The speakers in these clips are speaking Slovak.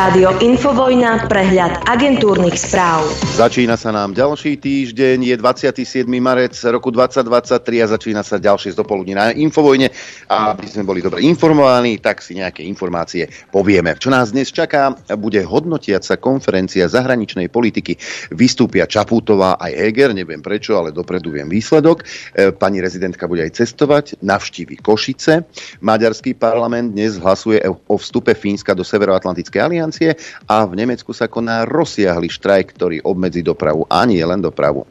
Rádio Infovojna, prehľad agentúrnych správ. Začína sa nám ďalší týždeň, je 27. marec roku 2023 a začína sa ďalšie zdopoludní na Infovojne. A aby sme boli dobre informovaní, tak si nejaké informácie povieme. Čo nás dnes čaká, bude hodnotiaca konferencia zahraničnej politiky. Vystúpia Čapútová aj Heger, neviem prečo, ale dopredu viem výsledok. E, pani rezidentka bude aj cestovať, navštívi Košice. Maďarský parlament dnes hlasuje o vstupe Fínska do Severoatlantickej aliancie aliancie a v Nemecku sa koná rozsiahly štrajk, ktorý obmedzí dopravu a nie len dopravu.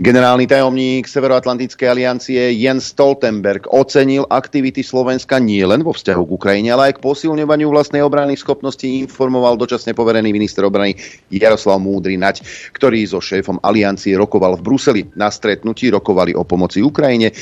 Generálny tajomník Severoatlantickej aliancie Jens Stoltenberg ocenil aktivity Slovenska nie len vo vzťahu k Ukrajine, ale aj k posilňovaniu vlastnej obranných schopností, informoval dočasne poverený minister obrany Jaroslav Múdry Nať, ktorý so šéfom aliancie rokoval v Bruseli. Na stretnutí rokovali o pomoci Ukrajine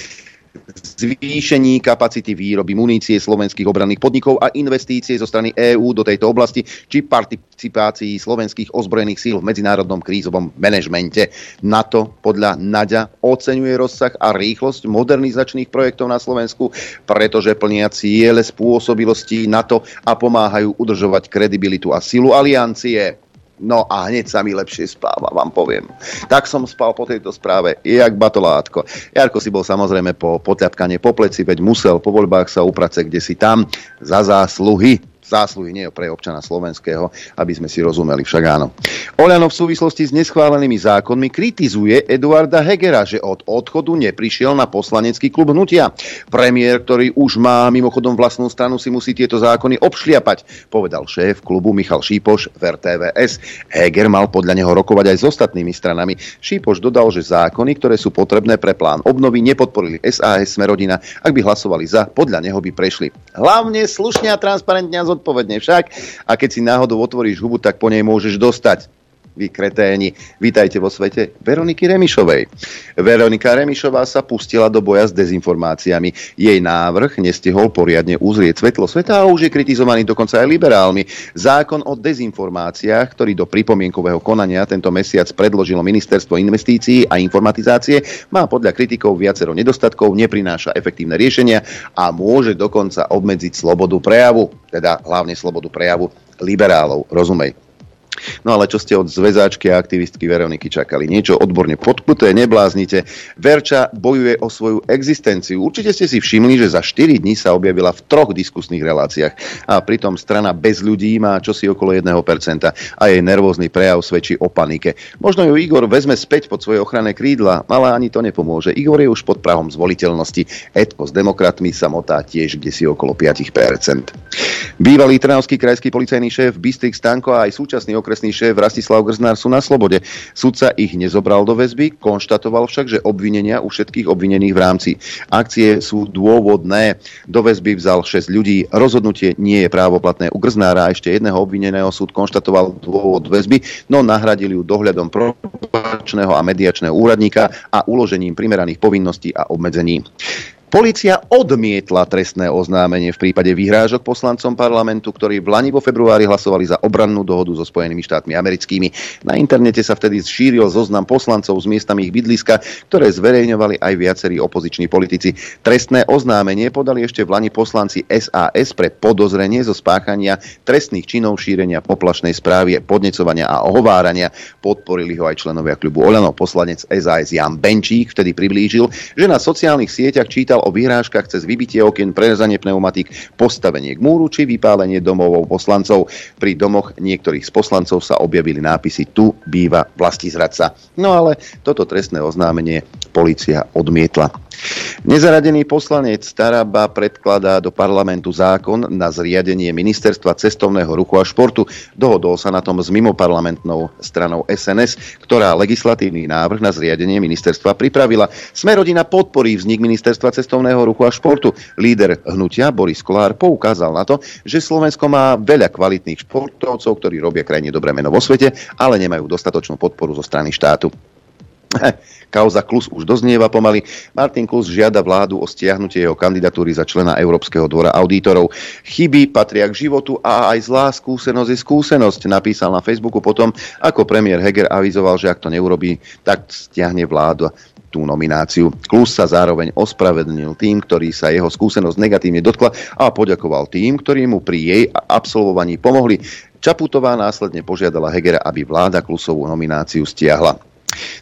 zvýšení kapacity výroby munície slovenských obranných podnikov a investície zo strany EÚ do tejto oblasti, či participácii slovenských ozbrojených síl v medzinárodnom krízovom manažmente. NATO podľa Naďa oceňuje rozsah a rýchlosť modernizačných projektov na Slovensku, pretože plnia ciele spôsobilosti NATO a pomáhajú udržovať kredibilitu a silu aliancie. No a hneď sa mi lepšie spáva, vám poviem. Tak som spal po tejto správe, jak batolátko. Jarko si bol samozrejme po potľapkanie po pleci, veď musel po voľbách sa uprace kde si tam za zásluhy zásluhy nie pre občana slovenského, aby sme si rozumeli, však áno. Oľano v súvislosti s neschválenými zákonmi kritizuje Eduarda Hegera, že od odchodu neprišiel na poslanecký klub hnutia. Premiér, ktorý už má mimochodom vlastnú stranu, si musí tieto zákony obšliapať, povedal šéf klubu Michal Šípoš v RTVS. Heger mal podľa neho rokovať aj s ostatnými stranami. Šípoš dodal, že zákony, ktoré sú potrebné pre plán obnovy, nepodporili SAS Smerodina. Ak by hlasovali za, podľa neho by prešli. Hlavne slušne a transparentne a zodpovedne však. A keď si náhodou otvoríš hubu, tak po nej môžeš dostať vy kreténi, vítajte vo svete Veroniky Remišovej. Veronika Remišová sa pustila do boja s dezinformáciami. Jej návrh nestihol poriadne uzrieť svetlo sveta a už je kritizovaný dokonca aj liberálmi. Zákon o dezinformáciách, ktorý do pripomienkového konania tento mesiac predložilo Ministerstvo investícií a informatizácie, má podľa kritikov viacero nedostatkov, neprináša efektívne riešenia a môže dokonca obmedziť slobodu prejavu, teda hlavne slobodu prejavu liberálov, rozumej. No ale čo ste od zväzáčky a aktivistky Veroniky čakali? Niečo odborne podkuté, nebláznite. Verča bojuje o svoju existenciu. Určite ste si všimli, že za 4 dní sa objavila v troch diskusných reláciách. A pritom strana bez ľudí má čosi okolo 1% a jej nervózny prejav svedčí o panike. Možno ju Igor vezme späť pod svoje ochranné krídla, ale ani to nepomôže. Igor je už pod prahom zvoliteľnosti. Edko s demokratmi sa motá tiež kde si okolo 5%. Bývalý Trnavský krajský policajný šéf Bystrik Stanko a aj súčasný okresný šéf Rastislav Grznár sú na slobode. Sudca ich nezobral do väzby, konštatoval však, že obvinenia u všetkých obvinených v rámci akcie sú dôvodné. Do väzby vzal 6 ľudí. Rozhodnutie nie je právoplatné u Grznára ešte jedného obvineného súd konštatoval dôvod väzby, no nahradili ju dohľadom probačného a mediačného úradníka a uložením primeraných povinností a obmedzení. Polícia odmietla trestné oznámenie v prípade vyhrážok poslancom parlamentu, ktorí v Lani vo februári hlasovali za obrannú dohodu so Spojenými štátmi americkými. Na internete sa vtedy šíril zoznam poslancov s miestami ich bydliska, ktoré zverejňovali aj viacerí opoziční politici. Trestné oznámenie podali ešte v Lani poslanci SAS pre podozrenie zo spáchania trestných činov šírenia poplašnej správy, podnecovania a ohovárania. Podporili ho aj členovia klubu Olano. Poslanec SAS Jan Benčík vtedy priblížil, že na sociálnych sieťach čítal písal o vyhrážkach cez vybitie okien, prerezanie pneumatík, postavenie k múru či vypálenie domov poslancov. Pri domoch niektorých z poslancov sa objavili nápisy Tu býva vlastizradca. No ale toto trestné oznámenie policia odmietla. Nezaradený poslanec Staraba predkladá do parlamentu zákon na zriadenie ministerstva cestovného ruchu a športu. Dohodol sa na tom s mimoparlamentnou stranou SNS, ktorá legislatívny návrh na zriadenie ministerstva pripravila. Smerodina podporí vznik ministerstva cestovného ruchu a športu. Líder hnutia Boris Kolár poukázal na to, že Slovensko má veľa kvalitných športovcov, ktorí robia krajine dobré meno vo svete, ale nemajú dostatočnú podporu zo strany štátu. Kauza Klus už doznieva pomaly. Martin Klus žiada vládu o stiahnutie jeho kandidatúry za člena Európskeho dvora auditorov. Chyby patria k životu a aj zlá skúsenosť je skúsenosť, napísal na Facebooku potom, ako premiér Heger avizoval, že ak to neurobí, tak stiahne vládu tú nomináciu. Klus sa zároveň ospravedlnil tým, ktorý sa jeho skúsenosť negatívne dotkla a poďakoval tým, ktorí mu pri jej absolvovaní pomohli. Čaputová následne požiadala Hegera, aby vláda Klusovú nomináciu stiahla.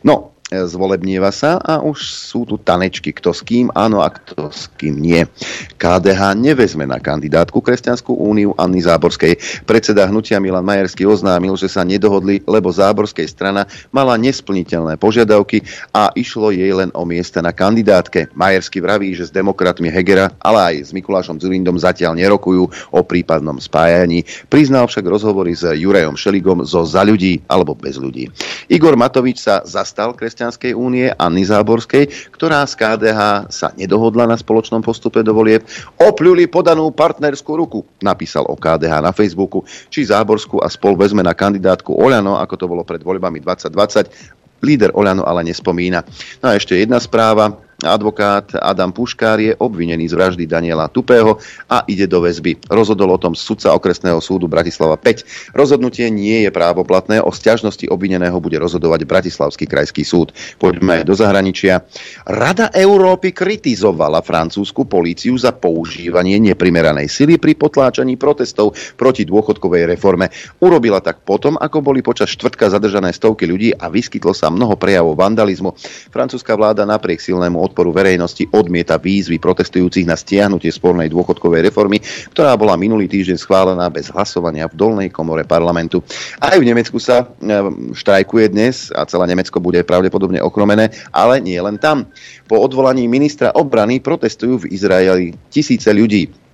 No, zvolebnieva sa a už sú tu tanečky, kto s kým áno a kto s kým nie. KDH nevezme na kandidátku Kresťanskú úniu Anny Záborskej. Predseda hnutia Milan Majerský oznámil, že sa nedohodli, lebo Záborskej strana mala nesplniteľné požiadavky a išlo jej len o miesta na kandidátke. Majerský vraví, že s demokratmi Hegera, ale aj s Mikulášom Zulindom zatiaľ nerokujú o prípadnom spájaní. Priznal však rozhovory s Jurajom Šeligom zo za ľudí alebo bez ľudí. Igor Matovič sa zastal kresťanským kresťanskej únie Anny Záborskej, ktorá z KDH sa nedohodla na spoločnom postupe do volieb, opľuli podanú partnerskú ruku, napísal o KDH na Facebooku, či Záborskú a spol vezme na kandidátku Oľano, ako to bolo pred voľbami 2020. Líder Oľano ale nespomína. No a ešte jedna správa. Advokát Adam Puškár je obvinený z vraždy Daniela Tupého a ide do väzby. Rozhodol o tom sudca okresného súdu Bratislava 5. Rozhodnutie nie je právoplatné, o sťažnosti obvineného bude rozhodovať Bratislavský krajský súd. Poďme do zahraničia. Rada Európy kritizovala francúzsku políciu za používanie neprimeranej sily pri potláčaní protestov proti dôchodkovej reforme. Urobila tak potom, ako boli počas štvrtka zadržané stovky ľudí a vyskytlo sa mnoho prejavov vandalizmu. Francúzska vláda napriek silnému odporu verejnosti odmieta výzvy protestujúcich na stiahnutie spornej dôchodkovej reformy, ktorá bola minulý týždeň schválená bez hlasovania v dolnej komore parlamentu. Aj v Nemecku sa e, štrajkuje dnes a celé Nemecko bude pravdepodobne okromené, ale nie len tam. Po odvolaní ministra obrany protestujú v Izraeli tisíce ľudí.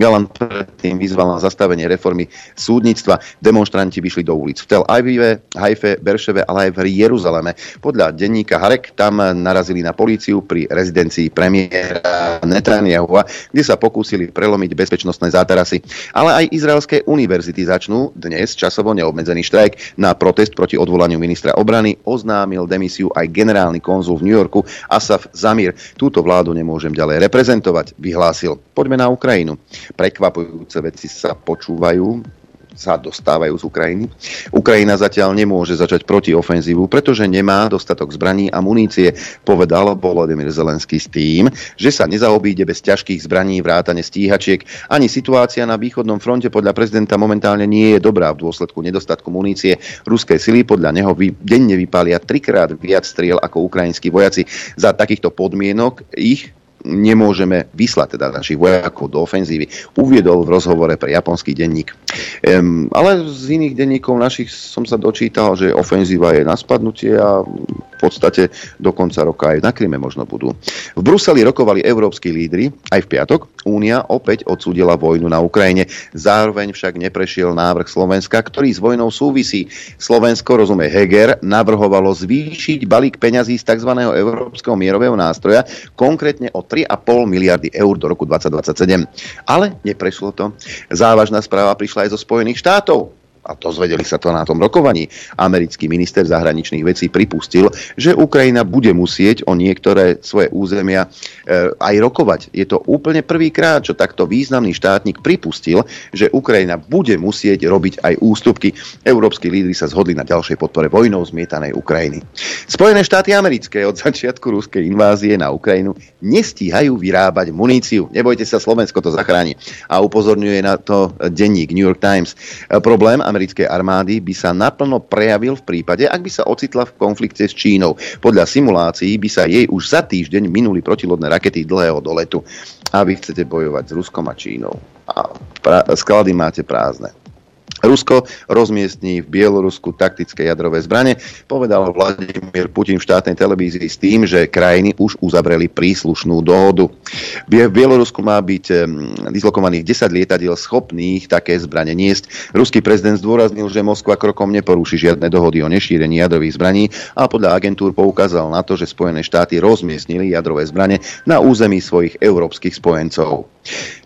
Galant predtým vyzval na zastavenie reformy súdnictva. Demonstranti vyšli do ulic v Tel Avive, Haife, Berševe, ale aj v Jeruzaleme. Podľa denníka Harek tam narazili na políciu pri rezidencii premiéra Netanyahu, kde sa pokúsili prelomiť bezpečnostné zátarasy. Ale aj izraelské univerzity začnú dnes časovo neobmedzený štrajk. Na protest proti odvolaniu ministra obrany oznámil demisiu aj generálny konzul v New Yorku Asaf Zamir. Túto vládu nemôžem ďalej reprezentovať, vyhlásil. Poďme na Ukrajinu. Prekvapujúce veci sa počúvajú sa dostávajú z Ukrajiny. Ukrajina zatiaľ nemôže začať protiofenzívu, pretože nemá dostatok zbraní a munície, povedal Volodymyr Zelenský s tým, že sa nezaobíde bez ťažkých zbraní, vrátane stíhačiek. Ani situácia na východnom fronte podľa prezidenta momentálne nie je dobrá v dôsledku nedostatku munície. Ruské sily podľa neho vy, denne vypália trikrát viac striel ako ukrajinskí vojaci. Za takýchto podmienok ich nemôžeme vyslať teda našich vojakov do ofenzívy. Uviedol v rozhovore pre japonský denník. Um, ale z iných denníkov našich som sa dočítal, že ofenzíva je na spadnutie a podstate do konca roka aj na Kryme možno budú. V Bruseli rokovali európsky lídry aj v piatok. Únia opäť odsúdila vojnu na Ukrajine. Zároveň však neprešiel návrh Slovenska, ktorý s vojnou súvisí. Slovensko, rozumie Heger, navrhovalo zvýšiť balík peňazí z tzv. európskeho mierového nástroja, konkrétne o 3,5 miliardy eur do roku 2027. Ale neprešlo to. Závažná správa prišla aj zo Spojených štátov a dozvedeli sa to na tom rokovaní, americký minister zahraničných vecí pripustil, že Ukrajina bude musieť o niektoré svoje územia e, aj rokovať. Je to úplne prvýkrát, čo takto významný štátnik pripustil, že Ukrajina bude musieť robiť aj ústupky. Európsky lídry sa zhodli na ďalšej podpore vojnou zmietanej Ukrajiny. Spojené štáty americké od začiatku ruskej invázie na Ukrajinu nestíhajú vyrábať muníciu. Nebojte sa, Slovensko to zachráni. A upozorňuje na to denník New York Times. E, problém americkej armády by sa naplno prejavil v prípade, ak by sa ocitla v konflikte s Čínou. Podľa simulácií by sa jej už za týždeň minuli protilodné rakety dlhého doletu. A vy chcete bojovať s Ruskom a Čínou. A pra- sklady máte prázdne. Rusko rozmiestní v Bielorusku taktické jadrové zbranie, povedal Vladimír Putin v štátnej televízii s tým, že krajiny už uzavreli príslušnú dohodu. V Bielorusku má byť dislokovaných 10 lietadiel schopných také zbranie niesť. Ruský prezident zdôraznil, že Moskva krokom neporúši žiadne dohody o nešírení jadrových zbraní a podľa agentúr poukázal na to, že Spojené štáty rozmiestnili jadrové zbranie na území svojich európskych spojencov.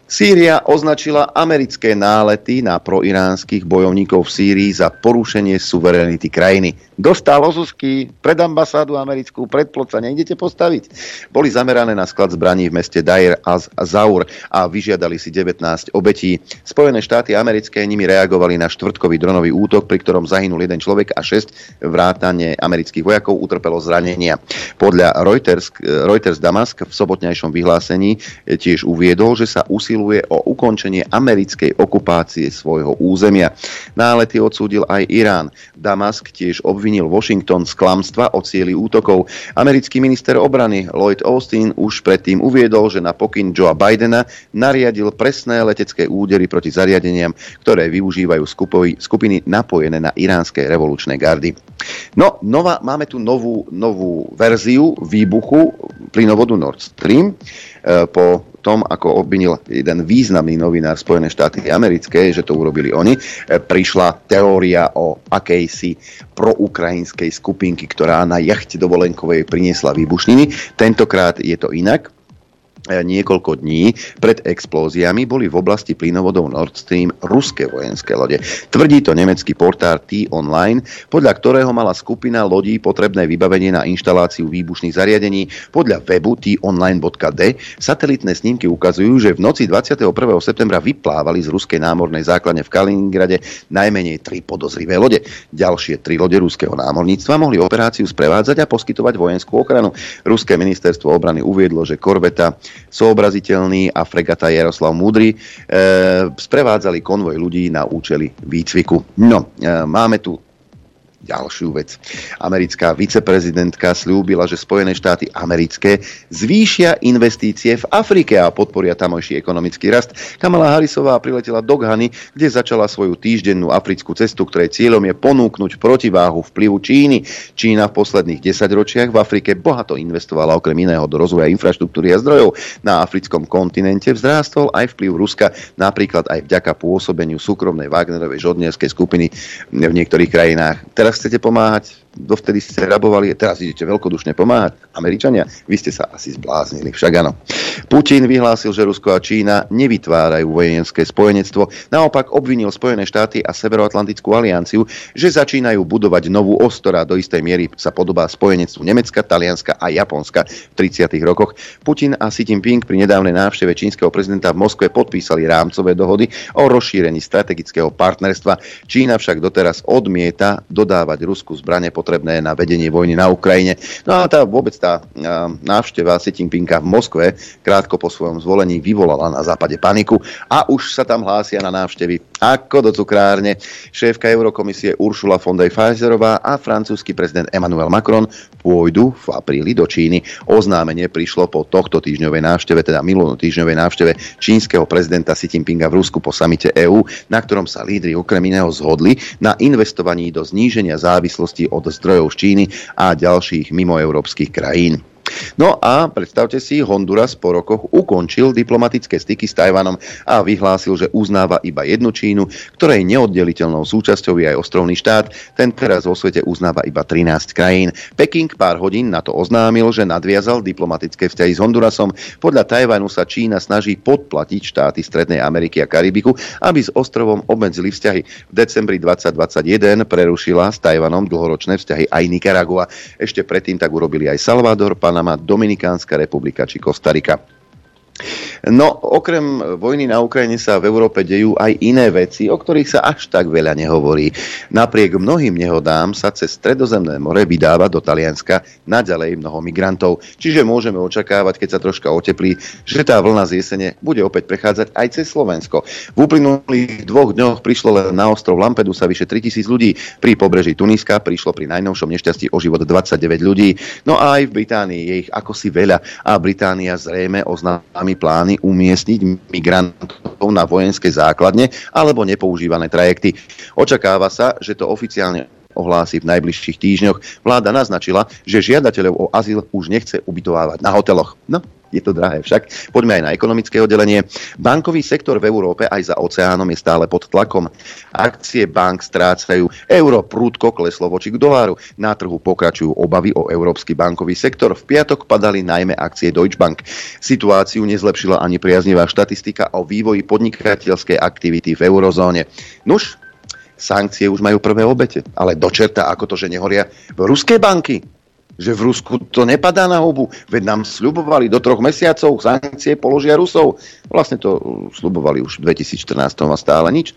Sýria označila americké nálety na proiránskych bojovníkov v Sýrii za porušenie suverenity krajiny. Dostal ozusky pred ambasádu americkú, pred plot sa nejdete postaviť. Boli zamerané na sklad zbraní v meste Dair az Zaur a vyžiadali si 19 obetí. Spojené štáty americké nimi reagovali na štvrtkový dronový útok, pri ktorom zahynul jeden človek a 6 vrátane amerických vojakov utrpelo zranenia. Podľa Reuters, Reuters Damask v sobotnejšom vyhlásení tiež uviedol, že sa usil usiluje o ukončenie americkej okupácie svojho územia. Nálety odsúdil aj Irán. Damask tiež obvinil Washington z klamstva o cieli útokov. Americký minister obrany Lloyd Austin už predtým uviedol, že na pokyn Joea Bidena nariadil presné letecké údery proti zariadeniam, ktoré využívajú skupiny napojené na iránske revolučné gardy. No, nová, máme tu novú, novú verziu výbuchu plynovodu Nord Stream po tom, ako obvinil jeden významný novinár Spojené štáty americké, že to urobili oni, e, prišla teória o akejsi proukrajinskej skupinky, ktorá na jachte dovolenkovej priniesla výbušniny. Tentokrát je to inak. E, niekoľko dní pred explóziami boli v oblasti plynovodov Nord Stream ruské vojenské lode. Tvrdí to nemecký portár T-Online, podľa ktorého mala skupina lodí potrebné vybavenie na inštaláciu výbušných zariadení. Podľa webu t-online.d satelitné snímky ukazujú, že v noci 21. septembra vyplávali z ruskej námornej základne v Kaliningrade najmenej tri podozrivé lode. Ďalšie tri lode ruského námorníctva mohli operáciu sprevádzať a poskytovať vojenskú ochranu. Ruské ministerstvo obrany uviedlo, že korveta Soobraziteľný a fregata Jaroslav Múdry e, sprevádzali konvoj ľudí na účely výcviku. No, e, máme tu ďalšiu vec. Americká viceprezidentka slúbila, že Spojené štáty americké zvýšia investície v Afrike a podporia tamojší ekonomický rast. Kamala Harrisová priletela do Ghany, kde začala svoju týždennú africkú cestu, ktorej cieľom je ponúknuť protiváhu vplyvu Číny. Čína v posledných desaťročiach v Afrike bohato investovala okrem iného do rozvoja infraštruktúry a zdrojov. Na africkom kontinente vzrástol aj vplyv Ruska, napríklad aj vďaka pôsobeniu súkromnej Wagnerovej žodnierskej skupiny v niektorých krajinách. Teraz chcete pomáhať dovtedy ste rabovali, teraz idete veľkodušne pomáhať. Američania, vy ste sa asi zbláznili, však áno. Putin vyhlásil, že Rusko a Čína nevytvárajú vojenské spojenectvo, naopak obvinil Spojené štáty a Severoatlantickú alianciu, že začínajú budovať novú os, ktorá do istej miery sa podobá spojenectvu Nemecka, Talianska a Japonska v 30. rokoch. Putin a Xi Jinping pri nedávnej návšteve čínskeho prezidenta v Moskve podpísali rámcové dohody o rozšírení strategického partnerstva. Čína však doteraz odmieta dodávať Rusku zbrane pod potrebné na vedenie vojny na Ukrajine. No a tá vôbec tá návšteva Xi Jinpinga v Moskve krátko po svojom zvolení vyvolala na západe paniku a už sa tam hlásia na návštevy ako do cukrárne šéfka Eurokomisie Uršula von der Pfizerová a francúzsky prezident Emmanuel Macron pôjdu v apríli do Číny. Oznámenie prišlo po tohto týždňovej návšteve, teda minulú týždňovej návšteve čínskeho prezidenta Xi Jinpinga v Rusku po samite EÚ, na ktorom sa lídry okrem iného zhodli na investovaní do zníženia závislosti od zdrojov z Číny a ďalších mimoeurópskych krajín. No a predstavte si, Honduras po rokoch ukončil diplomatické styky s Tajvanom a vyhlásil, že uznáva iba jednu Čínu, ktorej neoddeliteľnou súčasťou je aj ostrovný štát. Ten teraz vo svete uznáva iba 13 krajín. Peking pár hodín na to oznámil, že nadviazal diplomatické vzťahy s Hondurasom. Podľa Tajvanu sa Čína snaží podplatiť štáty Strednej Ameriky a Karibiku, aby s ostrovom obmedzili vzťahy. V decembri 2021 prerušila s Tajvanom dlhoročné vzťahy aj Nicaragua. Ešte predtým tak urobili aj Salvador, Panama, Dominikánska republika či Kostarika. No, okrem vojny na Ukrajine sa v Európe dejú aj iné veci, o ktorých sa až tak veľa nehovorí. Napriek mnohým nehodám sa cez Stredozemné more vydáva do Talianska naďalej mnoho migrantov. Čiže môžeme očakávať, keď sa troška oteplí, že tá vlna z jesene bude opäť prechádzať aj cez Slovensko. V uplynulých dvoch dňoch prišlo len na ostrov Lampedusa vyše 3000 ľudí. Pri pobreží Tuniska prišlo pri najnovšom nešťastí o život 29 ľudí. No a aj v Británii je ich ako si veľa a Británia zrejme oznámi plány plány umiestniť migrantov na vojenské základne alebo nepoužívané trajekty. Očakáva sa, že to oficiálne ohlási v najbližších týždňoch. Vláda naznačila, že žiadateľov o azyl už nechce ubytovávať na hoteloch. No, je to drahé však. Poďme aj na ekonomické oddelenie. Bankový sektor v Európe aj za oceánom je stále pod tlakom. Akcie bank strácajú, euro prúdko kleslo voči k doláru. Na trhu pokračujú obavy o európsky bankový sektor. V piatok padali najmä akcie Deutsche Bank. Situáciu nezlepšila ani priaznivá štatistika o vývoji podnikateľskej aktivity v eurozóne. Nuž, sankcie už majú prvé obete. Ale dočerta, ako to, že nehoria v ruské banky že v Rusku to nepadá na hubu. Veď nám sľubovali do troch mesiacov sankcie položia Rusov. Vlastne to sľubovali už v 2014 a stále nič.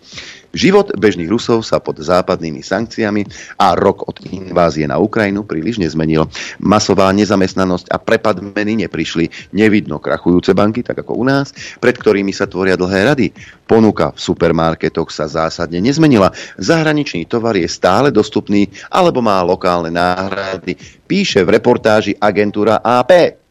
Život bežných Rusov sa pod západnými sankciami a rok od invázie na Ukrajinu príliš nezmenil. Masová nezamestnanosť a prepad meny neprišli. Nevidno krachujúce banky, tak ako u nás, pred ktorými sa tvoria dlhé rady. Ponuka v supermarketoch sa zásadne nezmenila. Zahraničný tovar je stále dostupný alebo má lokálne náhrady. Píše v reportáži agentúra AP.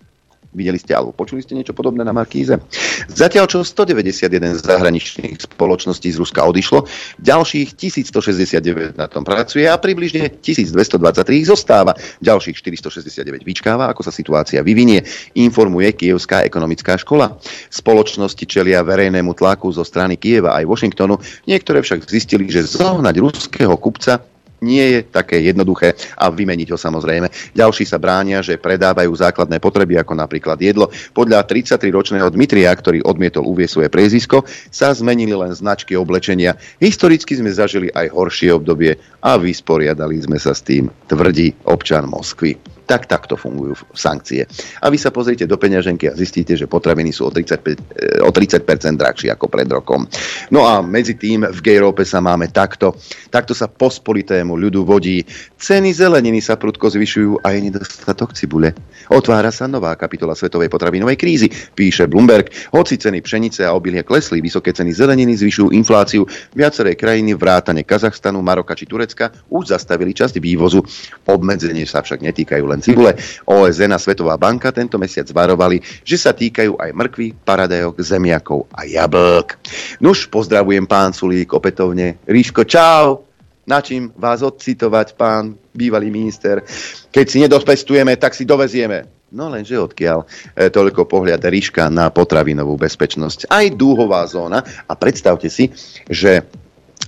Videli ste alebo počuli ste niečo podobné na Markíze? Zatiaľ čo 191 zahraničných spoločností z Ruska odišlo, ďalších 1169 na tom pracuje a približne 1223 ich zostáva. Ďalších 469 vyčkáva, ako sa situácia vyvinie, informuje Kievská ekonomická škola. Spoločnosti čelia verejnému tlaku zo strany Kieva aj Washingtonu, niektoré však zistili, že zohnať ruského kupca nie je také jednoduché a vymeniť ho samozrejme. Ďalší sa bránia, že predávajú základné potreby ako napríklad jedlo. Podľa 33-ročného Dmitria, ktorý odmietol uvieť svoje prezisko, sa zmenili len značky oblečenia. Historicky sme zažili aj horšie obdobie a vysporiadali sme sa s tým, tvrdí občan Moskvy tak takto fungujú sankcie. A vy sa pozrite do peňaženky a zistíte, že potraviny sú o 35, o 30% drahšie ako pred rokom. No a medzi tým v Gejrópe sa máme takto. Takto sa pospolitému ľudu vodí. Ceny zeleniny sa prudko zvyšujú a je nedostatok cibule. Otvára sa nová kapitola svetovej potravinovej krízy, píše Bloomberg. Hoci ceny pšenice a obilie klesli, vysoké ceny zeleniny zvyšujú infláciu. Viaceré krajiny, vrátane Kazachstanu, Maroka či Turecka, už zastavili časť vývozu. Obmedzenie sa však netýkajú len len cibule. OSN a Svetová banka tento mesiac varovali, že sa týkajú aj mrkvy, paradajok, zemiakov a jablk. Nuž, pozdravujem pán Sulík opätovne. Ríško, čau! Na čím vás odcitovať, pán bývalý minister? Keď si nedopestujeme, tak si dovezieme. No lenže odkiaľ e, toľko pohľad Ríška na potravinovú bezpečnosť. Aj dúhová zóna. A predstavte si, že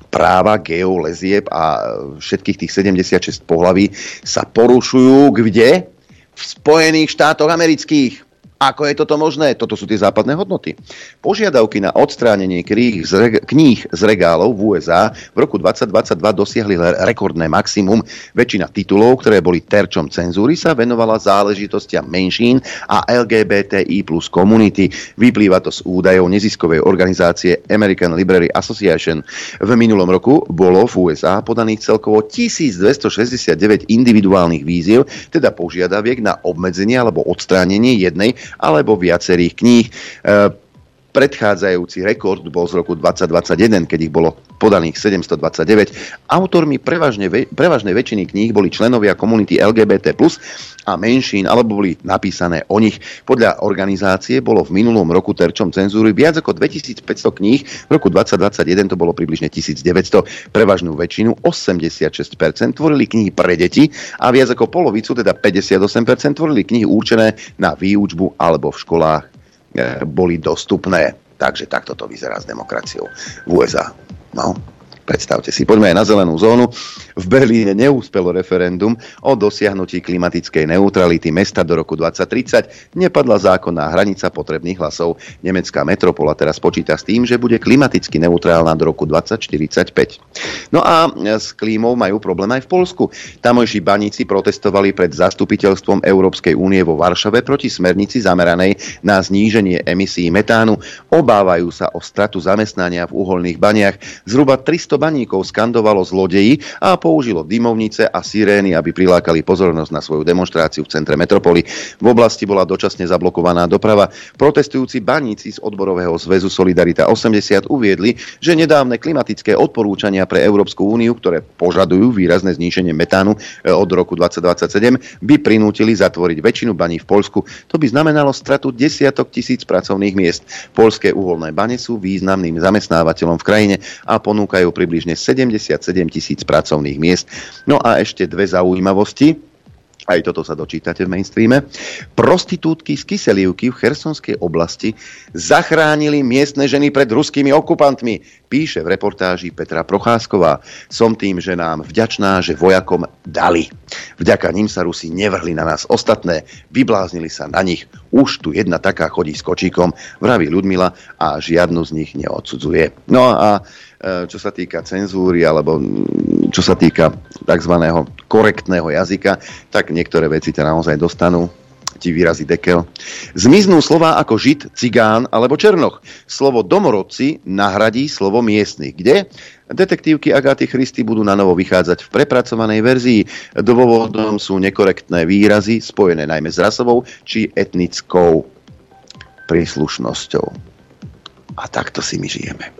práva geolezieb a všetkých tých 76 pohlaví sa porušujú kde? V Spojených štátoch amerických. Ako je toto možné? Toto sú tie západné hodnoty. Požiadavky na odstránenie kníh z, reg- kníh z regálov v USA v roku 2022 dosiahli rekordné maximum. Väčšina titulov, ktoré boli terčom cenzúry, sa venovala záležitostiam menšín a LGBTI plus komunity. Vyplýva to z údajov neziskovej organizácie American Library Association. V minulom roku bolo v USA podaných celkovo 1269 individuálnych víziev, teda požiadaviek na obmedzenie alebo odstránenie jednej alebo viacerých kníh. Predchádzajúci rekord bol z roku 2021, keď ich bolo podaných 729. Autormi prevažne, prevažnej väčšiny kníh boli členovia komunity LGBT+, a menšín, alebo boli napísané o nich. Podľa organizácie bolo v minulom roku terčom cenzúry viac ako 2500 kníh, v roku 2021 to bolo približne 1900. Prevažnú väčšinu, 86%, tvorili knihy pre deti a viac ako polovicu, teda 58%, tvorili knihy určené na výučbu alebo v školách boli dostupné. Takže takto to vyzerá s demokraciou v USA. No. Predstavte si, poďme aj na zelenú zónu. V Berlíne neúspelo referendum o dosiahnutí klimatickej neutrality mesta do roku 2030. Nepadla zákonná hranica potrebných hlasov. Nemecká metropola teraz počíta s tým, že bude klimaticky neutrálna do roku 2045. No a s klímou majú problém aj v Polsku. Tamojší baníci protestovali pred zastupiteľstvom Európskej únie vo Varšave proti smernici zameranej na zníženie emisí metánu. Obávajú sa o stratu zamestnania v uholných baniach. Zhruba 300 baníkov skandovalo zlodeji a použilo dymovnice a sirény, aby prilákali pozornosť na svoju demonstráciu v centre metropoly. V oblasti bola dočasne zablokovaná doprava. Protestujúci baníci z odborového zväzu Solidarita 80 uviedli, že nedávne klimatické odporúčania pre Európsku úniu, ktoré požadujú výrazné zníženie metánu e, od roku 2027, by prinútili zatvoriť väčšinu baní v Polsku. To by znamenalo stratu desiatok tisíc pracovných miest. Polské uholné bane sú významným zamestnávateľom v krajine a ponúkajú pri približne 77 tisíc pracovných miest. No a ešte dve zaujímavosti. aj toto sa dočítate v mainstreame. Prostitútky z Kyselivky v Chersonskej oblasti zachránili miestne ženy pred ruskými okupantmi, píše v reportáži Petra Procházková. Som tým ženám vďačná, že vojakom dali. Vďaka ním sa Rusi nevrhli na nás ostatné, vybláznili sa na nich. Už tu jedna taká chodí s kočíkom, vraví Ľudmila a žiadnu z nich neodsudzuje. No a čo sa týka cenzúry alebo čo sa týka tzv. korektného jazyka, tak niektoré veci ťa naozaj dostanú ti výrazy dekel. Zmiznú slova ako žid, cigán alebo černoch. Slovo domorodci nahradí slovo miestny. Kde? Detektívky Agáty Christy budú na novo vychádzať v prepracovanej verzii. Dôvodom sú nekorektné výrazy spojené najmä s rasovou či etnickou príslušnosťou. A takto si my žijeme.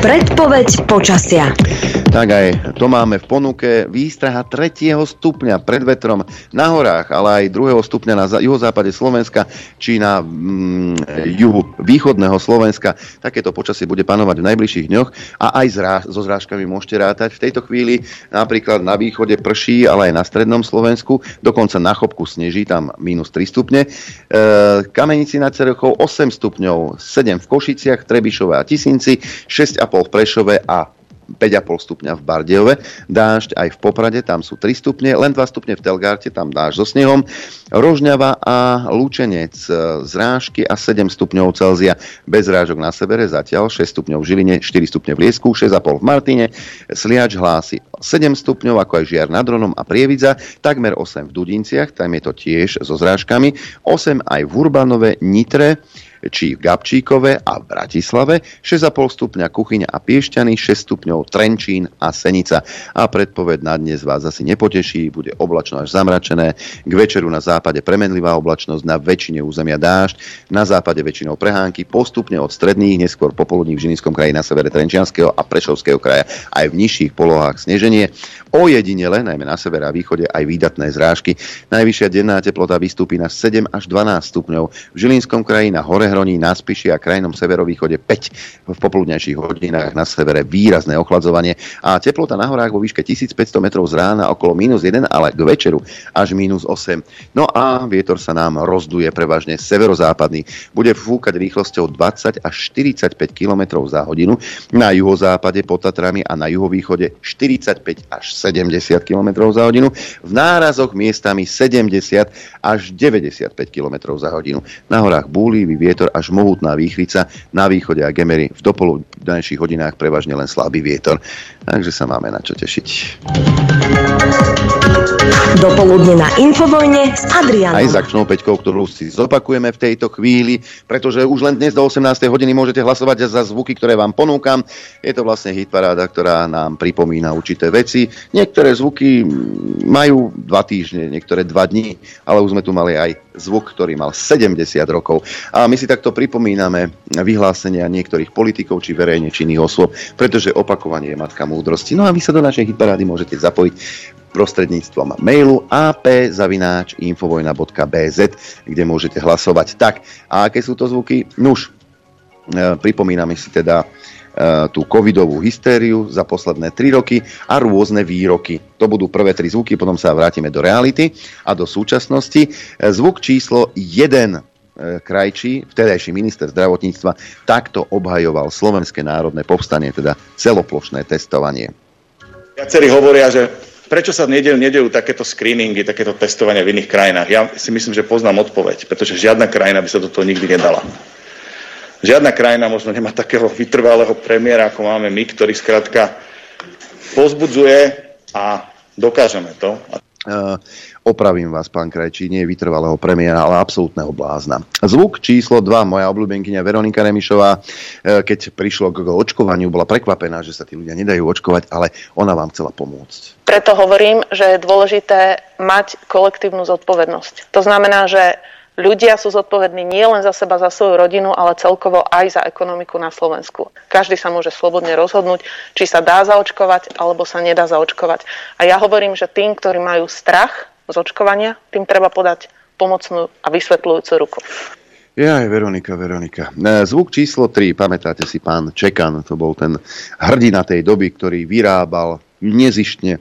Predpoveď počasia. Tak aj to máme v ponuke. Výstraha 3. stupňa pred vetrom na horách, ale aj 2. stupňa na juhozápade Slovenska či na mm, juhu východného Slovenska. Takéto počasie bude panovať v najbližších dňoch a aj zrá, so zrážkami môžete rátať. V tejto chvíli napríklad na východe prší, ale aj na strednom Slovensku. Dokonca na chopku sneží, tam minus 3 stupne. E, Kamenici nad Cerechou 8 stupňov, 7 v Košiciach, Trebišove a Tisinci, 6,5 v Prešove a 5,5 stupňa v Bardejove, dážď aj v Poprade, tam sú 3 stupne, len 2 stupne v Telgarte, tam dážď so snehom, Rožňava a Lúčenec, e, zrážky a 7 stupňov Celzia, bez zrážok na severe, zatiaľ 6 stupňov v Žiline, 4 stupne v Liesku, 6,5 v Martine, Sliač hlási 7 stupňov, ako aj Žiar nad Ronom a Prievidza, takmer 8 v Dudinciach, tam je to tiež so zrážkami, 8 aj v Urbanove, Nitre, či v Gabčíkove a v Bratislave, 6,5 stupňa Kuchyňa a Piešťany, 6 stupňov Trenčín a Senica. A predpoved na dnes vás asi nepoteší, bude oblačno až zamračené, k večeru na západe premenlivá oblačnosť, na väčšine územia dážď, na západe väčšinou prehánky, postupne od stredných, neskôr popoludní v Žilinskom kraji na severe Trenčianského a Prešovského kraja aj v nižších polohách sneženie. Ojedinele, najmä na severe a východe, aj výdatné zrážky. Najvyššia denná teplota vystúpi na 7 až 12 stupňov. V Žilinskom kraji na hore Hroní, na Spiši a krajnom severovýchode 5 v popoludnejších hodinách na severe výrazné ochladzovanie a teplota na horách vo výške 1500 metrov z rána okolo minus 1, ale k večeru až minus 8. No a vietor sa nám rozduje prevažne severozápadný. Bude fúkať rýchlosťou 20 až 45 km za hodinu, na juhozápade pod Tatrami a na juhovýchode 45 až 70 km za hodinu, v nárazoch miestami 70 až 95 km za hodinu. Na horách búlivý vietor vietor až mohutná výchvica, na východe a gemery v dopoludnejších hodinách prevažne len slabý vietor. Takže sa máme na čo tešiť. Dopoludne na Infovojne s Adrianom. Aj s akčnou peťkou, ktorú si zopakujeme v tejto chvíli, pretože už len dnes do 18. hodiny môžete hlasovať za zvuky, ktoré vám ponúkam. Je to vlastne hitparáda, ktorá nám pripomína určité veci. Niektoré zvuky majú dva týždne, niektoré dva dní, ale už sme tu mali aj zvuk, ktorý mal 70 rokov. A my si takto pripomíname vyhlásenia niektorých politikov či verejne činných osôb, pretože opakovanie je matka múdrosti. No a vy sa do našej hitparády môžete zapojiť prostredníctvom mailu ap.infovojna.bz, kde môžete hlasovať. Tak, a aké sú to zvuky? Nuž, e, pripomíname si teda E, tú covidovú hystériu za posledné 3 roky a rôzne výroky. To budú prvé tri zvuky, potom sa vrátime do reality a do súčasnosti. E, zvuk číslo 1 e, Krajčí, vtedajší minister zdravotníctva, takto obhajoval Slovenské národné povstanie, teda celoplošné testovanie. Viacerí hovoria, že prečo sa nedejú, nedejú takéto screeningy, takéto testovania v iných krajinách. Ja si myslím, že poznám odpoveď, pretože žiadna krajina by sa do toho nikdy nedala. Žiadna krajina možno nemá takého vytrvalého premiéra, ako máme my, ktorý skrátka pozbudzuje a dokážeme to. Uh, opravím vás, pán Krajčí, nie vytrvalého premiéra, ale absolútneho blázna. Zvuk číslo 2, moja obľúbenkyňa Veronika Remišová, uh, keď prišlo k očkovaniu, bola prekvapená, že sa tí ľudia nedajú očkovať, ale ona vám chcela pomôcť. Preto hovorím, že je dôležité mať kolektívnu zodpovednosť. To znamená, že ľudia sú zodpovední nie len za seba, za svoju rodinu, ale celkovo aj za ekonomiku na Slovensku. Každý sa môže slobodne rozhodnúť, či sa dá zaočkovať, alebo sa nedá zaočkovať. A ja hovorím, že tým, ktorí majú strach z očkovania, tým treba podať pomocnú a vysvetľujúcu ruku. Ja aj Veronika, Veronika. E, zvuk číslo 3, pamätáte si pán Čekan, to bol ten hrdina tej doby, ktorý vyrábal nezištne e,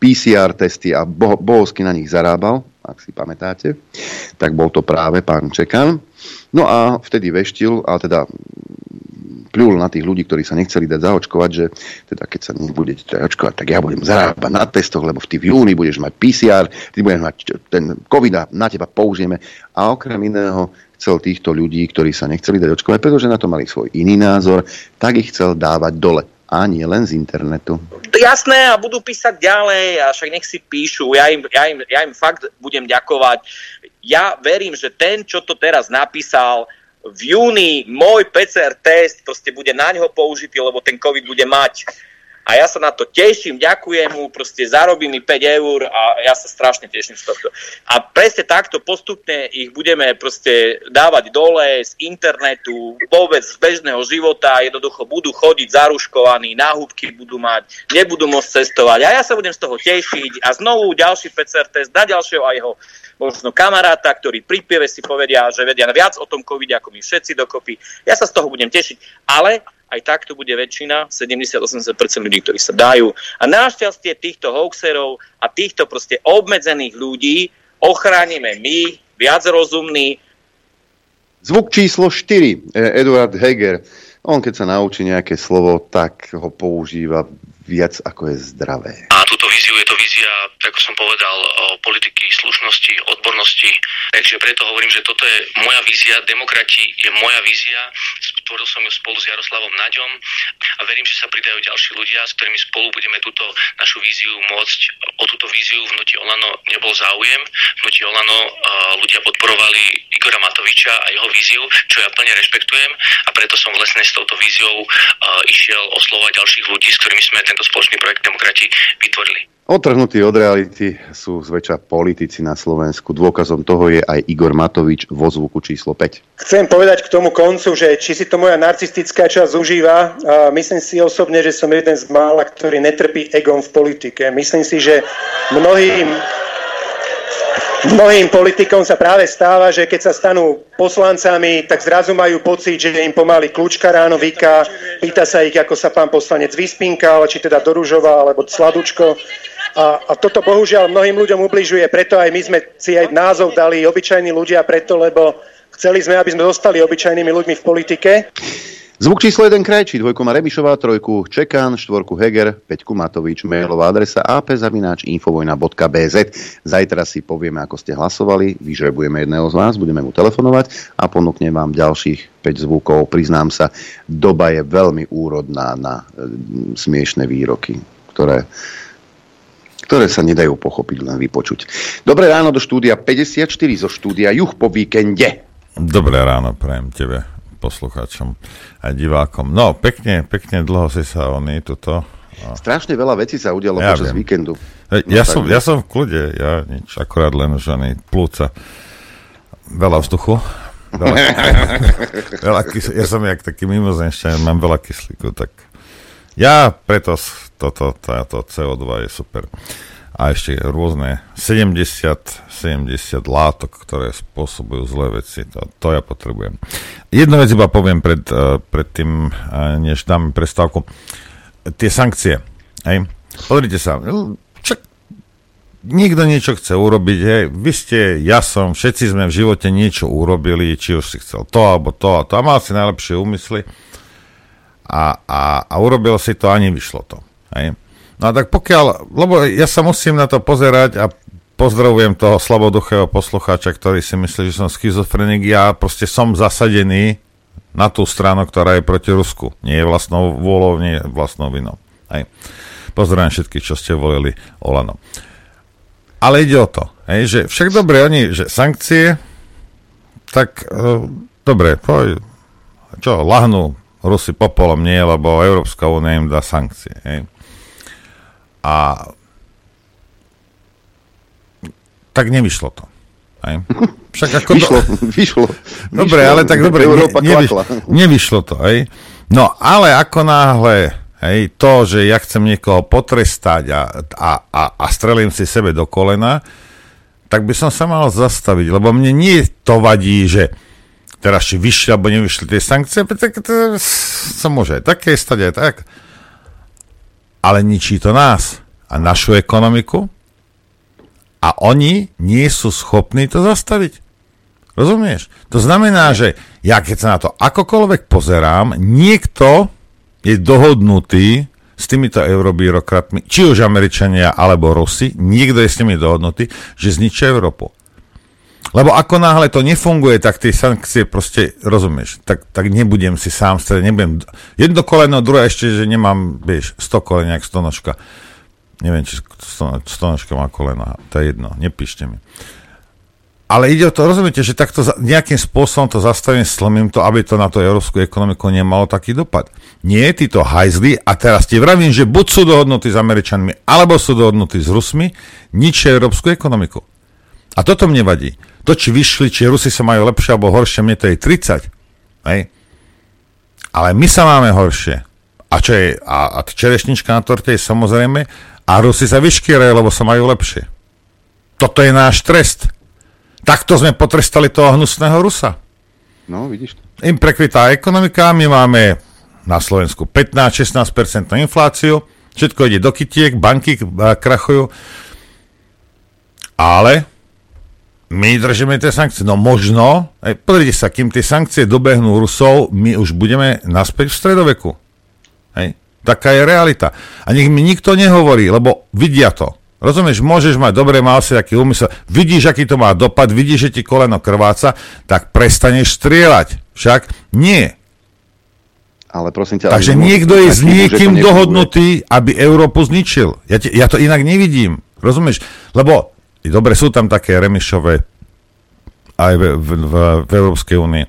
PCR testy a bo- na nich zarábal, ak si pamätáte, tak bol to práve pán Čekan. No a vtedy veštil, a teda pľul na tých ľudí, ktorí sa nechceli dať zaočkovať, že teda keď sa nebudete očkovať, tak ja budem zarábať na testoch, lebo v ty v júni budeš mať PCR, ty budeš mať ten COVID a na teba použijeme. A okrem iného chcel týchto ľudí, ktorí sa nechceli dať očkovať, pretože na to mali svoj iný názor, tak ich chcel dávať dole. A nie len z internetu. Jasné, a budú písať ďalej, a však nech si píšu. Ja im, ja im, ja im fakt budem ďakovať. Ja verím, že ten, čo to teraz napísal, v júni môj PCR test proste bude na ňo použitý, lebo ten COVID bude mať. A ja sa na to teším, ďakujem mu, proste zarobí mi 5 eur a ja sa strašne teším z tohto. A presne takto postupne ich budeme proste dávať dole z internetu, vôbec z bežného života, jednoducho budú chodiť zaruškovaní, náhubky budú mať, nebudú môcť cestovať. A ja sa budem z toho tešiť a znovu ďalší PCR test na ďalšieho a jeho možno kamaráta, ktorí pri pieve si povedia, že vedia viac o tom covid ako my všetci dokopy. Ja sa z toho budem tešiť, ale aj tak to bude väčšina, 70-80% ľudí, ktorí sa dajú. A našťastie týchto hoaxerov a týchto proste obmedzených ľudí ochránime my, viac rozumní. Zvuk číslo 4, e, Eduard Heger. On keď sa naučí nejaké slovo, tak ho používa viac ako je zdravé. A túto víziu je to vízia, ako som povedal, politiky slušnosti, odbornosti. Takže preto hovorím, že toto je moja vízia, demokrati je moja vízia, stvoril som ju spolu s Jaroslavom Naďom a verím, že sa pridajú ďalší ľudia, s ktorými spolu budeme túto našu víziu môcť, o túto víziu v Hnutí Olano nebol záujem. V Hnutí Olano uh, ľudia podporovali Igora Matoviča a jeho víziu, čo ja plne rešpektujem a preto som vlastne s touto víziou uh, išiel oslovať ďalších ľudí, s ktorými sme tento spoločný projekt Demokrati vytvorili. Otrhnutí od reality sú zväčša politici na Slovensku. Dôkazom toho je aj Igor Matovič vo zvuku číslo 5. Chcem povedať k tomu koncu, že či si to moja narcistická časť užíva, a myslím si osobne, že som jeden z mála, ktorý netrpí egom v politike. Myslím si, že mnohým Mnohým politikom sa práve stáva, že keď sa stanú poslancami, tak zrazu majú pocit, že im pomaly kľúčka ráno vyká, pýta sa ich, ako sa pán poslanec vyspinkal, či teda doružoval, alebo sladučko. A, a toto bohužiaľ mnohým ľuďom ubližuje, preto aj my sme si aj názov dali obyčajní ľudia, preto lebo chceli sme, aby sme zostali obyčajnými ľuďmi v politike. Zvuk číslo 1 Krajčí, dvojku má Remišová, trojku Čekan, štvorku Heger, peťku Matovič, mailová adresa apzavináč.infovojna.bz. Zajtra si povieme, ako ste hlasovali, vyžrebujeme jedného z vás, budeme mu telefonovať a ponúknem vám ďalších 5 zvukov. Priznám sa, doba je veľmi úrodná na e, smiešné výroky, ktoré ktoré sa nedajú pochopiť, len vypočuť. Dobré ráno do štúdia 54 zo štúdia Juch po víkende. Dobré ráno prajem tebe poslucháčom a divákom. No, pekne, pekne dlho si sa oný tuto... Strašne veľa vecí sa udialo ja počas viem. víkendu. No, ja, som, ja som v kľude, ja nič, akorát len ženy plúca. Veľa vzduchu. Veľa, veľa kysl- ja som jak taký mimozenšťan, mám veľa kyslíku, tak ja preto toto, táto CO2 je super a ešte rôzne 70, 70 látok, ktoré spôsobujú zlé veci. To, to ja potrebujem. Jednu vec iba poviem pred, uh, pred tým, uh, než dáme prestávku. Tie sankcie. Hej. Pozrite sa. Čak, nikto niečo chce urobiť. Hej. Vy ste, ja som, všetci sme v živote niečo urobili, či už si chcel to, alebo to a to. A mal si najlepšie úmysly. A, a, a urobil si to a nevyšlo to. Hej. No a tak pokiaľ, lebo ja sa musím na to pozerať a pozdravujem toho slaboduchého poslucháča, ktorý si myslí, že som schizofrenik, ja proste som zasadený na tú stranu, ktorá je proti Rusku. Nie je vlastnou vôľou, nie je vlastnou vinou. Hej. Pozdravujem všetkých, čo ste volili Olano. Ale ide o to, hej, že však dobre, oni, že sankcie, tak e, dobre, poj, čo, lahnú Rusy popolom nie, lebo Európska únia im dá sankcie. Hej. A tak nevyšlo to. Aj? Však ako vyšlo, do... vyšlo. Dobre, vyšlo, ale tak dobre, ne, nevyšlo, nevyšlo to. Aj? No, ale ako náhle hej, to, že ja chcem niekoho potrestať a, a, a, a strelím si sebe do kolena, tak by som sa mal zastaviť, lebo mne nie to vadí, že teraz či vyšli alebo nevyšli tie sankcie, tak to sa môže aj také stať, aj tak ale ničí to nás. a našu ekonomiku a oni nie sú schopní to zastaviť. Rozumieš? To znamená, že ja keď sa na to akokoľvek pozerám, niekto je dohodnutý s týmito eurobyrokratmi, či už Američania alebo Rusi, niekto je s nimi dohodnutý, že zničia Európu. Lebo ako náhle to nefunguje, tak tie sankcie proste, rozumieš, tak, tak nebudem si sám strediť, nebudem, jedno koleno, druhé ešte, že nemám, vieš, 100 koleniak, 100 nožka. Neviem, či 100, 100 nožka má kolena, to je jedno, nepíšte mi. Ale ide o to, rozumiete, že takto nejakým spôsobom to zastavím, slomím to, aby to na tú európsku ekonomiku nemalo taký dopad. Nie, títo hajzli, a teraz ti vravím, že buď sú dohodnutí s Američanmi, alebo sú dohodnutí s Rusmi, ničia európsku ekonomiku. A toto mne vadí. To, či vyšli, či Rusi sa majú lepšie alebo horšie, mne to je 30. Hej. Ale my sa máme horšie. A čo je, a, a čerešnička na torte je samozrejme, a Rusi sa vyškierajú, lebo sa majú lepšie. Toto je náš trest. Takto sme potrestali toho hnusného Rusa. No, vidíš to. Im prekvitá ekonomika, my máme na Slovensku 15-16% infláciu, všetko ide do kytiek, banky krachujú, ale my držíme tie sankcie. No možno, aj, pozrite sa, kým tie sankcie dobehnú Rusov, my už budeme naspäť v stredoveku. Hej. Taká je realita. A nech mi nikto nehovorí, lebo vidia to. Rozumieš, môžeš mať dobre, mal si taký úmysel, vidíš, aký to má dopad, vidíš, že ti koleno krváca, tak prestaneš strieľať. Však nie. Ale prosím ťa... Takže niekto je s niekým dohodnutý, aby Európu zničil. Ja, te, ja to inak nevidím. Rozumieš? Lebo, dobre, sú tam také remišové aj v, v, v, v Európskej únii,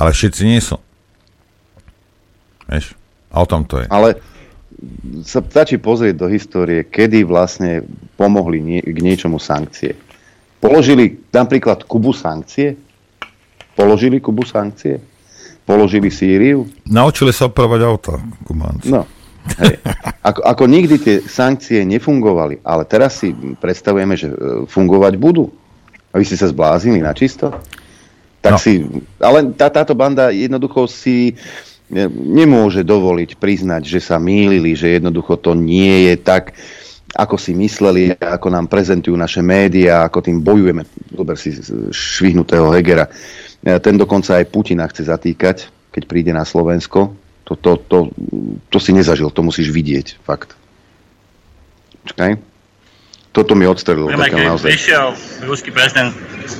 ale všetci nie sú. Vieš? A o tom to je. Ale sa stačí pozrieť do histórie, kedy vlastne pomohli nie, k niečomu sankcie. Položili napríklad Kubu sankcie? Položili Kubu sankcie? Položili Sýriu? Naučili sa opravať auto, Kubánci. No, hej. Ako, ako nikdy tie sankcie nefungovali, ale teraz si predstavujeme, že e, fungovať budú. A vy ste sa zbláznili na čisto? Tak no. si, ale tá, táto banda jednoducho si nemôže dovoliť priznať, že sa mýlili, že jednoducho to nie je tak, ako si mysleli, ako nám prezentujú naše médiá, ako tým bojujeme. Dober si švihnutého Hegera. Ten dokonca aj Putina chce zatýkať, keď príde na Slovensko. To, to, to, to si nezažil, to musíš vidieť, fakt. Čakaj. Toto mi odstrelilo. Vieme, keď naozaj. prišiel ruský prezident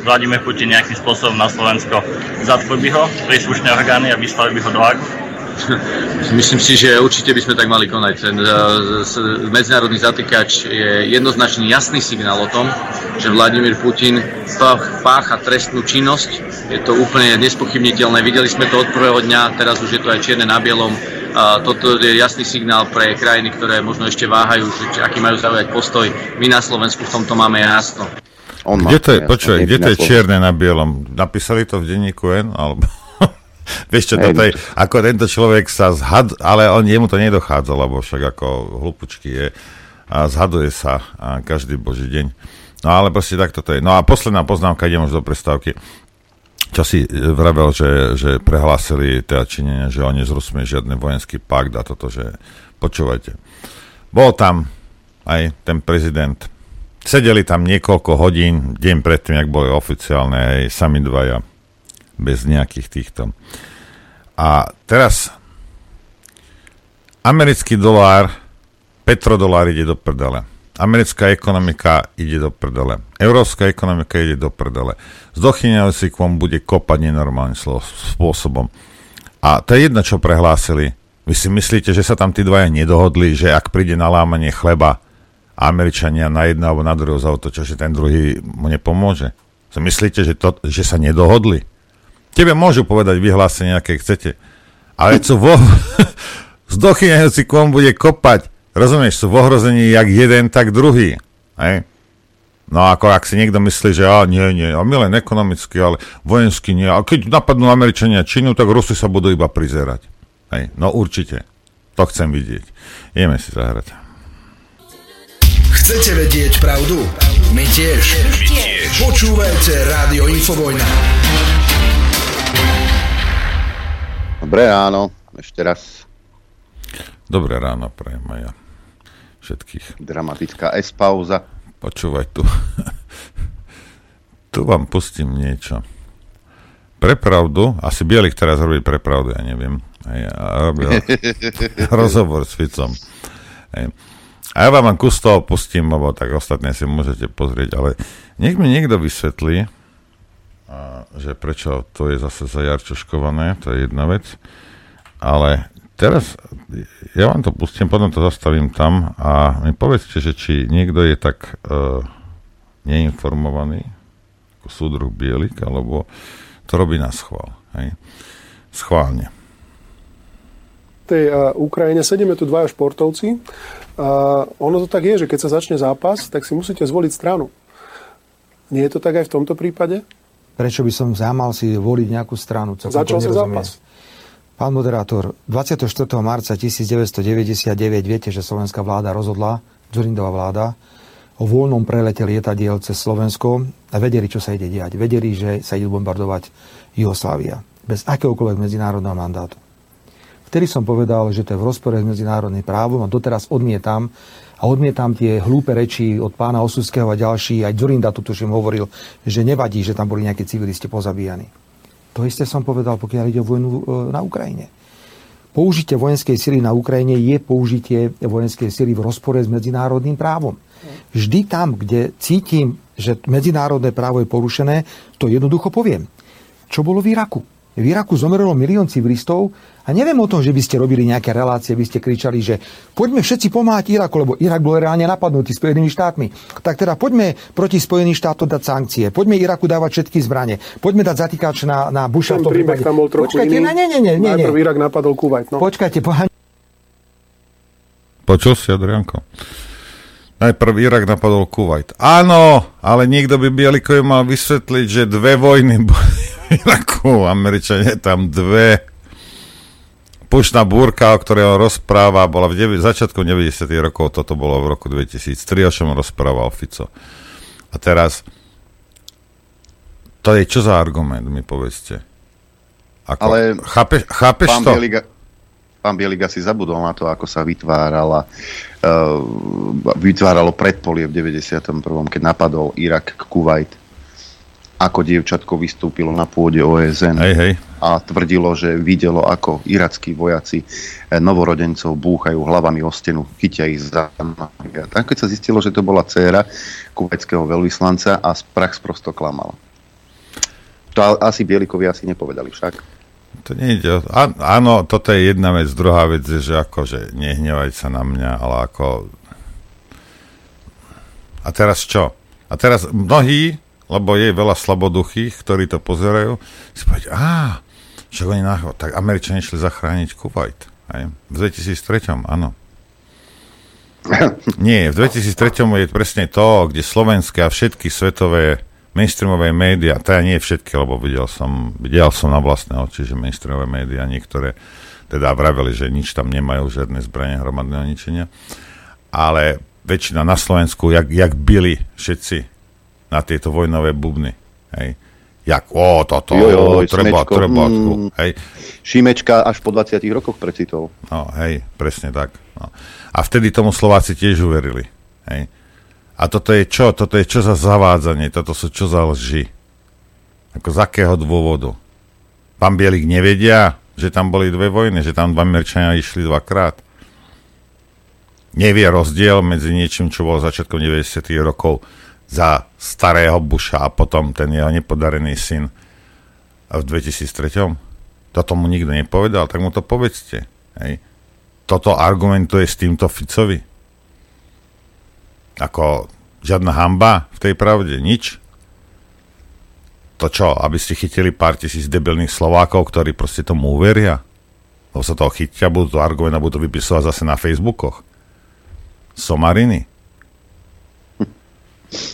Vladimír Putin nejakým spôsobom na Slovensko, zatkli by ho príslušné orgány a vyslali by ho do Hagu? Myslím si, že určite by sme tak mali konať. Ten uh, medzinárodný zatýkač je jednoznačný jasný signál o tom, že Vladimír Putin pácha trestnú činnosť. Je to úplne nespochybniteľné. Videli sme to od prvého dňa, teraz už je to aj čierne na bielom. Toto je jasný signál pre krajiny, ktoré možno ešte váhajú, že, aký majú zaujať postoj. My na Slovensku v tomto máme jasno. On kde to je, počuj, kde to je čierne na bielom? Napísali to v denníku N? Alebo... Vieš čo, toto je, ako tento človek sa zhad, ale on jemu to nedochádza, lebo však ako hlupučky je a zhaduje sa a každý boží deň. No ale proste takto to je. No a posledná poznámka, idem už do prestávky. Čo si vravel, že, že prehlásili teda činenia, že oni z Rusmi žiadny vojenský pakt a toto, že počúvajte. Bol tam aj ten prezident. Sedeli tam niekoľko hodín, deň predtým, jak boli oficiálne, aj sami dvaja bez nejakých týchto. A teraz americký dolár, petrodolár ide do prdele. Americká ekonomika ide do prdele. Európska ekonomika ide do prdele. S dochyňajúcikom bude kopať nenormálnym spôsobom. A to je jedno, čo prehlásili. Vy si myslíte, že sa tam tí dvaja nedohodli, že ak príde na lámanie chleba, Američania na jedno alebo na druhého zautočia, že ten druhý mu nepomôže? Si myslíte, že, to, že sa nedohodli? Tebe môžu povedať vyhlásenie, aké chcete. Ale co vo... z dochyňajúci kom bude kopať. Rozumieš, sú v ohrození jak jeden, tak druhý. Hej? No ako ak si niekto myslí, že a nie, nie, a my len ekonomicky, ale vojensky nie. A keď napadnú Američania Čínu, tak Rusy sa budú iba prizerať. Hej? No určite. To chcem vidieť. Ideme si zahrať. Chcete vedieť pravdu? My tiež. My tiež. Počúvajte Rádio Infovojna. Dobré ráno, ešte raz. Dobré ráno, prajem ja. všetkých. Dramatická S-pauza. Počúvaj tu. tu vám pustím niečo. Prepravdu, asi Bielik teraz robí prepravdu, ja neviem. Hej, a robil rozhovor s Ficom. Hej. A ja vám kus toho pustím, lebo tak ostatné si môžete pozrieť, ale nech mi niekto vysvetlí, a, že prečo to je zase zajarčoškované, to je jedna vec. Ale teraz ja vám to pustím, potom to zastavím tam a mi povedzte, že či niekto je tak uh, neinformovaný, ako súdruh Bielik, alebo to robí na schvál. Hej. Schválne. Tej uh, Ukrajine sedíme tu dvaja športovci a ono to tak je, že keď sa začne zápas, tak si musíte zvoliť stranu. Nie je to tak aj v tomto prípade? Prečo by som zamal si voliť nejakú stranu? Začal sa zápas. Pán moderátor, 24. marca 1999 viete, že slovenská vláda rozhodla, Zurindová vláda, o voľnom prelete lietadiel cez Slovensko a vedeli, čo sa ide diať. Vedeli, že sa ide bombardovať Jugoslávia bez akéhokoľvek medzinárodného mandátu. Vtedy som povedal, že to je v rozpore s medzinárodným právom a doteraz odmietam a odmietam tie hlúpe reči od pána Osuského a ďalší, aj Zurinda tu tuším hovoril, že nevadí, že tam boli nejakí civilisti pozabíjani. To isté som povedal, pokiaľ ide o vojnu e, na Ukrajine. Použitie vojenskej sily na Ukrajine je použitie vojenskej sily v rozpore s medzinárodným právom. Vždy tam, kde cítim, že medzinárodné právo je porušené, to jednoducho poviem. Čo bolo v Iraku? V Iraku zomrelo milión civilistov a neviem o tom, že by ste robili nejaké relácie, by ste kričali, že poďme všetci pomáhať Iraku, lebo Irak bol reálne napadnutý Spojenými štátmi. Tak teda poďme proti Spojeným štátom dať sankcie, poďme Iraku dávať všetky zbranie, poďme dať zatýkač na, na Busha. Ten príbeh tam bol trochu Počkajte, iný. Nie, nie, nie, nie, Najprv Irak napadol Kuwait. No. Počkajte, po... Počul si, Adrianko? Najprv Irak napadol Kuwait. Áno, ale niekto by Bielikovi mal vysvetliť, že dve vojny boli Iraku. Američania tam dve. Pušná búrka, o ktorej on rozpráva, bola v devi- začiatku 90. rokov, toto bolo v roku 2003, o čom rozprával Fico. A teraz, to je čo za argument, mi povedzte. Ako, Ale chápe, chápeš pán to? Bieliga, pán Bieliga si zabudol na to, ako sa vytvárala, uh, vytváralo predpolie v 91., keď napadol Irak Kuwait. Ako dievčatko vystúpilo na pôde OSN Hej, hej. a tvrdilo, že videlo, ako irackí vojaci eh, novorodencov búchajú hlavami o stenu, chytia ich za nohy. Tak keď sa zistilo, že to bola dcéra kuvajského veľvyslanca a prax prosto klamala. To asi Bielikovi asi nepovedali však. To o- á- Áno, toto je jedna vec. Druhá vec je, že akože nehnevaj sa na mňa, ale ako... A teraz čo? A teraz mnohí, lebo je veľa slaboduchých, ktorí to pozerajú, si povedia, á, že oni náhodou, tak Američania išli zachrániť Kuwait. Aj? V 2003, áno. Nie, v 2003 je presne to, kde slovenské a všetky svetové mainstreamové médiá, teda nie všetky, lebo videl som, videl som na vlastné oči, že mainstreamové médiá niektoré teda vraveli, že nič tam nemajú, žiadne zbranie hromadného ničenia, ale väčšina na Slovensku, jak, jak byli všetci na tieto vojnové bubny, hej, jak, o, toto, Jo, jo, o, treba, Smečko, treba, mm. hej, Šimečka až po 20 rokoch precitol. No, hej, presne tak. No. A vtedy tomu Slováci tiež uverili. Hej. A toto je čo? Toto je čo za zavádzanie? Toto sú čo za lži? Ako z akého dôvodu? Pán Bielik nevedia, že tam boli dve vojny, že tam dva Američania išli dvakrát. Nevie rozdiel medzi niečím, čo bolo začiatkom 90. rokov za starého Busha a potom ten jeho nepodarený syn v 2003. Toto mu nikto nepovedal, tak mu to povedzte. Hej. Toto argumentuje s týmto Ficovi. Ako žiadna hamba v tej pravde, nič. To čo, aby ste chytili pár tisíc debilných Slovákov, ktorí proste tomu uveria? Lebo sa toho chytia, budú to argument a budú to vypisovať zase na Facebookoch. Somariny.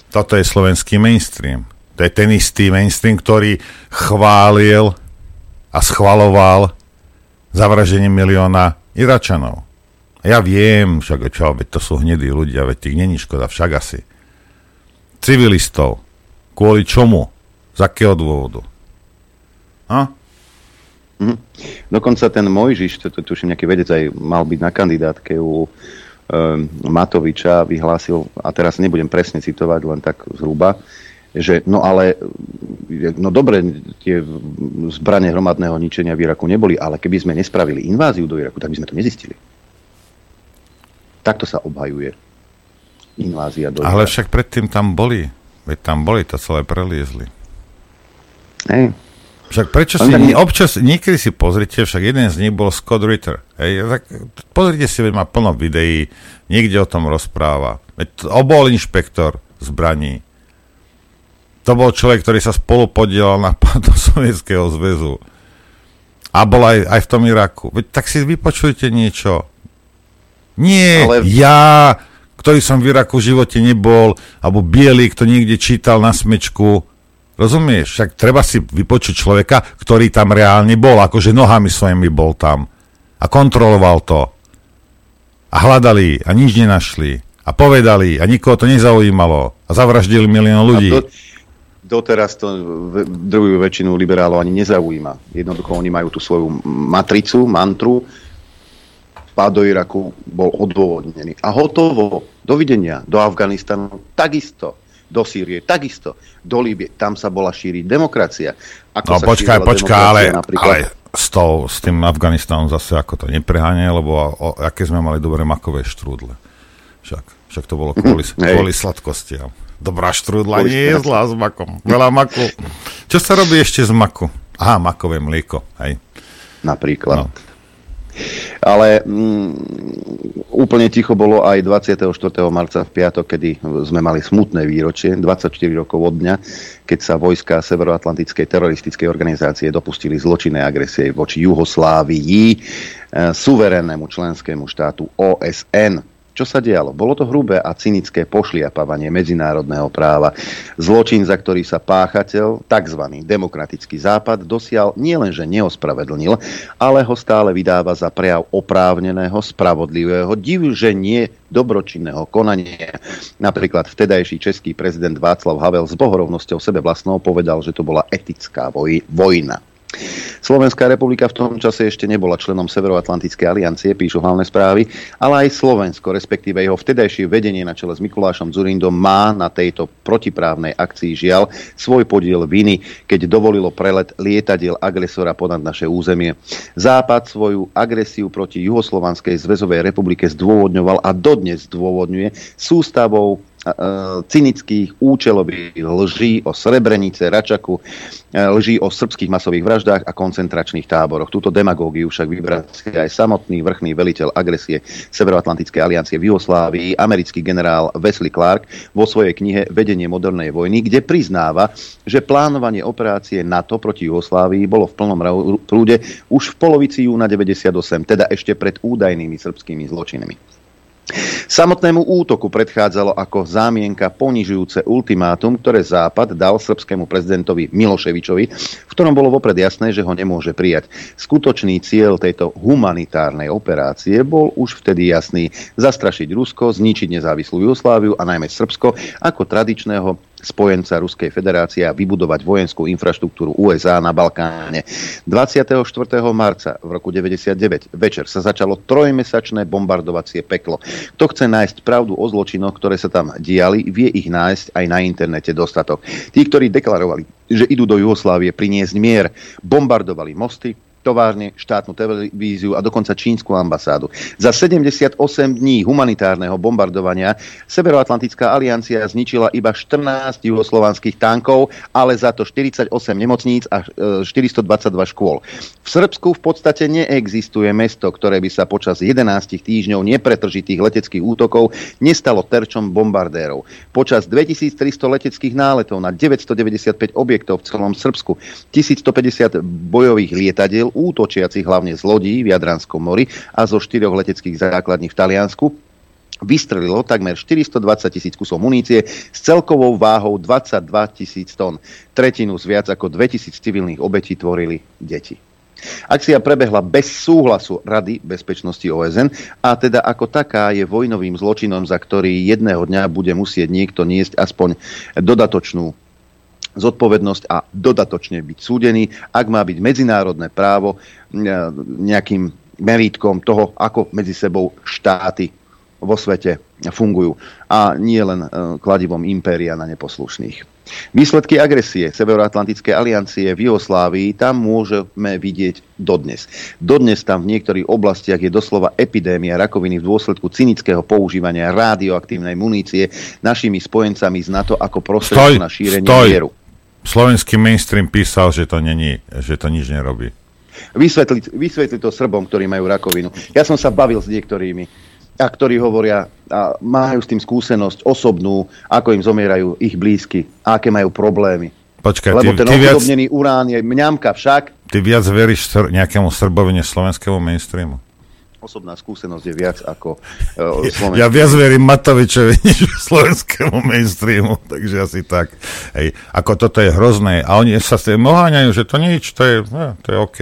Toto je slovenský mainstream. To je ten istý mainstream, ktorý chválil a schvaloval zavraženie milióna Iračanov. Ja viem, však čo, veď to sú hnedí ľudia, veď tých není škoda, však asi. Civilistov. Kvôli čomu? Z akého dôvodu? A? Mhm. Dokonca ten Mojžiš, to, to tuším nejaký vedec aj mal byť na kandidátke u Matoviča vyhlásil, a teraz nebudem presne citovať, len tak zhruba, že no ale, no dobre, tie zbranie hromadného ničenia v Iraku neboli, ale keby sme nespravili inváziu do Iraku, tak by sme to nezistili. Takto sa obhajuje invázia do Ale však predtým tam boli. Veď tam boli, to celé preliezli. Hej. Však prečo si, nie, občas, niekedy si pozrite, však jeden z nich bol Scott Ritter. Hej, tak pozrite si, veď má plno videí, niekde o tom rozpráva. Veď to bol inšpektor zbraní. To bol človek, ktorý sa spolu podielal na pádu Sovietskeho zväzu. A bol aj, aj v tom Iraku. Veď tak si vypočujte niečo. Nie, Ale... ja, ktorý som v Iraku v živote nebol, alebo bielý, kto niekde čítal na smečku, Rozumieš? Však treba si vypočuť človeka, ktorý tam reálne bol, akože nohami svojimi bol tam. A kontroloval to. A hľadali a nič nenašli. A povedali a nikoho to nezaujímalo. A zavraždili milión ľudí. A do, doteraz to druhú väčšinu liberálov ani nezaujíma. Jednoducho oni majú tú svoju matricu, mantru. Pád do Iraku bol odôvodnený. A hotovo. Dovidenia. Do Afganistanu takisto do Sýrie, takisto do Líbie, tam sa bola šíriť demokracia. Ako no počkaj, počkaj, ale, napríklad... ale s, tou, s tým Afganistanom zase ako to nepreháňa, lebo o, o, aké sme mali dobré makové štrúdle. Však, však to bolo kvôli, kvôli sladkostiam. Dobrá štrúdla nie je zlá s makom. Veľa maku. Čo sa robí ešte z maku? Aha, makové mlieko, hej. Napríklad. No. Ale mm, úplne ticho bolo aj 24. marca v piatok, kedy sme mali smutné výročie, 24 rokov od dňa, keď sa vojska Severoatlantickej teroristickej organizácie dopustili zločinnej agresie voči Juhoslávii, e, suverénnemu členskému štátu OSN čo sa dialo? Bolo to hrubé a cynické pošliapávanie medzinárodného práva. Zločin, za ktorý sa páchateľ, tzv. demokratický západ, dosial nielenže neospravedlnil, ale ho stále vydáva za prejav oprávneného, spravodlivého, div, že nie dobročinného konania. Napríklad vtedajší český prezident Václav Havel s bohorovnosťou sebe vlastnou povedal, že to bola etická voj- vojna. Slovenská republika v tom čase ešte nebola členom Severoatlantickej aliancie, píšu hlavné správy, ale aj Slovensko, respektíve jeho vtedajšie vedenie na čele s Mikulášom Zurindom má na tejto protiprávnej akcii žiaľ svoj podiel viny, keď dovolilo prelet lietadiel agresora ponad naše územie. Západ svoju agresiu proti Juhoslovanskej zväzovej republike zdôvodňoval a dodnes zdôvodňuje sústavou cynických účelových lží o Srebrenice, Račaku, lží o srbských masových vraždách a koncentračných táboroch. Túto demagógiu však vybracia aj samotný vrchný veliteľ agresie Severoatlantickej aliancie v Jugoslávii, americký generál Wesley Clark vo svojej knihe Vedenie modernej vojny, kde priznáva, že plánovanie operácie NATO proti Jugoslávii bolo v plnom prúde už v polovici júna 98, teda ešte pred údajnými srbskými zločinami. Samotnému útoku predchádzalo ako zámienka ponižujúce ultimátum, ktoré Západ dal srbskému prezidentovi Miloševičovi, v ktorom bolo vopred jasné, že ho nemôže prijať. Skutočný cieľ tejto humanitárnej operácie bol už vtedy jasný. Zastrašiť Rusko, zničiť nezávislú Jugosláviu a najmä Srbsko ako tradičného spojenca Ruskej federácie a vybudovať vojenskú infraštruktúru USA na Balkáne. 24. marca v roku 99 večer sa začalo trojmesačné bombardovacie peklo. Kto chce nájsť pravdu o zločinoch, ktoré sa tam diali, vie ich nájsť aj na internete dostatok. Tí, ktorí deklarovali, že idú do Jugoslávie priniesť mier, bombardovali mosty, továrne, štátnu televíziu a dokonca čínsku ambasádu. Za 78 dní humanitárneho bombardovania Severoatlantická aliancia zničila iba 14 juhoslovanských tankov, ale za to 48 nemocníc a 422 e, škôl. V Srbsku v podstate neexistuje mesto, ktoré by sa počas 11 týždňov nepretržitých leteckých útokov nestalo terčom bombardérov. Počas 2300 leteckých náletov na 995 objektov v celom Srbsku, 1150 bojových lietadiel útočiacich hlavne z lodí v Jadranskom mori a zo štyroch leteckých základní v Taliansku, vystrelilo takmer 420 tisíc kusov munície s celkovou váhou 22 tisíc tón. Tretinu z viac ako 2000 civilných obetí tvorili deti. Akcia prebehla bez súhlasu Rady bezpečnosti OSN a teda ako taká je vojnovým zločinom, za ktorý jedného dňa bude musieť niekto niesť aspoň dodatočnú zodpovednosť a dodatočne byť súdený, ak má byť medzinárodné právo nejakým merítkom toho, ako medzi sebou štáty vo svete fungujú. A nie len e, kladivom impéria na neposlušných. Výsledky agresie Severoatlantickej aliancie v Jugoslávii tam môžeme vidieť dodnes. Dodnes tam v niektorých oblastiach je doslova epidémia rakoviny v dôsledku cynického používania radioaktívnej munície našimi spojencami z NATO ako prostriedok na šírenie stoj. Slovenský mainstream písal, že to, není, že to nič nerobí. Vysvetliť, vysvetli to Srbom, ktorí majú rakovinu. Ja som sa bavil s niektorými a ktorí hovoria a majú s tým skúsenosť osobnú, ako im zomierajú ich blízky a aké majú problémy. Počkaj, Lebo ty, ten ty viac, urán je mňamka však. Ty viac veríš sr- nejakému Srbovi než slovenskému mainstreamu? Osobná skúsenosť je viac ako uh, slovenský. Ja viac verím Matovičovi než slovenskému mainstreamu, takže asi tak. Hej, ako toto je hrozné. A oni sa s tým oháňajú, že to nič, to je, no, to je OK.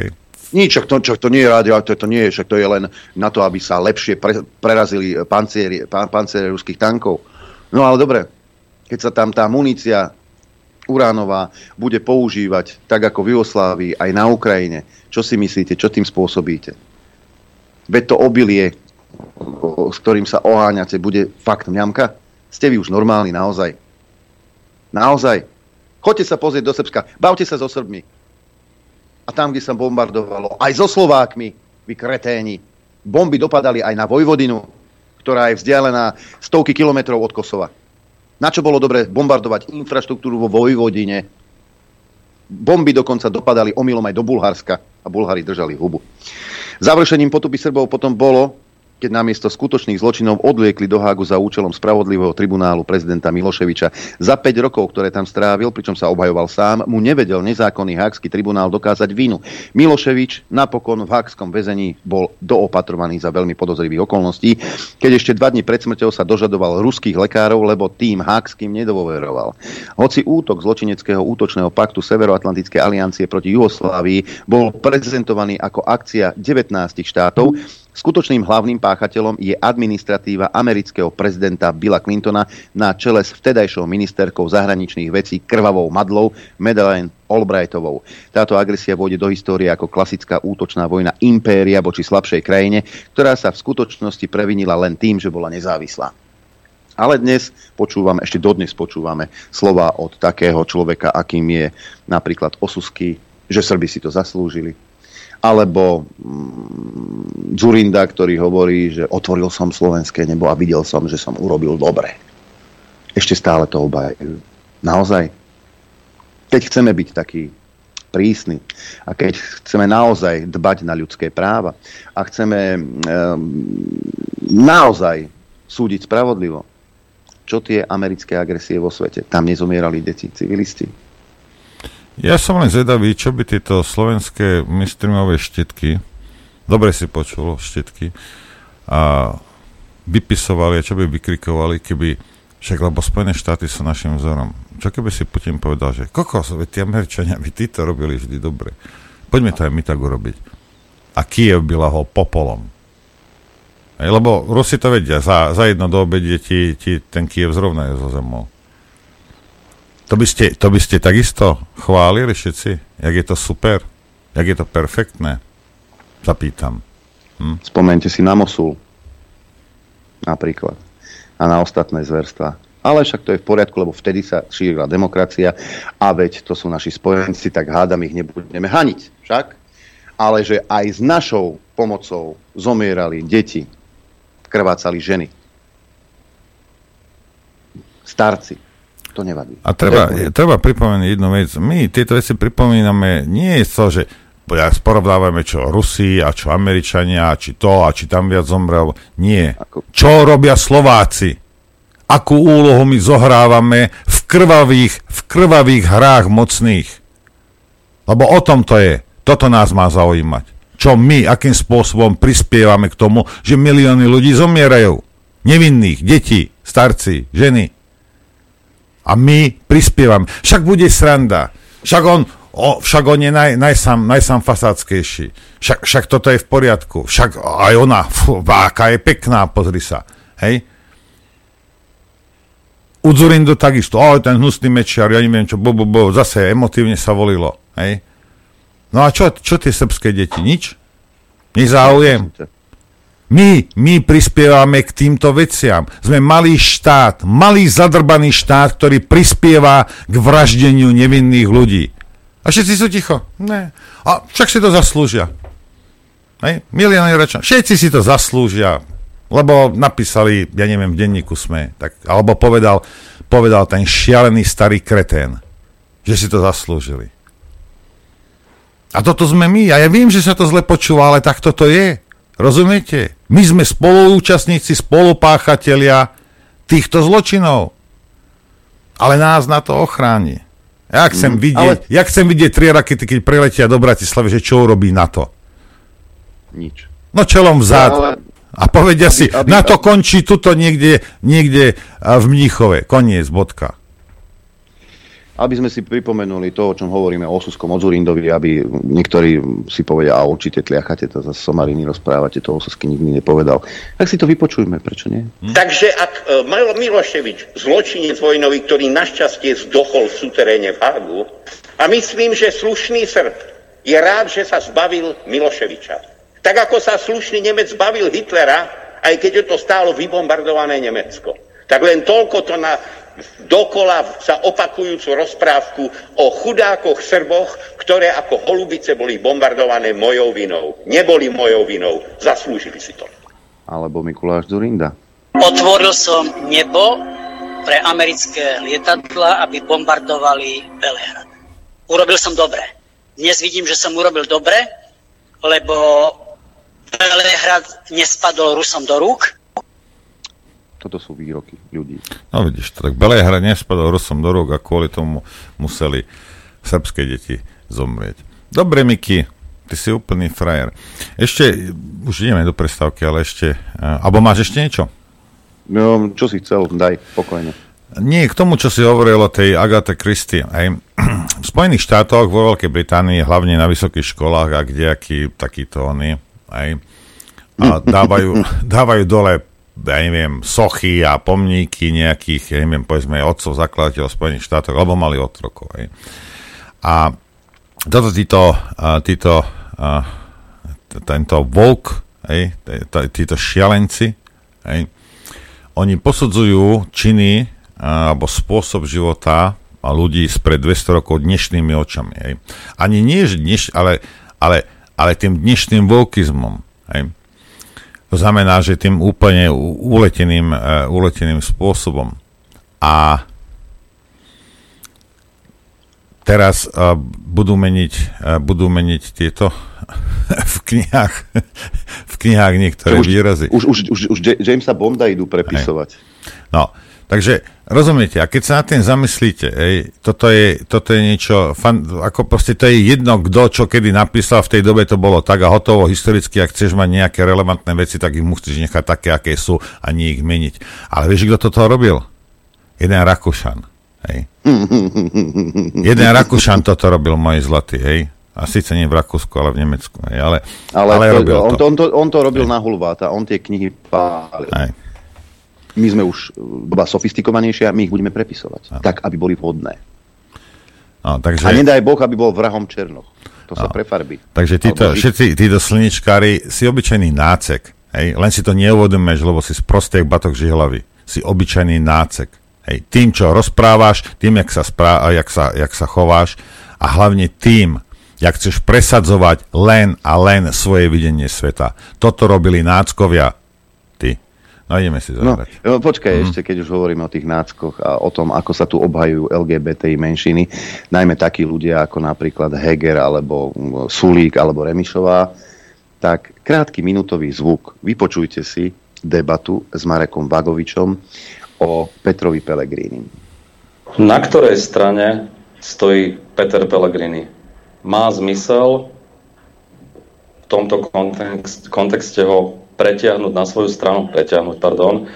Nič, to, čo, to nie je rádio, to, to nie je, však to je len na to, aby sa lepšie pre, prerazili pancieri, panciere ruských tankov. No ale dobre, keď sa tam tá munícia uránová bude používať tak ako v Jugoslávii aj na Ukrajine, čo si myslíte, čo tým spôsobíte? Veď to obilie, s ktorým sa oháňate, bude fakt mňamka? Ste vy už normálni naozaj? Naozaj? Choďte sa pozrieť do Srbska, bavte sa so Srbmi a tam, kde sa bombardovalo, aj so Slovákmi, vy kreténi. Bomby dopadali aj na Vojvodinu, ktorá je vzdialená stovky kilometrov od Kosova. Na čo bolo dobre bombardovať infraštruktúru vo Vojvodine? Bomby dokonca dopadali omylom aj do Bulharska a Bulhári držali hubu. Završením potupy Srbov potom bolo, keď namiesto skutočných zločinov odliekli do Hágu za účelom spravodlivého tribunálu prezidenta Miloševiča. Za 5 rokov, ktoré tam strávil, pričom sa obhajoval sám, mu nevedel nezákonný hákský tribunál dokázať vinu. Miloševič napokon v hákskom väzení bol doopatrovaný za veľmi podozrivých okolností, keď ešte dva dní pred smrťou sa dožadoval ruských lekárov, lebo tým hákským nedovoveroval. Hoci útok zločineckého útočného paktu Severoatlantickej aliancie proti Jugoslávii bol prezentovaný ako akcia 19 štátov, Skutočným hlavným páchateľom je administratíva amerického prezidenta Billa Clintona na čele s vtedajšou ministerkou zahraničných vecí krvavou madlou Madeleine Albrightovou. Táto agresia vôjde do histórie ako klasická útočná vojna impéria voči slabšej krajine, ktorá sa v skutočnosti previnila len tým, že bola nezávislá. Ale dnes počúvame, ešte dodnes počúvame slova od takého človeka, akým je napríklad Osusky, že Srby si to zaslúžili, alebo mm, Zurinda, ktorý hovorí, že otvoril som slovenské nebo a videl som, že som urobil dobre. Ešte stále to obhajujú. Naozaj. Keď chceme byť taký prísny a keď chceme naozaj dbať na ľudské práva a chceme um, naozaj súdiť spravodlivo, čo tie americké agresie vo svete? Tam nezomierali deti, civilisti ja som len zvedavý, čo by tieto slovenské mistrimové štetky, dobre si počul, štetky, a vypisovali čo by vykrikovali, keby, však lebo Spojené štáty sú našim vzorom. Čo keby si Putin povedal, že kokos, veď tí Američania by tí to robili vždy dobre. Poďme to aj my tak urobiť. A Kiev by lahol popolom. Lebo Rusi to vedia, za, za jedno do obedie ti, ti ten Kiev zrovna je zo zemou. To by, ste, to by ste takisto chválili všetci? Jak je to super? Jak je to perfektné? Zapýtam. Hm? Spomente si na Mosul. Napríklad. A na ostatné zverstva. Ale však to je v poriadku, lebo vtedy sa šírila demokracia a veď to sú naši spojenci, tak hádam ich nebudeme haniť. Však? Ale že aj s našou pomocou zomierali deti, krvácali ženy, starci, to nevadí. A treba, treba pripomenúť jednu vec. My tieto veci pripomíname nie je to, že sporovnávame čo Rusi a čo Američania, a či to a či tam viac zomrel. Nie. Čo robia Slováci? Akú úlohu my zohrávame v krvavých, v krvavých hrách mocných? Lebo o tom to je. Toto nás má zaujímať. Čo my, akým spôsobom prispievame k tomu, že milióny ľudí zomierajú. Nevinných, detí, starci, ženy. A my prispievame. Však bude sranda. Však on, o, však on je naj, najsam, najsam fasáckejší. Však, však toto je v poriadku. Však aj ona, fú, aká je pekná, pozri sa. Hej? Udzurindo takisto, o, ten hnusný mečiar, ja neviem čo, bo, bo, bo, zase emotívne sa volilo. Hej? No a čo, čo tie srbské deti? Nič? Nezáujem. My, my prispievame k týmto veciam. Sme malý štát, malý zadrbaný štát, ktorý prispieva k vraždeniu nevinných ľudí. A všetci sú ticho. Ne. A však si to zaslúžia. Hej? Milióny rečo. Všetci si to zaslúžia. Lebo napísali, ja neviem, v denníku sme, tak, alebo povedal, povedal ten šialený starý kretén, že si to zaslúžili. A toto sme my. A ja viem, že sa to zle počúva, ale tak toto je. Rozumiete? My sme spoluúčastníci, spolupáchatelia týchto zločinov. Ale nás na to ochráni. Ja chcem, mm, vidieť, ale... ja chcem vidieť tri rakety, keď priletia do Bratislavy, že čo urobí na to. Nič. No čelom vzad. Ale... A povedia aby, si, aby, na to končí tuto niekde, niekde v Mníchove. Koniec, bodka aby sme si pripomenuli to, o čom hovoríme o Osuskom Zurindovi, aby niektorí si povedia, a určite tliachate to za somariny, rozprávate, to Osusky nikdy nepovedal. Tak si to vypočujme, prečo nie? Hm? Takže ak uh, Miloševič, zločinec vojnový, ktorý našťastie zdochol v suteréne v Hagu, a myslím, že slušný Srb je rád, že sa zbavil Miloševiča. Tak ako sa slušný Nemec zbavil Hitlera, aj keď je to stálo vybombardované Nemecko. Tak len toľko to na dokola sa opakujúcu rozprávku o chudákoch Srboch, ktoré ako holubice boli bombardované mojou vinou. Neboli mojou vinou, zaslúžili si to. Alebo Mikuláš Zurinda. Otvoril som nebo pre americké lietadla, aby bombardovali Belehrad. Urobil som dobre. Dnes vidím, že som urobil dobre, lebo Belehrad nespadol Rusom do rúk, toto sú výroky ľudí. No vidíš, tak Belehra nespadol Rusom do rúk a kvôli tomu museli srbské deti zomrieť. Dobre, Miky, ty si úplný frajer. Ešte, už ideme do prestávky, ale ešte, alebo máš ešte niečo? No, čo si chcel, daj, pokojne. Nie, k tomu, čo si hovoril o tej Agathe Christie. Aj v Spojených štátoch, vo Veľkej Británii, hlavne na vysokých školách a kdejakí takíto oni, aj a dávajú, dávajú dole ja neviem, sochy a pomníky nejakých, ja neviem, povedzme, otcov, zakladateľov Spojených štátov, alebo mali otrokov. Hej. A toto títo, títo tento volk, títo šialenci, hej, oni posudzujú činy alebo spôsob života ľudí spred 200 rokov dnešnými očami. Hej. Ani nie, dneš, ale, ale, ale tým dnešným volkizmom. Hej. To znamená, že tým úplne uleteným, uh, uleteným spôsobom. A teraz uh, budú, meniť, uh, budú meniť tieto v knihách, v knihách niektoré už, výrazy. Už, už, už, už Jamesa Bonda idú prepisovať. Hej. No, Takže rozumiete, a keď sa na tým zamyslíte, ej, toto, je, toto je niečo, fan, ako proste to je jedno, kto čo kedy napísal, v tej dobe to bolo tak a hotovo historicky, ak chceš mať nejaké relevantné veci, tak ich musíš nechať také, aké sú a nie ich meniť. Ale vieš, kto toto robil? Jeden Rakúšan. Hej. Jeden Rakúšan toto robil, môj zlatý, hej. A síce nie v Rakúsku, ale v Nemecku. Hej. Ale, ale, ale to, robil on, to. On, to, on to robil hej. na hulváta, on tie knihy pálil. Hej my sme už doba sofistikovanejšia, my ich budeme prepisovať. A. Tak, aby boli vhodné. A, takže... a nedaj Boh, aby bol vrahom Černoch. To sa prefarbí. Takže títo, všetci títo slničkári si obyčajný nácek. Hej? Len si to neuvedomuješ, lebo si z prostých batok žihlavy. Si obyčajný nácek. Hej? Tým, čo rozprávaš, tým, jak sa, sprá- jak, sa, jak sa chováš a hlavne tým, jak chceš presadzovať len a len svoje videnie sveta. Toto robili náckovia No ideme si zahrať. No, počkaj, mm. ešte keď už hovoríme o tých náckoch a o tom, ako sa tu obhajujú LGBTI menšiny, najmä takí ľudia ako napríklad Heger alebo mm, Sulík alebo Remišová, tak krátky minútový zvuk. Vypočujte si debatu s Marekom Vagovičom o Petrovi Pelegrini. Na ktorej strane stojí Peter Pellegrini? Má zmysel v tomto kontext, kontexte ho pretiahnuť na svoju stranu, pretiahnuť, pardon,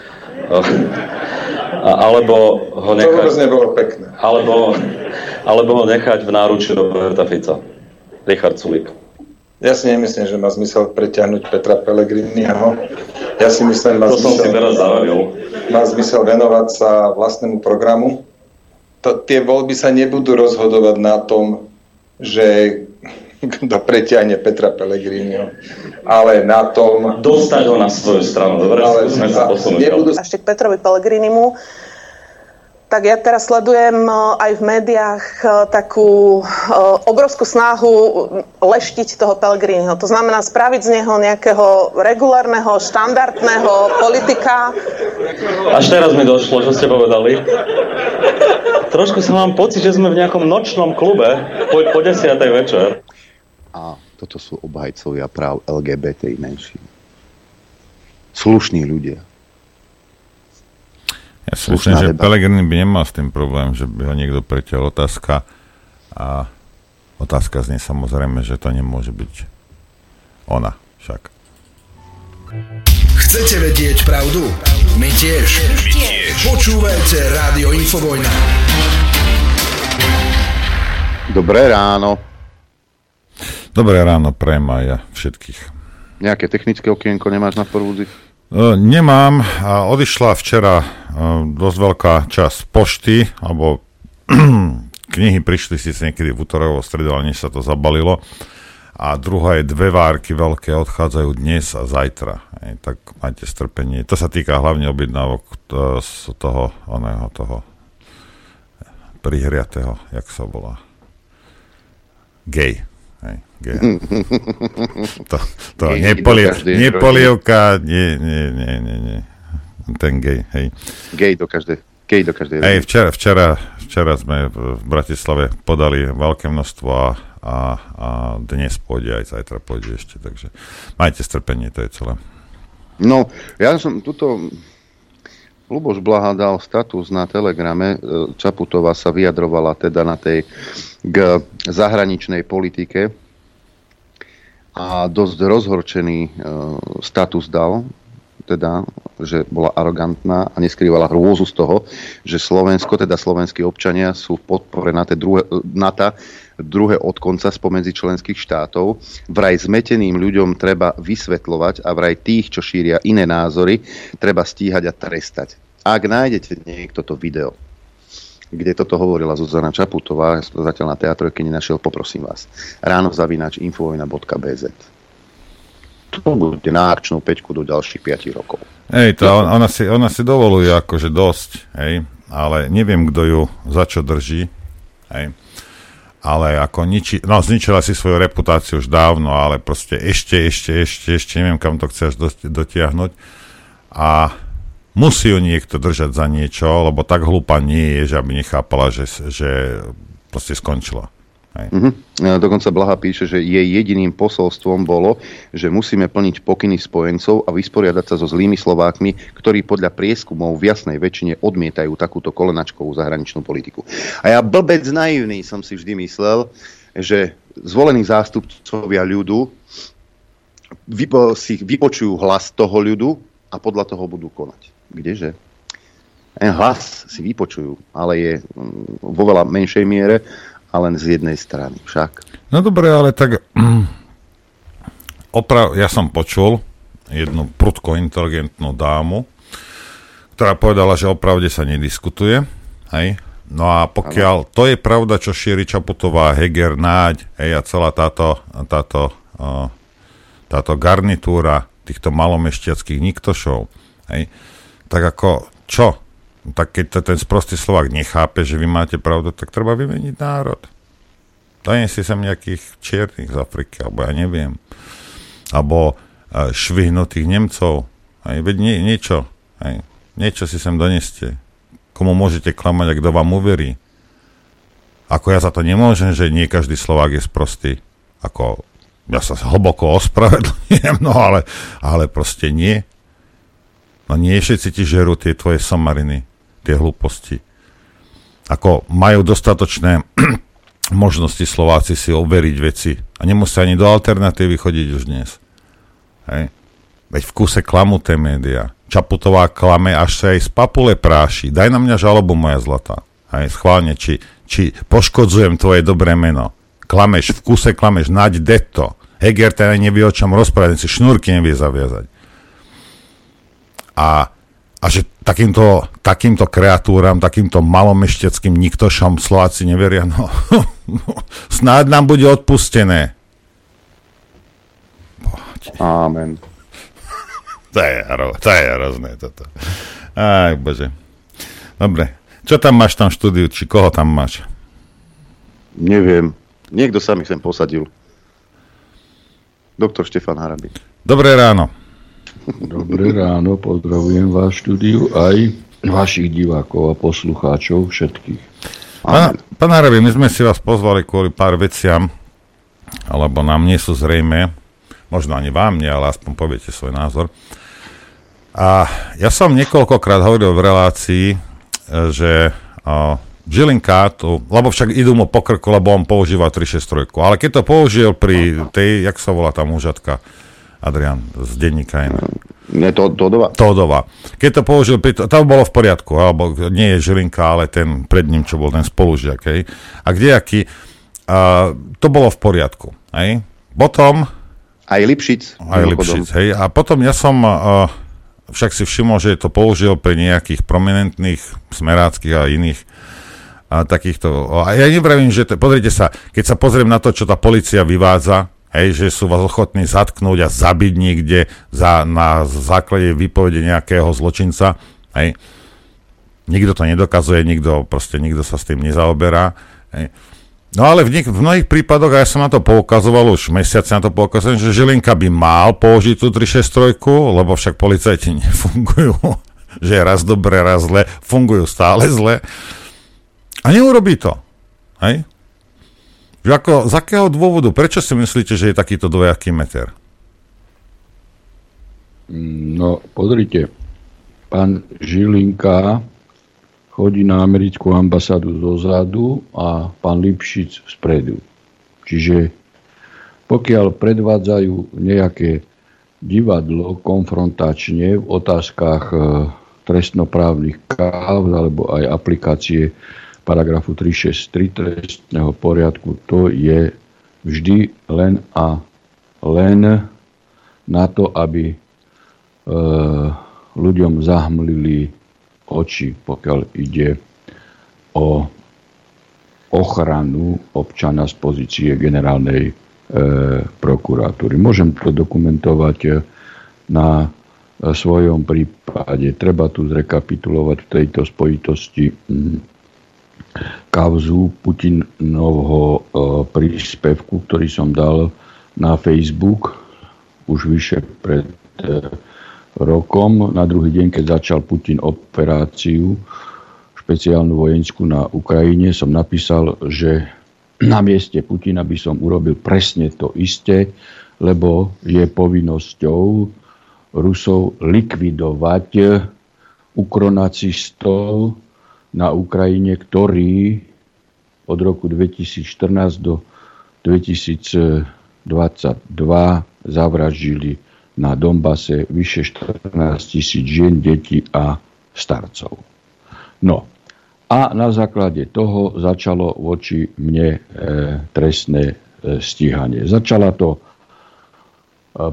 alebo ho nechať... To nebolo pekné. Alebo, alebo ho nechať v náruči Roberta Fica. Richard Sulik. Ja si nemyslím, že má zmysel preťahnuť Petra Pellegriniho. Ja si myslím, má to zmysel, som si teraz zavavil. Má zmysel venovať sa vlastnému programu. To, tie voľby sa nebudú rozhodovať na tom, že kto preťahne Petra Pellegriniho, ale na tom... Dostať ho na svoju stranu, dobre? Ale sa posunúť. Nebudú... Ešte k Petrovi Pellegrinimu tak ja teraz sledujem aj v médiách takú obrovskú snahu leštiť toho Pellegriniho. To znamená spraviť z neho nejakého regulárneho, štandardného politika. Až teraz mi došlo, čo ste povedali. Trošku sa mám pocit, že sme v nejakom nočnom klube po, po desiatej večer. A toto sú obhajcovia práv LGBT menší. Slušní ľudia. Ja si myslím, že Pelegrini by nemal s tým problém, že by ho niekto preťal otázka a otázka znie samozrejme, že to nemôže byť ona však. Chcete vedieť pravdu? My tiež. My tiež. Počúvajte Rádio Infovojna. Dobré ráno. Dobré ráno pre ja všetkých. Nejaké technické okienko nemáš na porúdzi? E, nemám. Odišla včera e, dosť veľká časť pošty, alebo knihy prišli síce niekedy v útorok, stredu, ale než sa to zabalilo. A druhá je dve várky veľké, odchádzajú dnes a zajtra. Ej, tak majte strpenie. To sa týka hlavne objednávok to, z toho, oného, toho prihriatého, jak sa volá. Gay. Hej. To, to nepoliev, nepolievka, nie, nie, nie, nie, nie. Ten gej, hej. Gej do každej, gej do každej. Hej, včera, včera, včera sme v Bratislave podali veľké množstvo a, a, a dnes pôjde, aj zajtra pôjde ešte, takže majte strpenie, to je celé. No, ja som tuto Luboš Blaha dal status na Telegrame, e, Čaputová sa vyjadrovala teda na tej k zahraničnej politike a dosť rozhorčený e, status dal, teda, že bola arogantná a neskrývala hrôzu z toho, že Slovensko, teda slovenskí občania sú v podpore na druhé, NATO, druhé od konca spomedzi členských štátov. Vraj zmeteným ľuďom treba vysvetľovať a vraj tých, čo šíria iné názory, treba stíhať a trestať. Ak nájdete niekto to video, kde toto hovorila Zuzana Čaputová, zatiaľ na teatrojke nenašiel, poprosím vás. Ráno zavinač infovojna.bz To bude na peťku do ďalších 5 rokov. Hej, to on, ona, si, ona si dovoluje akože dosť, hej, ale neviem, kto ju za čo drží, hej. Ale ako niči, no zničila si svoju reputáciu už dávno, ale proste ešte, ešte, ešte, ešte neviem, kam to chceš dotiahnuť. A musí ju niekto držať za niečo, lebo tak hlúpa nie je, že aby nechápala, že, že proste skončila. Mm-hmm. Dokonca Blaha píše, že jej jediným posolstvom bolo, že musíme plniť pokyny spojencov a vysporiadať sa so zlými Slovákmi, ktorí podľa prieskumov v jasnej väčšine odmietajú takúto kolenačkovú zahraničnú politiku. A ja blbec naivný som si vždy myslel, že zvolení zástupcovia ľudu vypo, si vypočujú hlas toho ľudu a podľa toho budú konať kdeže? Ten hlas si vypočujú, ale je mm, vo veľa menšej miere a len z jednej strany však. No dobre, ale tak oprav, ja som počul jednu prudko inteligentnú dámu, ktorá povedala, že o pravde sa nediskutuje. Hej? No a pokiaľ ano. to je pravda, čo šíri Čaputová, Heger, Náď hej, a celá táto, táto, táto garnitúra týchto malomešťackých niktošov, hej, tak ako čo? Tak keď ten sprostý Slovak nechápe, že vy máte pravdu, tak treba vymeniť národ. si sem nejakých čiernych z Afriky, alebo ja neviem. Alebo uh, švihnutých Nemcov. Aj, veď nie, niečo. Aj, niečo si sem doneste. Komu môžete klamať a kto vám uverí. Ako ja za to nemôžem, že nie každý Slovák je sprostý. Ako ja sa hlboko ospravedlňujem, no ale, ale proste nie. No nie všetci ti žerú tie tvoje somariny, tie hlúposti. Ako majú dostatočné možnosti Slováci si overiť veci a nemusia ani do alternatívy chodiť už dnes. Hej. Veď v kuse klamú tie médiá. Čaputová klame, až sa aj z papule práši. Daj na mňa žalobu, moja zlatá. Hej, schválne, či, či poškodzujem tvoje dobré meno. Klameš, v kuse klameš, naď detto. Heger teda nevie o čom rozprávať, si šnúrky nevie zaviazať. A, a že takýmto, takýmto kreatúram, takýmto malomešteckým niktošom Slováci neveria, no, snáď nám bude odpustené. deti. Amen. To je, to je hrozné toto. Aj, bože. Dobre. Čo tam máš tam v štúdiu? Či koho tam máš? Neviem. Niekto sa mi sem posadil. Doktor Štefan Harabi. Dobré ráno. Dobré ráno, pozdravujem vás štúdiu aj vašich divákov a poslucháčov všetkých. Pán, Harabi, my sme si vás pozvali kvôli pár veciam, alebo nám nie sú zrejme, možno ani vám nie, ale aspoň poviete svoj názor. A ja som niekoľkokrát hovoril v relácii, e, že Žilinka, to, lebo však idú mu po krku, lebo on používa 363. Ale keď to použil pri tej, jak sa volá tá mužatka, Adrian z denníka iná. Nie, to, Todova. Todova. Keď to použil, pri to, to bolo v poriadku, alebo nie je Žilinka, ale ten pred ním, čo bol ten spolužiak, hej. A kdejaký, uh, to bolo v poriadku, hej. Potom... Aj Lipšic. Aj Lipšic, hej. A potom ja som... Uh, však si všimol, že to použil pri nejakých prominentných smeráckých a iných a takýchto. A ja nevravím, že to, pozrite sa, keď sa pozriem na to, čo tá policia vyvádza, hej, že sú vás ochotní zatknúť a zabiť niekde za, na základe výpovede nejakého zločinca, hej. Nikto to nedokazuje, nikto, proste nikto sa s tým nezaoberá, hej. No ale v, niek- v mnohých prípadoch, a ja som na to poukazoval, už mesiace na to poukazujem, že Žilinka by mal použiť tú 363, lebo však policajti nefungujú, že raz dobre, raz zle, fungujú stále zle. A neurobí to. Hej? Že ako, z akého dôvodu? Prečo si myslíte, že je takýto dvojaký meter? No, pozrite, pán Žilinka chodí na americkú ambasádu zozadu a pán Lipšic spredu. Čiže pokiaľ predvádzajú nejaké divadlo konfrontačne v otázkach e, trestnoprávnych káv alebo aj aplikácie paragrafu 363 trestného poriadku, to je vždy len a len na to, aby e, ľuďom zahmlili oči, pokiaľ ide o ochranu občana z pozície generálnej e, prokuratúry. Môžem to dokumentovať e, na e, svojom prípade. Treba tu zrekapitulovať v tejto spojitosti m, kauzu Putinovho e, príspevku, ktorý som dal na Facebook už vyše pred e, rokom. Na druhý deň, keď začal Putin operáciu špeciálnu vojenskú na Ukrajine, som napísal, že na mieste Putina by som urobil presne to isté, lebo je povinnosťou Rusov likvidovať ukronacistov na Ukrajine, ktorí od roku 2014 do 2022 zavraždili na Dombase vyše 14 tisíc žien, detí a starcov. No a na základe toho začalo voči mne e, trestné e, stíhanie. Začala to e,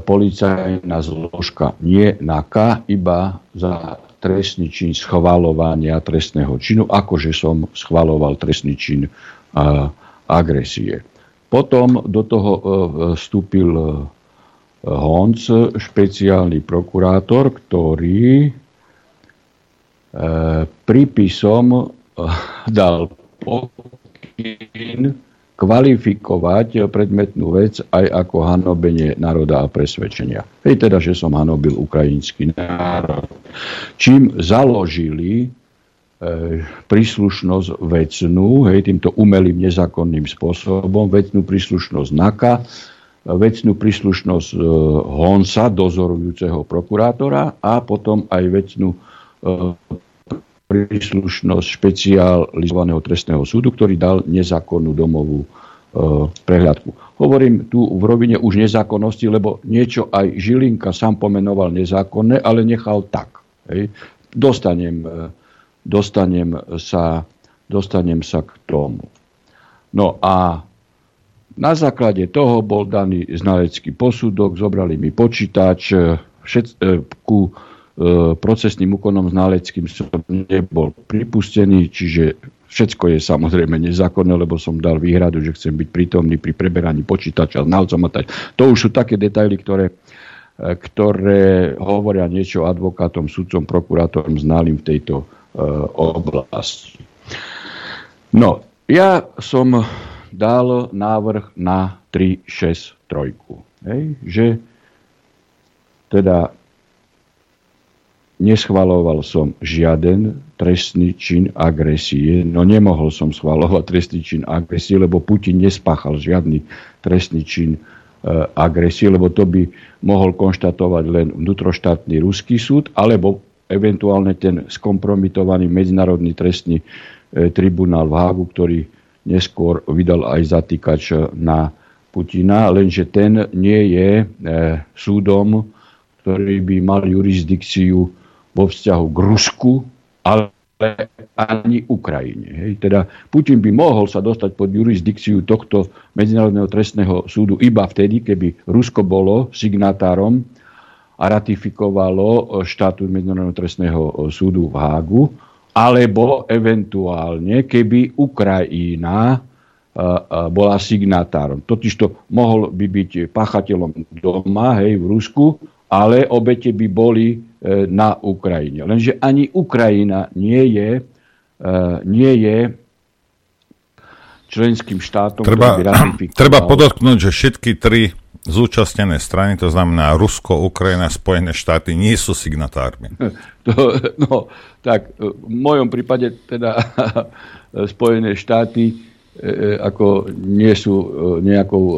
policajná zložka nie na K, iba za trestný čin schvalovania trestného činu, akože som schvaloval trestný čin a, agresie. Potom do toho e, vstúpil Honc, špeciálny prokurátor, ktorý e, prípisom e, dal pokyn kvalifikovať predmetnú vec aj ako hanobenie národa a presvedčenia. Hej teda, že som hanobil ukrajinský národ. Čím založili e, príslušnosť vecnú, hej, týmto umelým nezákonným spôsobom, vecnú príslušnosť NAKA, vecnú príslušnosť e, Honsa, dozorujúceho prokurátora a potom aj vecnú e, príslušnosť špecializovaného trestného súdu, ktorý dal nezákonnú domovú e, prehľadku. Hovorím tu v rovine už nezákonnosti, lebo niečo aj Žilinka sám pomenoval nezákonné, ale nechal tak. Hej. Dostanem, dostanem, sa, dostanem sa k tomu. No a na základe toho bol daný znalecký posudok, zobrali mi počítač, e, všet, e, ku e, procesným úkonom znaleckým som nebol pripustený, čiže Všetko je samozrejme nezákonné, lebo som dal výhradu, že chcem byť prítomný pri preberaní počítača znalcom a tak. To už sú také detaily, ktoré, e, ktoré hovoria niečo advokátom, sudcom, prokurátorom znalým v tejto uh, oblasti. No, ja som dal návrh na 3-6-3. Hej, že teda neschvaloval som žiaden trestný čin agresie. No nemohol som schvalovať trestný čin agresie, lebo Putin nespáchal žiadny trestný čin e, agresie, lebo to by mohol konštatovať len vnútroštátny ruský súd, alebo eventuálne ten skompromitovaný medzinárodný trestný e, tribunál v Hágu, ktorý neskôr vydal aj zatýkač na Putina, lenže ten nie je e, súdom, ktorý by mal jurisdikciu vo vzťahu k Rusku, ale ani Ukrajine. Hej. Teda Putin by mohol sa dostať pod jurisdikciu tohto Medzinárodného trestného súdu iba vtedy, keby Rusko bolo signatárom a ratifikovalo štátu Medzinárodného trestného súdu v Hágu, alebo eventuálne, keby Ukrajina bola signatárom. Totižto mohol by byť pachateľom doma, hej, v Rusku, ale obete by boli e, na Ukrajine. Lenže ani Ukrajina nie je, e, nie je členským štátom, treba, treba podotknúť, že všetky tri zúčastnené strany, to znamená Rusko, Ukrajina, Spojené štáty, nie sú signatármi. To, no, tak v mojom prípade teda Spojené štáty ako nie sú e, nejakou e,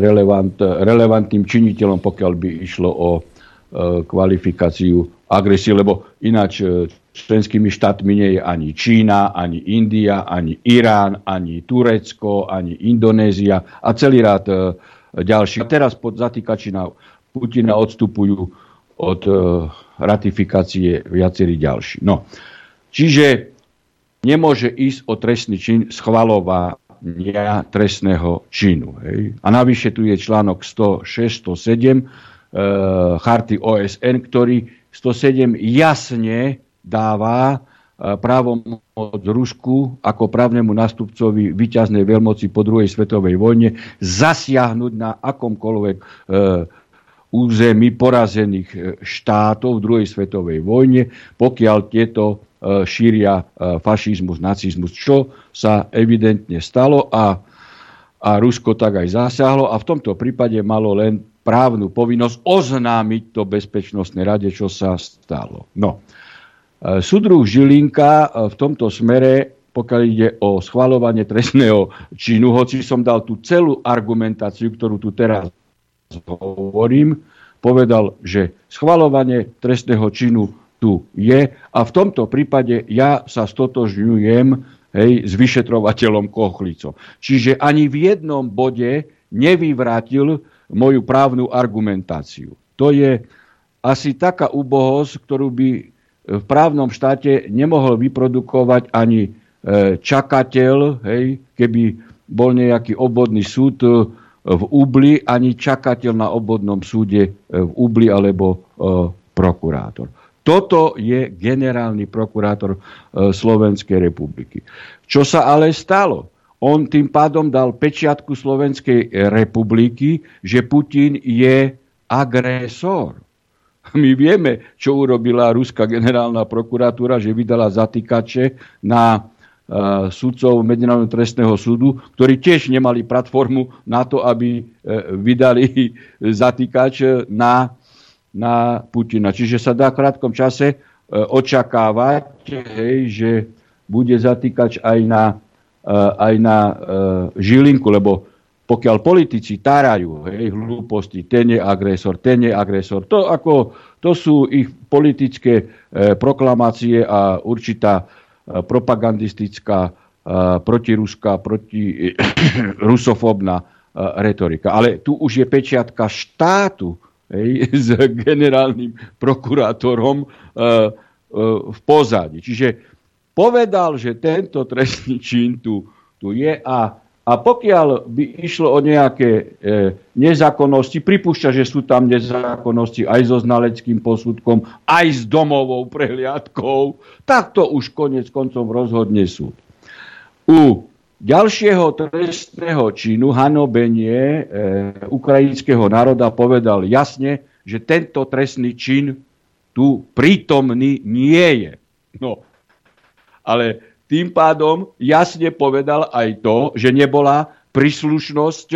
relevant, relevantným činiteľom, pokiaľ by išlo o kvalifikáciu agresie, lebo ináč členskými štátmi nie je ani Čína, ani India, ani Irán, ani Turecko, ani Indonézia a celý rád ďalších. Teraz pod zatýkačina Putina odstupujú od ratifikácie viacerí ďalší. No. Čiže nemôže ísť o trestný čin schvalovania trestného činu. Hej. A navyše tu je článok 106, 107 e, charty OSN, ktorý 107 jasne dáva e, právom od Rusku ako právnemu nástupcovi vyťaznej veľmoci po druhej svetovej vojne zasiahnuť na akomkoľvek e, území porazených e, štátov v druhej svetovej vojne, pokiaľ tieto šíria e, fašizmus, nacizmus, čo sa evidentne stalo a, a Rusko tak aj zasiahlo a v tomto prípade malo len právnu povinnosť oznámiť to Bezpečnostnej rade, čo sa stalo. No. E, Sudruh Žilinka v tomto smere, pokiaľ ide o schvalovanie trestného činu, hoci som dal tú celú argumentáciu, ktorú tu teraz hovorím, povedal, že schvalovanie trestného činu tu je. A v tomto prípade ja sa stotožňujem hej, s vyšetrovateľom Kochlicom. Čiže ani v jednom bode nevyvrátil moju právnu argumentáciu. To je asi taká úbohosť, ktorú by v právnom štáte nemohol vyprodukovať ani e, čakateľ, hej, keby bol nejaký obvodný súd e, v Ubli, ani čakateľ na obvodnom súde e, v Ubli alebo prokurátor. Toto je generálny prokurátor e, Slovenskej republiky. Čo sa ale stalo? On tým pádom dal pečiatku Slovenskej republiky, že Putin je agresor. My vieme, čo urobila ruská generálna prokuratúra, že vydala zatýkače na uh, sudcov Medzinárodného trestného súdu, ktorí tiež nemali platformu na to, aby vydali zatýkač na na Putina. Čiže sa dá v krátkom čase e, očakávať, hej, že bude zatýkač aj na, e, aj na e, Žilinku, lebo pokiaľ politici tárajú hej, hlúposti, ten je agresor, ten je agresor, to, ako, to sú ich politické e, proklamácie a určitá e, propagandistická, e, protiruská, proti, rusofobná e, retorika. Ale tu už je pečiatka štátu, hej, s generálnym prokurátorom e, e, v pozadí. Čiže povedal, že tento trestný čin tu, tu je a A pokiaľ by išlo o nejaké e, nezákonnosti, pripúšťa, že sú tam nezákonnosti aj so znaleckým posudkom, aj s domovou prehliadkou, tak to už konec koncov rozhodne súd. U ďalšieho trestného činu hanobenie e, ukrajinského národa povedal jasne, že tento trestný čin tu prítomný nie je. No, ale tým pádom jasne povedal aj to, že nebola príslušnosť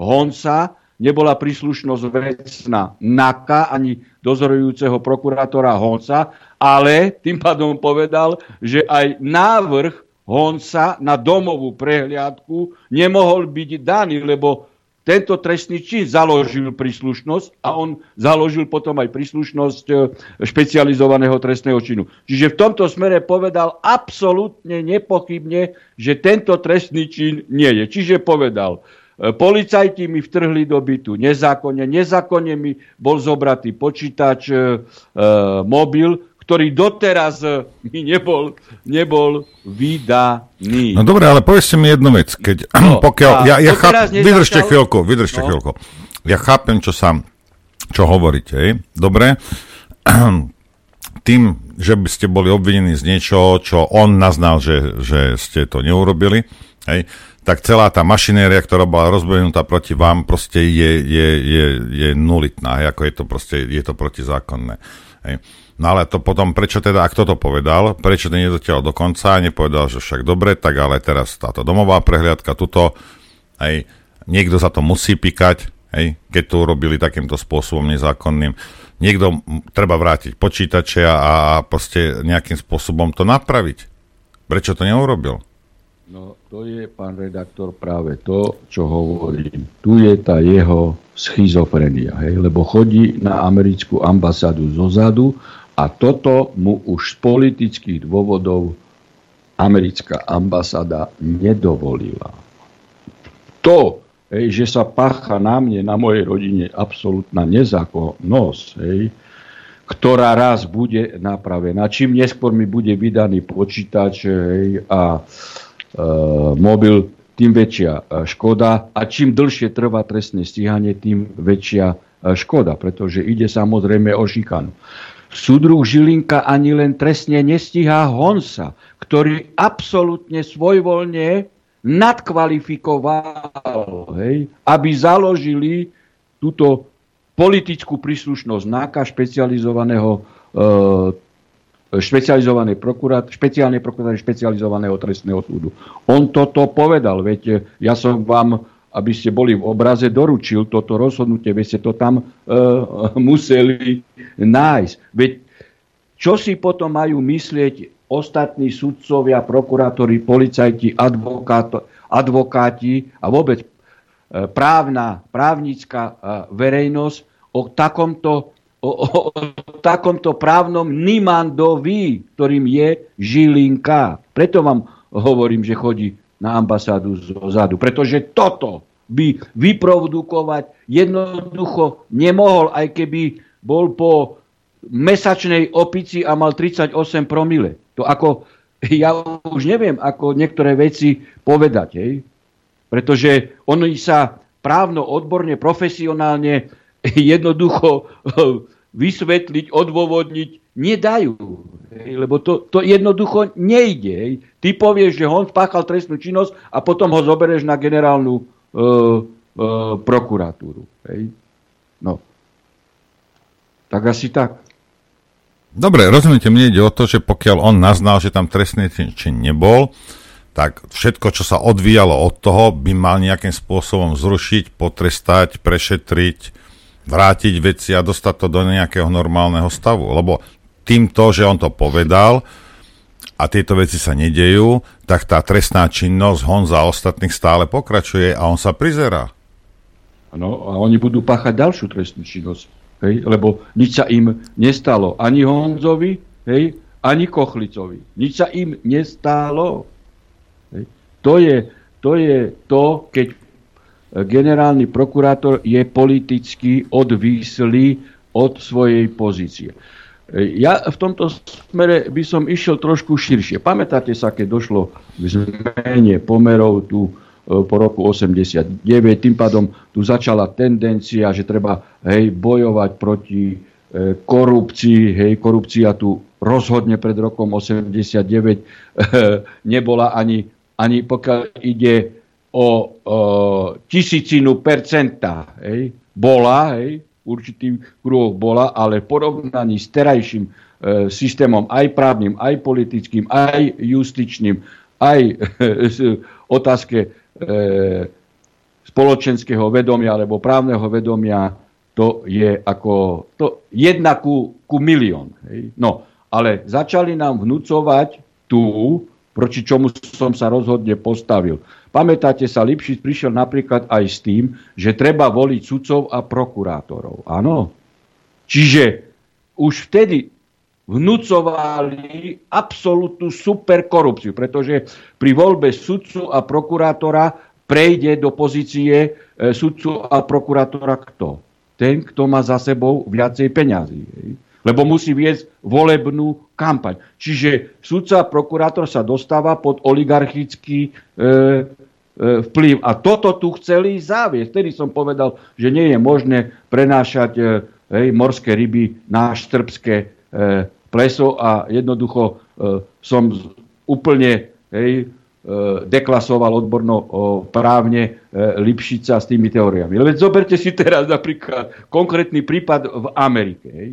Honca, nebola príslušnosť vecna NAKA ani dozorujúceho prokurátora Honca, ale tým pádom povedal, že aj návrh Honca na domovú prehliadku nemohol byť daný, lebo tento trestný čin založil príslušnosť a on založil potom aj príslušnosť e, špecializovaného trestného činu. Čiže v tomto smere povedal absolútne nepochybne, že tento trestný čin nie je. Čiže povedal, e, policajti mi vtrhli do bytu nezákonne, nezákonne mi bol zobratý počítač, e, e mobil, ktorý doteraz eh, mi nebol, nebol vydaný. No dobre, ale povedzte mi jednu vec. Keď, no, pokiaľ, ja, ja cháp, vydržte chvíľku, vydržte no. chvíľku. Ja chápem, čo sa, čo hovoríte. Hej? Dobre. Tým, že by ste boli obvinení z niečoho, čo on naznal, že, že ste to neurobili, hej, tak celá tá mašinéria, ktorá bola rozbehnutá proti vám, proste je, je, je, je nulitná, hej, ako je to proste, je to protizákonné. Hej. No ale to potom, prečo teda, ak toto povedal, prečo to nedotiaľ do konca a nepovedal, že však dobre, tak ale teraz táto domová prehliadka, tuto, hej, niekto za to musí pikať, hej, keď to urobili takýmto spôsobom nezákonným. Niekto treba vrátiť počítače a, a proste nejakým spôsobom to napraviť. Prečo to neurobil? No, to je, pán redaktor, práve to, čo hovorím. Tu je tá jeho schizofrenia, hej, lebo chodí na americkú ambasádu zozadu a toto mu už z politických dôvodov americká ambasáda nedovolila. To, hej, že sa pácha na mne, na mojej rodine, absolútna nezákonnosť, hej, ktorá raz bude napravená. Čím neskôr mi bude vydaný počítač hej, a e, mobil, tým väčšia e, škoda a čím dlhšie trvá trestné stíhanie, tým väčšia e, škoda, pretože ide samozrejme o šikanu. Súdruh Žilinka ani len trestne nestíhá Honsa, ktorý absolútne svojvoľne nadkvalifikoval, hej, aby založili túto politickú príslušnosť NAKA špecializovaného e, špecializovanej prokurát, špeciálnej prokurátory špecializovaného trestného súdu. On toto povedal, veď ja som vám aby ste boli v obraze, doručil toto rozhodnutie, veď ste to tam e, museli nájsť. Veď čo si potom majú myslieť ostatní sudcovia, prokurátori, policajti, advokáti a vôbec e, právna, právnická e, verejnosť o takomto, o, o, o takomto právnom Nimandovi, ktorým je Žilinka. Preto vám hovorím, že chodí na ambasádu zozadu. Pretože toto by vyprodukovať jednoducho nemohol, aj keby bol po mesačnej opici a mal 38 promile. To ako, ja už neviem, ako niektoré veci povedať, hej? Pretože oni sa právno, odborne, profesionálne jednoducho vysvetliť, odôvodniť nedajú. Lebo to, to jednoducho nejde. Ty povieš, že on spáchal trestnú činnosť a potom ho zoberieš na generálnu e, e, prokuratúru. Hej. No. Tak asi tak. Dobre, rozumiete, mne ide o to, že pokiaľ on naznal, že tam trestný čin nebol, tak všetko, čo sa odvíjalo od toho, by mal nejakým spôsobom zrušiť, potrestať, prešetriť, vrátiť veci a dostať to do nejakého normálneho stavu. Lebo týmto, že on to povedal a tieto veci sa nedejú, tak tá trestná činnosť Honza a ostatných stále pokračuje a on sa prizerá. No a oni budú páchať ďalšiu trestnú činnosť, hej? lebo nič sa im nestalo. Ani Honzovi, hej? ani Kochlicovi. Nič sa im nestálo. Hej? To, je, to je to, keď generálny prokurátor je politicky odvíslý od svojej pozície. Ja v tomto smere by som išiel trošku širšie. Pamätáte sa, keď došlo k zmene pomerov tu po roku 89. Tým pádom tu začala tendencia, že treba hej, bojovať proti e, korupcii. Hej, korupcia tu rozhodne pred rokom 89 e, nebola ani, ani pokiaľ ide o, o tisícinu percenta. Hej, bola, hej, určitým kruhoch bola, ale v porovnaní s terajším e, systémom aj právnym, aj politickým, aj justičným, aj e, otázke E, spoločenského vedomia alebo právneho vedomia, to je ako to jedna ku, ku milión. Hej. No, ale začali nám vnúcovať tu, proti čomu som sa rozhodne postavil. Pamätáte sa, Lipšic prišiel napríklad aj s tým, že treba voliť sudcov a prokurátorov. Áno. Čiže už vtedy vnúcovali absolútnu superkorupciu, pretože pri voľbe sudcu a prokurátora prejde do pozície e, sudcu a prokurátora kto? Ten, kto má za sebou viacej peňazí. Lebo musí viesť volebnú kampaň. Čiže sudca prokurátor sa dostáva pod oligarchický e, e, vplyv. A toto tu chceli záviesť. Vtedy som povedal, že nie je možné prenášať e, hej, morské ryby na štrbské e, pleso a jednoducho e, som úplne hej, e, deklasoval odborno o, právne e, Lipšica s tými teóriami. Veď zoberte si teraz napríklad konkrétny prípad v Amerike. Hej.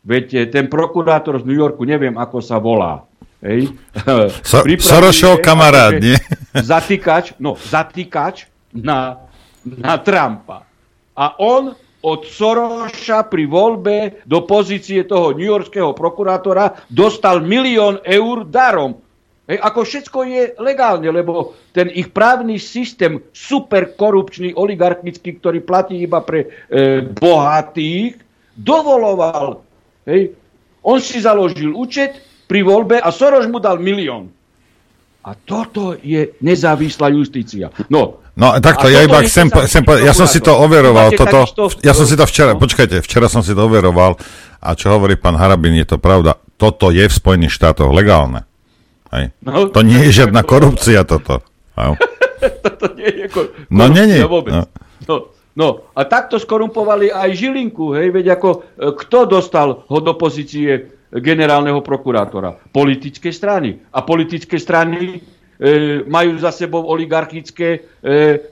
Veď e, ten prokurátor z New Yorku, neviem ako sa volá, Hej. So, Sorošov kamarát, nie? Zatýkač, no, zatýkač na, na Trumpa. A on od Soroša pri voľbe do pozície toho newyorského prokurátora dostal milión eur darom. Hej, ako všetko je legálne, lebo ten ich právny systém superkorupčný, oligarchický, ktorý platí iba pre e, bohatých, dovoloval. Hej. On si založil účet pri voľbe a Soroš mu dal milión. A toto je nezávislá justícia. No, No takto, ja iba chcem, chcem ja som si to overoval, toto, ja som si to včera, no. počkajte, včera som si to overoval a čo hovorí pán Harabin, je to pravda, toto je v Spojených štátoch legálne. Hej. No, to nie je žiadna korupcia toto. toto nie je korupcia no, nie, nie. No. No, no, a takto skorumpovali aj Žilinku, hej, veď ako, e, kto dostal ho do pozície generálneho prokurátora? Politické strany. A politické strany e, majú za sebou oligarchické e,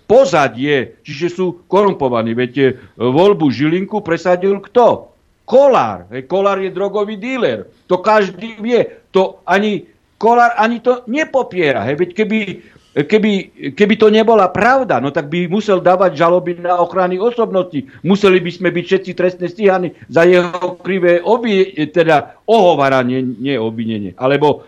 pozadie, čiže sú korumpovaní. Viete, e, voľbu Žilinku presadil kto? Kolár. E, Kolár je drogový díler. To každý vie. To ani Kolár ani to nepopiera. Hej. Veď keby keby, keby to nebola pravda, no tak by musel dávať žaloby na ochrany osobnosti. Museli by sme byť všetci trestne stíhaní za jeho krivé obi, teda ohovaranie, nie obvinenie. Alebo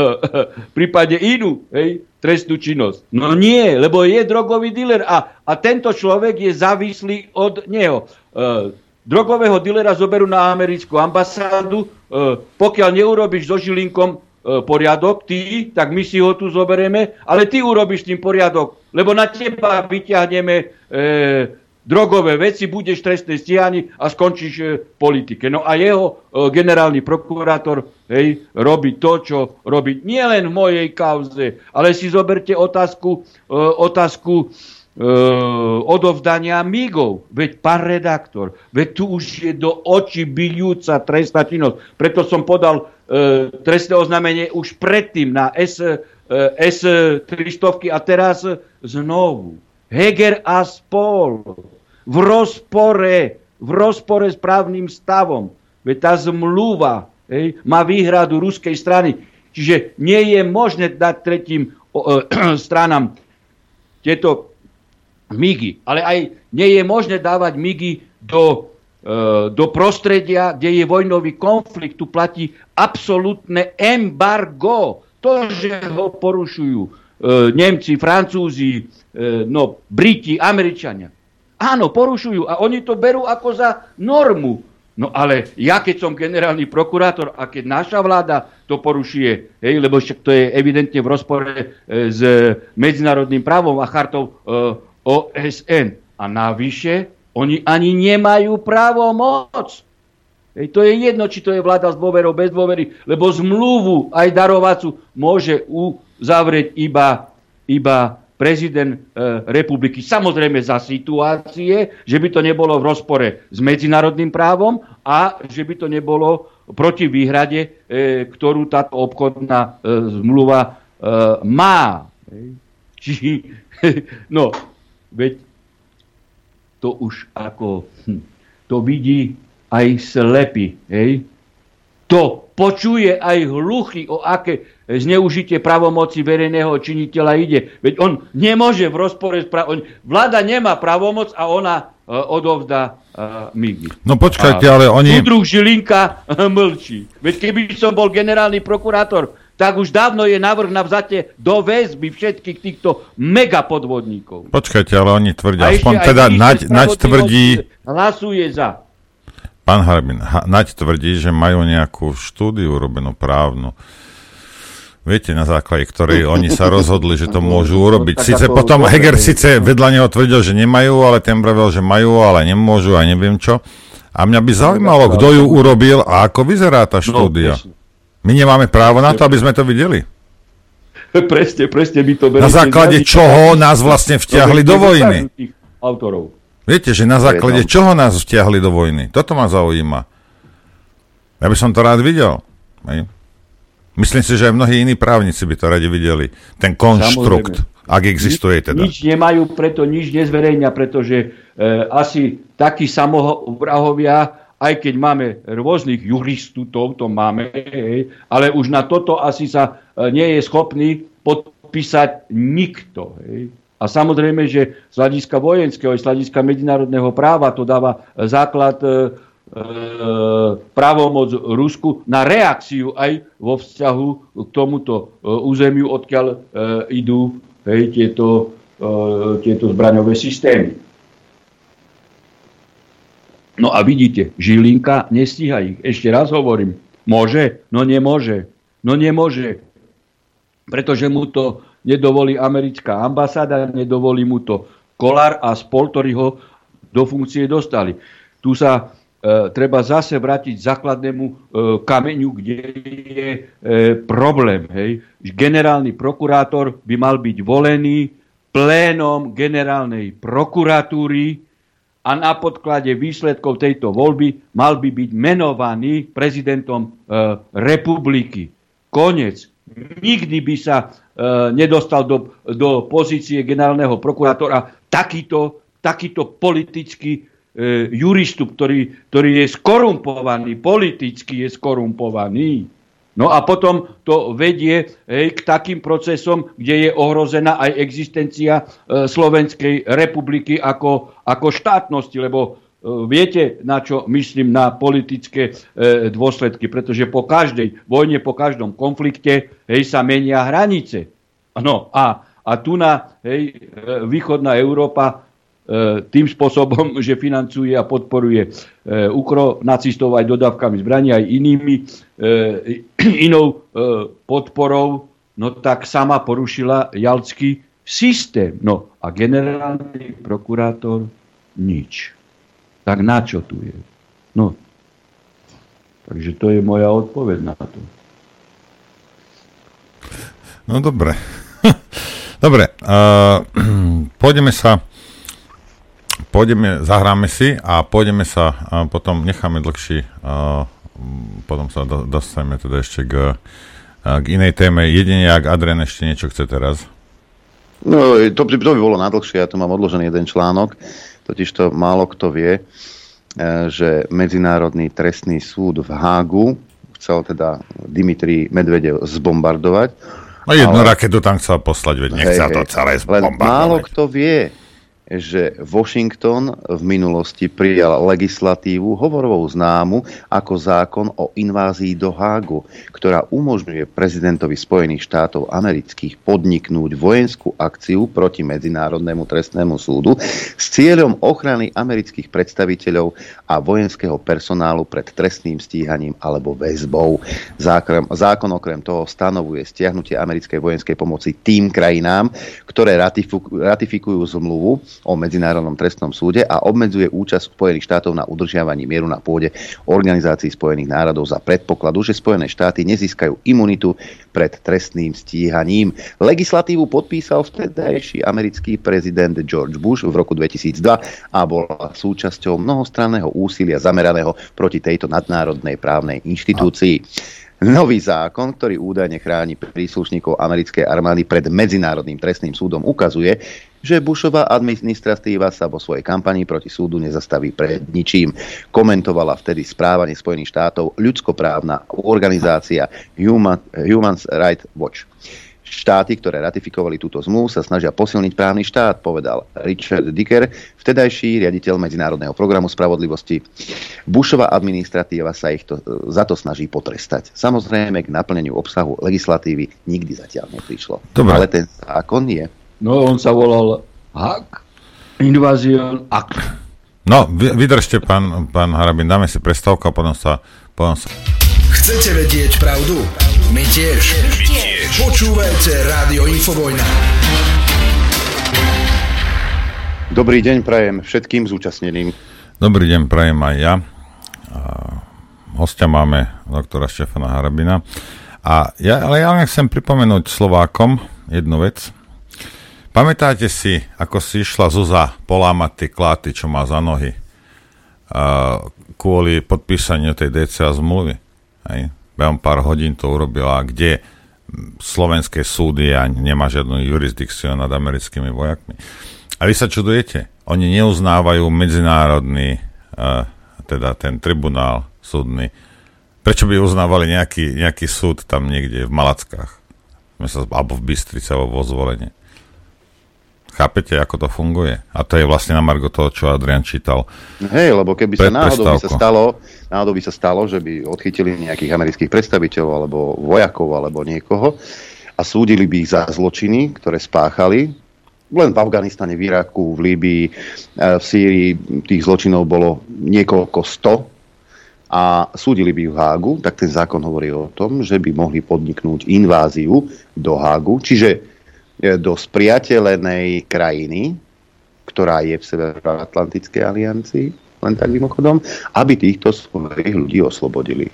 v prípade inú hej, trestnú činnosť. No nie, lebo je drogový dealer a, a tento človek je závislý od neho. E, drogového dilera zoberú na americkú ambasádu, e, pokiaľ neurobiš so Žilinkom poriadok, ty, tak my si ho tu zoberieme, ale ty urobíš tým poriadok, lebo na teba vyťahneme e, drogové veci, budeš trestné stíhaní a skončíš e, v politike. No a jeho e, generálny prokurátor hej, robí to, čo robí nielen v mojej kauze, ale si zoberte otázku, e, otázku e, odovzdania migov. Veď pán redaktor, veď tu už je do očí bijúca trestná činnosť. Preto som podal E, trestné oznámenie už predtým na S, e, S300 a teraz znovu. Heger a spol v rozpore, v rozpore s právnym stavom. Veď tá zmluva hej, má výhradu ruskej strany. Čiže nie je možné dať tretím o, e, stranám tieto migy. Ale aj nie je možné dávať migy do E, do prostredia, kde je vojnový konflikt, tu platí absolútne embargo. To, že ho porušujú e, Nemci, Francúzi, e, no, Briti, Američania. Áno, porušujú a oni to berú ako za normu. No ale ja, keď som generálny prokurátor a keď naša vláda to porušuje, hej, lebo však to je evidentne v rozpore e, s medzinárodným právom a chartou e, OSN. A navyše oni ani nemajú právo moc. Ej, to je jedno, či to je vláda s dôverou, bez dôvery, lebo zmluvu aj darovacu môže uzavrieť iba, iba prezident e, republiky. Samozrejme za situácie, že by to nebolo v rozpore s medzinárodným právom a že by to nebolo proti výhrade, e, ktorú táto obchodná e, zmluva e, má. Či, no, veď to už ako, hm, to vidí aj slepý. Hej? To počuje aj hluchy, o aké zneužitie pravomoci verejného činiteľa ide. Veď on nemôže v rozpore s právom. Vláda nemá pravomoc a ona uh, odovzdá uh, migy. No počkajte, a ale oni... Súdruh Žilinka mlčí. Veď keby som bol generálny prokurátor, tak už dávno je návrh na vzate do väzby všetkých týchto megapodvodníkov. Počkajte, ale oni tvrdia, aspoň teda Naď, naď tvrdí... Hlasuje za. Pán Harbin, Naď tvrdí, že majú nejakú štúdiu urobenú právnu. Viete, na základe ktorej oni sa rozhodli, že to môžu urobiť. Sice potom Heger síce vedľa neho tvrdil, že nemajú, ale ten vravel, že majú, ale nemôžu a neviem čo. A mňa by zaujímalo, kto ju urobil a ako vyzerá tá no, štúdia. My nemáme právo na to, aby sme to videli. Presne, presne by to Na základe čoho nás vlastne vtiahli do vojny? Autorov. Viete, že na základe čoho nás vtiahli do vojny? Toto ma zaujíma. Ja by som to rád videl. Myslím si, že aj mnohí iní právnici by to radi videli. Ten konštrukt, Samozrejme. ak existuje teda. Nič nemajú, preto nič nezverejňa, pretože e, asi takí samovrahovia, aj keď máme rôznych juristov, to máme, hej, ale už na toto asi sa e, nie je schopný podpísať nikto. Hej. A samozrejme, že z hľadiska vojenského, z hľadiska medzinárodného práva to dáva základ e, E, právomoc Rusku na reakciu aj vo vzťahu k tomuto e, územiu, odkiaľ e, idú hej, tieto, tieto zbraňové systémy. No a vidíte, Žilinka nestíha ich. Ešte raz hovorím, môže? No nemôže. No nemôže. Pretože mu to nedovolí americká ambasáda, nedovolí mu to Kolár a spol, ktorí ho do funkcie dostali. Tu sa E, treba zase vrátiť základnému e, kameňu, kde je e, problém. Hej. Generálny prokurátor by mal byť volený plénom generálnej prokuratúry a na podklade výsledkov tejto voľby mal by byť menovaný prezidentom republiky. Konec. Nikdy by sa nedostal do, do pozície generálneho prokurátora takýto, takýto politický e, juristu, ktorý, ktorý je skorumpovaný, politicky je skorumpovaný. No a potom to vedie hej, k takým procesom, kde je ohrozená aj existencia e, Slovenskej republiky ako, ako štátnosti, lebo e, viete, na čo myslím na politické e, dôsledky, pretože po každej vojne, po každom konflikte hej, sa menia hranice. No a, a tu na hej, e, východná Európa tým spôsobom, že financuje a podporuje e, ukro nacistov aj dodávkami zbraní, aj inými, e, inou podporou, no tak sama porušila jalský systém. No a generálny prokurátor nič. Tak na čo tu je? No, takže to je moja odpoveď na to. No dobre. dobre, uh, pôjdeme sa pôjdeme, zahráme si a pôjdeme sa, a potom necháme dlhší, a potom sa do, dostaneme teda ešte k, k inej téme. Jedine, ak Adrian ešte niečo chce teraz. No, to, to by bolo nadlhšie, ja tu mám odložený jeden článok, totiž to málo kto vie, e, že Medzinárodný trestný súd v Hágu chcel teda Dimitri Medvedev zbombardovať. No jednu ale... raketu tam chcel poslať, veď nechcel hej, to celé zbombardovať. málo kto vie, že Washington v minulosti prijal legislatívu hovorovou známu ako zákon o invázii do Hágu, ktorá umožňuje prezidentovi Spojených štátov amerických podniknúť vojenskú akciu proti Medzinárodnému trestnému súdu s cieľom ochrany amerických predstaviteľov a vojenského personálu pred trestným stíhaním alebo väzbou. Zákon, zákon okrem toho stanovuje stiahnutie americkej vojenskej pomoci tým krajinám, ktoré ratifikujú zmluvu o Medzinárodnom trestnom súde a obmedzuje účasť Spojených štátov na udržiavaní mieru na pôde Organizácií Spojených národov za predpokladu, že Spojené štáty nezískajú imunitu pred trestným stíhaním. Legislatívu podpísal vtedajší americký prezident George Bush v roku 2002 a bola súčasťou mnohostranného úsilia zameraného proti tejto nadnárodnej právnej inštitúcii. Nový zákon, ktorý údajne chráni príslušníkov americkej armády pred Medzinárodným trestným súdom, ukazuje, že Bushová administratíva sa vo svojej kampanii proti súdu nezastaví pred ničím. Komentovala vtedy správanie Spojených štátov ľudskoprávna organizácia Human, Human Rights Watch. Štáty, ktoré ratifikovali túto zmluvu, sa snažia posilniť právny štát, povedal Richard Dicker, vtedajší riaditeľ Medzinárodného programu spravodlivosti. Bushova administratíva sa ich to, za to snaží potrestať. Samozrejme, k naplneniu obsahu legislatívy nikdy zatiaľ neprišlo. Dobre. Ale ten zákon je. No, on sa volal Hak Invasion Act. No, vy, vydržte, pán, pán Harabin, dáme si prestávku a potom sa, potom sa... Chcete vedieť pravdu? My tiež. My tiež. Počúvajte Rádio Infovojna. Dobrý deň prajem všetkým zúčastneným. Dobrý deň, prajem aj ja. A hostia máme doktora Štefana Harabina. A ja, ale ja len chcem pripomenúť Slovákom jednu vec. Pamätáte si, ako si išla Zuza polámať tie kláty, čo má za nohy a kvôli podpísaniu tej DCA zmluvy? Hej? Behom pár hodín to urobila, kde slovenské súdy a nemá žiadnu jurisdikciu nad americkými vojakmi. A vy sa čudujete, oni neuznávajú medzinárodný, uh, teda ten tribunál súdny. Prečo by uznávali nejaký, nejaký súd tam niekde v Malackách? Alebo v Bystrici, alebo vo zvolenie. Chápete, ako to funguje? A to je vlastne na Margo toho, čo Adrian čítal. Hej, lebo keby sa náhodou by sa, stalo, náhodou by sa stalo, že by odchytili nejakých amerických predstaviteľov, alebo vojakov, alebo niekoho a súdili by ich za zločiny, ktoré spáchali, len v Afganistane, v Iraku, v Líbii, v Sýrii tých zločinov bolo niekoľko sto a súdili by v Hágu, tak ten zákon hovorí o tom, že by mohli podniknúť inváziu do Hágu, čiže do spriateľenej krajiny, ktorá je v Severoatlantickej aliancii, len tak mimochodom, aby týchto svojich ľudí oslobodili.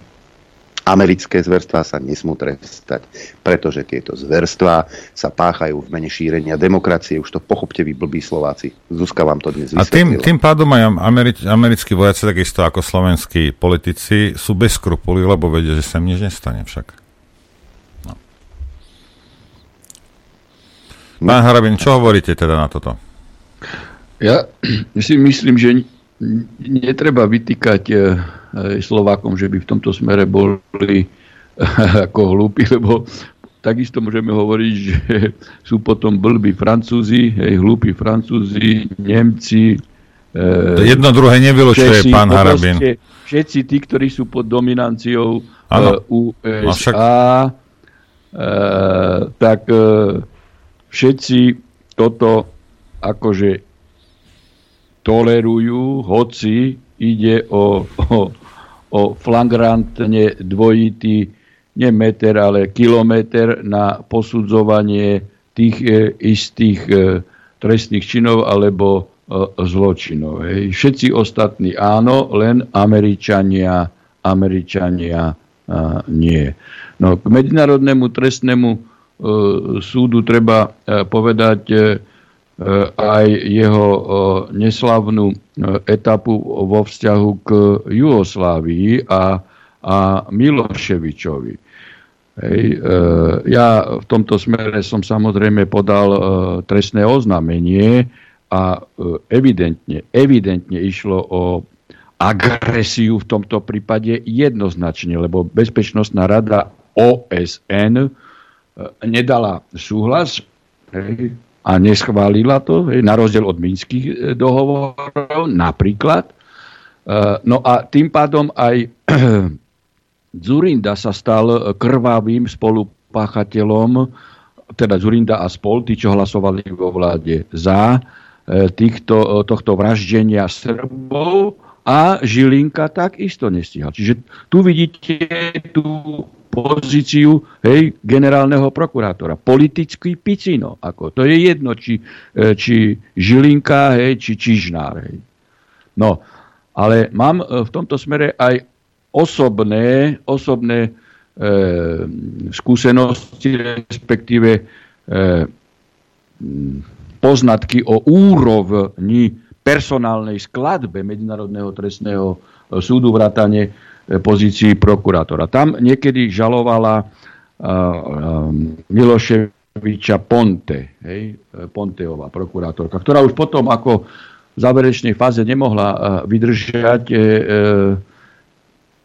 Americké zverstvá sa nesmú trestať, pretože tieto zverstvá sa páchajú v mene šírenia demokracie. Už to pochopte vy blbí Slováci. Zuzka vám to dnes A tým, tým pádom aj americkí vojaci, takisto ako slovenskí politici, sú bez skrupuly, lebo vedia, že sa im nič nestane však. Pán Harabin, čo hovoríte teda na toto? Ja si myslím, že netreba vytýkať e, Slovákom, že by v tomto smere boli ako hlúpi, lebo takisto môžeme hovoriť, že sú potom blbí Francúzi, hej, hlúpi Francúzi, Nemci. E, Jedno druhé nevylučuje, pán Harabin. Všetci tí, ktorí sú pod dominanciou ano. USA, no však... e, tak e, všetci toto akože tolerujú, hoci ide o, o, o flagrantne dvojitý nie meter, ale kilometr na posudzovanie tých e, istých e, trestných činov alebo e, zločinov. Hej. Všetci ostatní áno, len Američania, Američania a, nie. No, k medzinárodnému trestnému súdu treba e, povedať e, aj jeho neslavnú etapu vo vzťahu k Jugoslávii a, a Miloševičovi. Hej, ja v tomto smere som samozrejme podal trestné oznámenie a evidentne, evidentne išlo o agresiu v tomto prípade jednoznačne, lebo Bezpečnostná rada OSN nedala súhlas a neschválila to, na rozdiel od minských e, dohovorov napríklad. E, no a tým pádom aj Zurinda sa stal krvavým spolupáchateľom, teda Zurinda a spol, tí, čo hlasovali vo vláde za e, týchto, tohto vraždenia Srbov a Žilinka takisto nestíhal. Čiže tu vidíte tú pozíciu hej, generálneho prokurátora. Politický picino. Ako, to je jedno, či, e, či Žilinka, hej, či Čižnár. Hej. No, ale mám v tomto smere aj osobné, osobné e, skúsenosti, respektíve e, poznatky o úrovni personálnej skladbe Medzinárodného trestného e, súdu vrátane e, pozícií prokurátora. Tam niekedy žalovala uh, Miloševiča Ponte, hej, Ponteová prokurátorka, ktorá už potom ako v záverečnej fáze nemohla vydržať, e,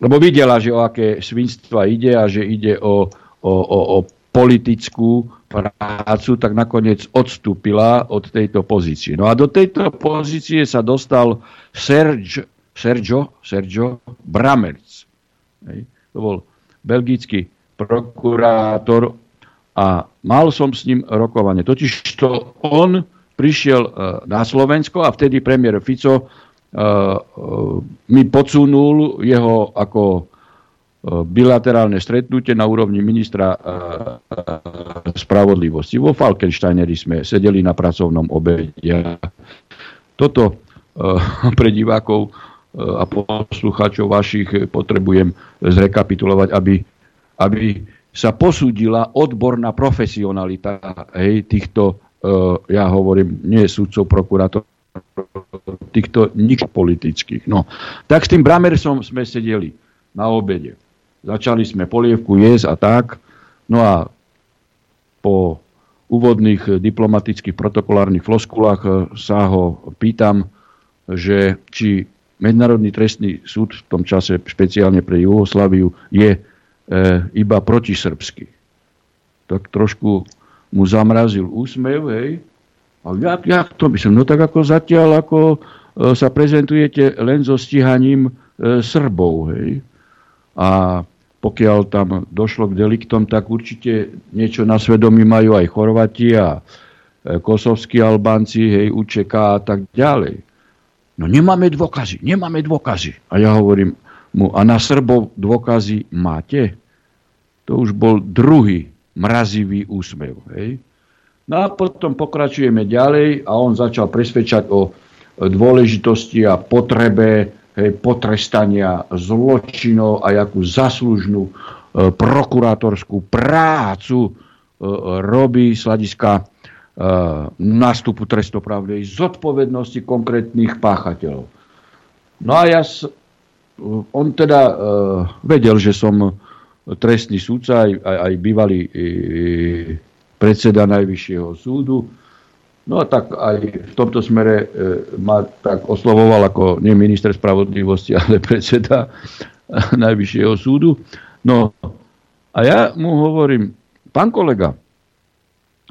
lebo videla, že o aké svinstva ide a že ide o, o, o, o politickú prácu, tak nakoniec odstúpila od tejto pozície. No a do tejto pozície sa dostal Serge, Sergio, Sergio Bramerc. Hej. To bol belgický prokurátor a mal som s ním rokovanie. Totiž to on prišiel e, na Slovensko a vtedy premiér Fico uh, uh, mi podsunul jeho ako bilaterálne stretnutie na úrovni ministra spravodlivosti. Vo Falkensteineri sme sedeli na pracovnom obede. Toto pre divákov a poslucháčov vašich potrebujem zrekapitulovať, aby, aby sa posúdila odborná profesionalita hej, týchto, ja hovorím, nie sudcov, prokurátorov, týchto nič politických. No, tak s tým Bramersom sme sedeli na obede. Začali sme polievku jesť a tak. No a po úvodných diplomatických protokolárnych floskulách eh, sa ho pýtam, že či Medzinárodný trestný súd v tom čase špeciálne pre Jugoslaviu je e, iba protisrbský. Tak trošku mu zamrazil úsmev, hej. A jak, jak to by som? No tak ako zatiaľ, ako e, sa prezentujete len so stíhaním e, Srbov, hej. A pokiaľ tam došlo k deliktom, tak určite niečo na svedomí majú aj Chorvati a e, kosovskí Albánci, hej, UČK a tak ďalej. No nemáme dôkazy, nemáme dôkazy. A ja hovorím mu, a na Srbov dôkazy máte? To už bol druhý mrazivý úsmev. Hej. No a potom pokračujeme ďalej a on začal presvedčať o dôležitosti a potrebe hej, potrestania zločinov a jakú zaslužnú e, prokurátorskú prácu e, robí z hľadiska e, nástupu trestoprávnej zodpovednosti konkrétnych páchateľov. No a ja, s, on teda e, vedel, že som trestný súdca, aj, aj, aj bývalý predseda Najvyššieho súdu, No a tak aj v tomto smere ma tak oslovoval ako nie minister spravodlivosti, ale predseda Najvyššieho súdu. No a ja mu hovorím, pán kolega,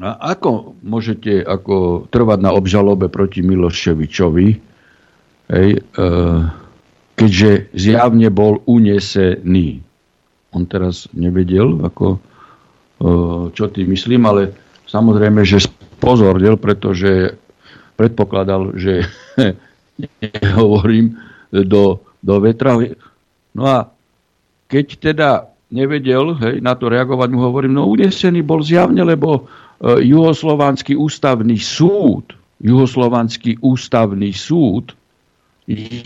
a ako môžete ako trvať na obžalobe proti Miloševičovi, hej, e, keďže zjavne bol unesený. On teraz nevedel, ako, e, čo tým myslím, ale samozrejme, že pozornil, pretože predpokladal, že nehovorím do, do vetra. No a keď teda nevedel hej, na to reagovať, mu hovorím, no unesený bol zjavne, lebo juhoslovanský ústavný súd, juhoslovanský ústavný súd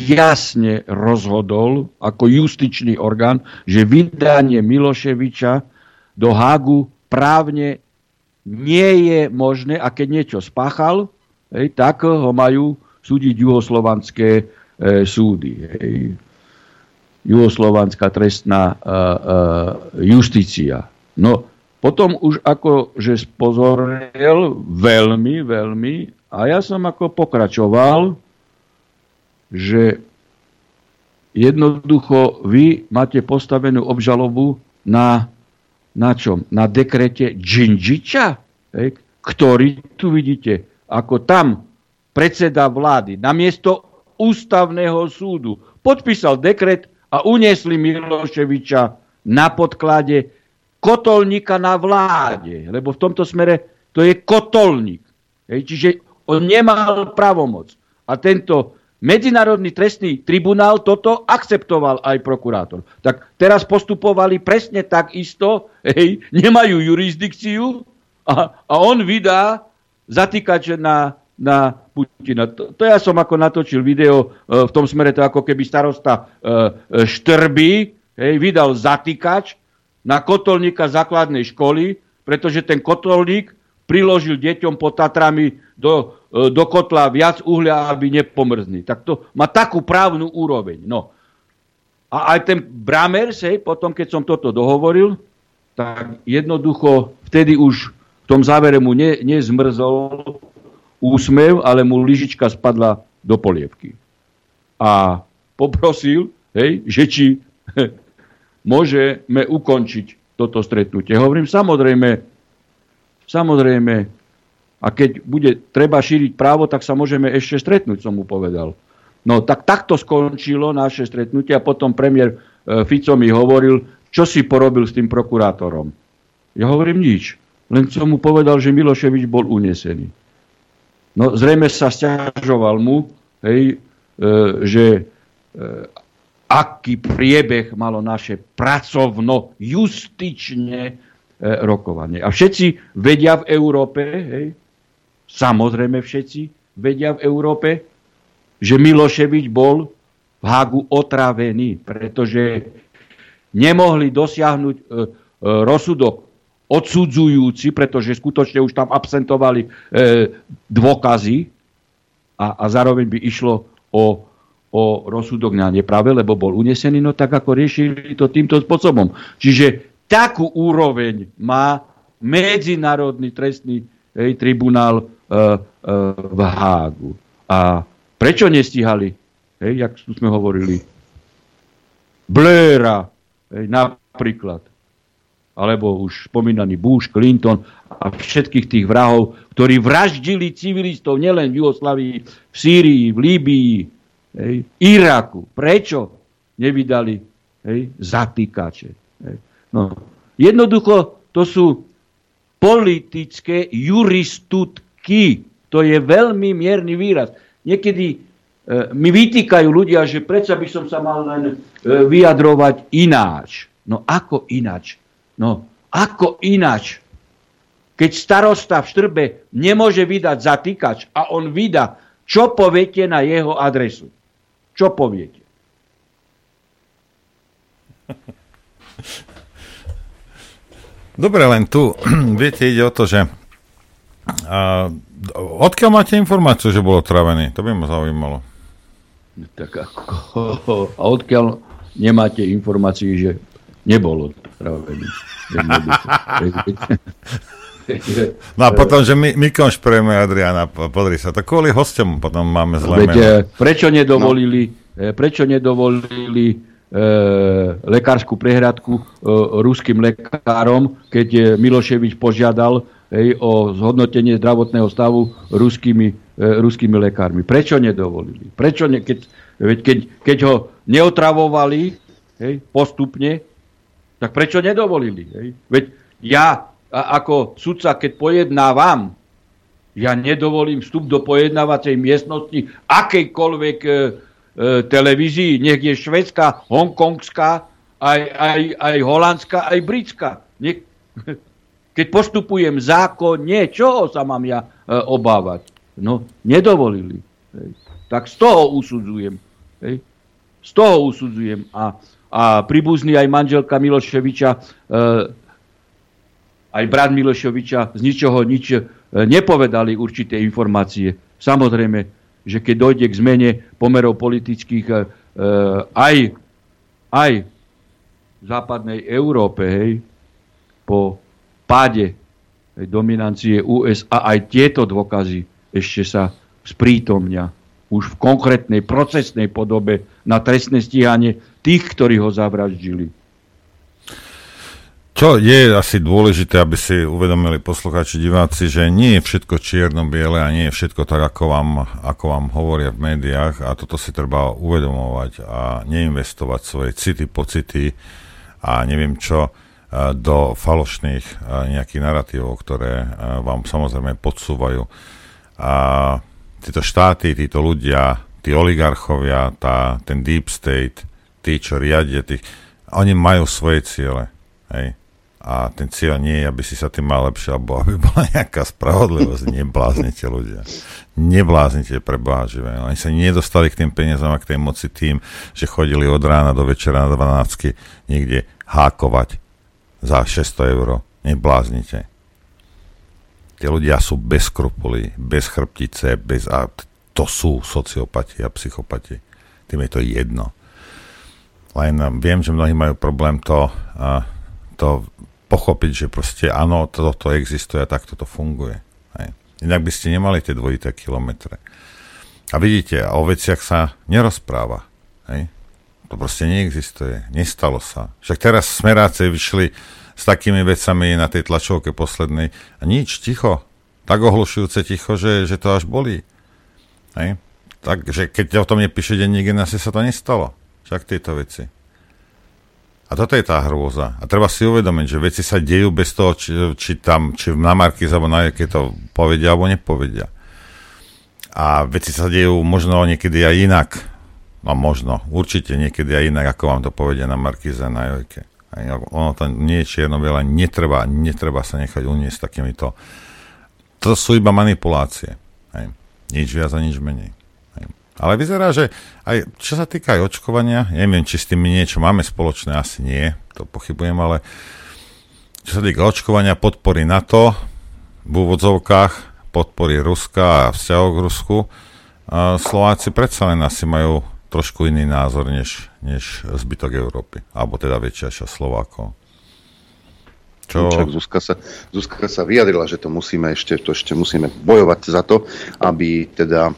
jasne rozhodol ako justičný orgán, že vydanie Miloševiča do Hagu právne nie je možné, a keď niečo spáchal, hej, tak ho majú súdiť juhoslovanské e, súdy. Hej. Juhoslovanská trestná e, e, justícia. No, potom už ako, že spozoril veľmi, veľmi, a ja som ako pokračoval, že jednoducho vy máte postavenú obžalobu na na čom? Na dekrete Džinžiča, ktorý tu vidíte, ako tam predseda vlády namiesto ústavného súdu podpísal dekret a uniesli Miloševiča na podklade kotolníka na vláde, lebo v tomto smere to je kotolník. Hej, čiže on nemal pravomoc. A tento Medzinárodný trestný tribunál toto akceptoval aj prokurátor. Tak teraz postupovali presne tak isto, hej, nemajú jurisdikciu a, a on vydá zatýkač na, na Putina. To, to ja som ako natočil video e, v tom smere, to ako keby starosta e, e, Štrby hej, vydal zatýkač na kotolníka základnej školy, pretože ten kotolník priložil deťom pod Tatrami do, e, do kotla viac uhlia, aby nepomrzli. Tak to má takú právnu úroveň. No. A aj ten Bramer, sej, potom keď som toto dohovoril, tak jednoducho vtedy už v tom závere mu ne, nezmrzol úsmev, ale mu lyžička spadla do polievky. A poprosil, hej, že či môžeme ukončiť toto stretnutie. Hovorím, samozrejme, samozrejme, a keď bude treba šíriť právo, tak sa môžeme ešte stretnúť, som mu povedal. No tak takto skončilo naše stretnutie a potom premiér e, Fico mi hovoril, čo si porobil s tým prokurátorom. Ja hovorím nič. Len som mu povedal, že Miloševič bol unesený. No zrejme sa stiažoval mu, hej, e, že e, aký priebeh malo naše pracovno-justičné e, rokovanie. A všetci vedia v Európe, hej, samozrejme všetci vedia v Európe, že Miloševič bol v Hagu otravený, pretože nemohli dosiahnuť e, e, rozsudok odsudzujúci, pretože skutočne už tam absentovali dôkazy a, a zároveň by išlo o o rozsudok na neprave, lebo bol unesený, no tak ako riešili to týmto spôsobom. Čiže takú úroveň má Medzinárodný trestný hej, tribunál e, e, v Hágu. A prečo nestíhali, hej, jak sme hovorili, Blaira, hej, napríklad, alebo už spomínaný Bush, Clinton a všetkých tých vrahov, ktorí vraždili civilistov nielen v Jugoslavii, v Sýrii, v Líbii, hej, Iraku. Prečo nevydali hej, zatýkače? Hej. No, jednoducho to sú politické juristutky. To je veľmi mierny výraz. Niekedy e, mi vytýkajú ľudia, že predsa by som sa mal len e, vyjadrovať ináč. No ako ináč? No ako ináč? Keď starosta v Štrbe nemôže vydať zatýkač a on vydá, čo poviete na jeho adresu? Čo poviete? Dobre, len tu, viete, ide o to, že a, odkiaľ máte informáciu, že bol otravený? To by ma zaujímalo. Tak ako, a odkiaľ nemáte informáciu, že nebol otravený? No a potom, že my, my konšperujeme Adriana, podri sa, to kvôli hostom potom máme zlé Veď, meno. Prečo nedovolili, no. prečo nedovolili e, lekárskú prehradku e, ruským lekárom, keď Miloševič požiadal hej, o zhodnotenie zdravotného stavu ruskými, e, ruskými lekármi. Prečo nedovolili? Prečo ne, keď, keď, keď ho neotravovali hej, postupne, tak prečo nedovolili? Hej? Veď ja a ako sudca, keď pojednávam, ja nedovolím vstup do pojednávacej miestnosti akejkoľvek e, e, televízii, nech je švedská, hongkongská, aj, aj, aj holandská, aj britská. Ne, keď postupujem zákonne, čoho sa mám ja e, obávať? No, nedovolili. Hej. Tak z toho usudzujem. Hej. Z toho usudzujem. A, a príbuzný aj manželka Miloševiča e, aj brat Milošoviča z ničoho nič e, nepovedali určité informácie. Samozrejme, že keď dojde k zmene pomerov politických e, aj, aj v západnej Európe, hej, po páde dominancie USA, aj tieto dôkazy ešte sa sprítomnia už v konkrétnej procesnej podobe na trestné stíhanie tých, ktorí ho zavraždili. Čo je asi dôležité, aby si uvedomili poslucháči, diváci, že nie je všetko čierno-biele a nie je všetko tak, ako vám, ako vám hovoria v médiách a toto si treba uvedomovať a neinvestovať svoje city, pocity a neviem čo e, do falošných e, nejakých narratívov, ktoré e, vám samozrejme podsúvajú. A títo štáty, títo ľudia, tí oligarchovia, tá, ten deep state, tí, čo riadia, tí, oni majú svoje ciele. Hej. A ten cieľ nie je, aby si sa tým mal lepšie, alebo aby bola nejaká spravodlivosť. Nebláznite ľudia. Nebláznite pre Boha. Oni sa nedostali k tým peniazom a k tej moci tým, že chodili od rána do večera na 12 niekde hákovať za 600 eur. Nebláznite. Tí ľudia sú bez skrupulí, bez chrbtice, bez... A to sú sociopati a psychopati. Tým je to jedno. Len viem, že mnohí majú problém to, to pochopiť, že proste áno, toto to existuje a takto to funguje. Hej. Inak by ste nemali tie dvojité kilometre. A vidíte, a o veciach sa nerozpráva. Hej. To proste neexistuje. Nestalo sa. Však teraz smeráce vyšli s takými vecami na tej tlačovke poslednej a nič, ticho. Tak ohlušujúce ticho, že, že to až bolí. Hej. Takže keď o tom nepíše denník, asi sa to nestalo. Však tieto veci. A toto je tá hrôza. A treba si uvedomiť, že veci sa dejú bez toho, či, či tam, či na Markiz alebo na keď to povedia alebo nepovedia. A veci sa dejú možno niekedy aj inak. No možno, určite niekedy aj inak, ako vám to povedia na Markize, na Jojke. Ono to nie je čierno biele, netreba, netreba sa nechať uniesť takýmito. To sú iba manipulácie. Nič viac a nič menej. Ale vyzerá, že aj čo sa týka aj očkovania, neviem, či s tým niečo máme spoločné, asi nie, to pochybujem, ale čo sa týka očkovania, podpory NATO, v úvodzovkách, podpory Ruska a vzťahov k Rusku, Slováci predsa len asi majú trošku iný názor než, než zbytok Európy, alebo teda väčšia časť Slovákov. Čo? Čak Zuzka sa, Zuzka sa vyjadrila, že to musíme ešte, to ešte musíme bojovať za to, aby teda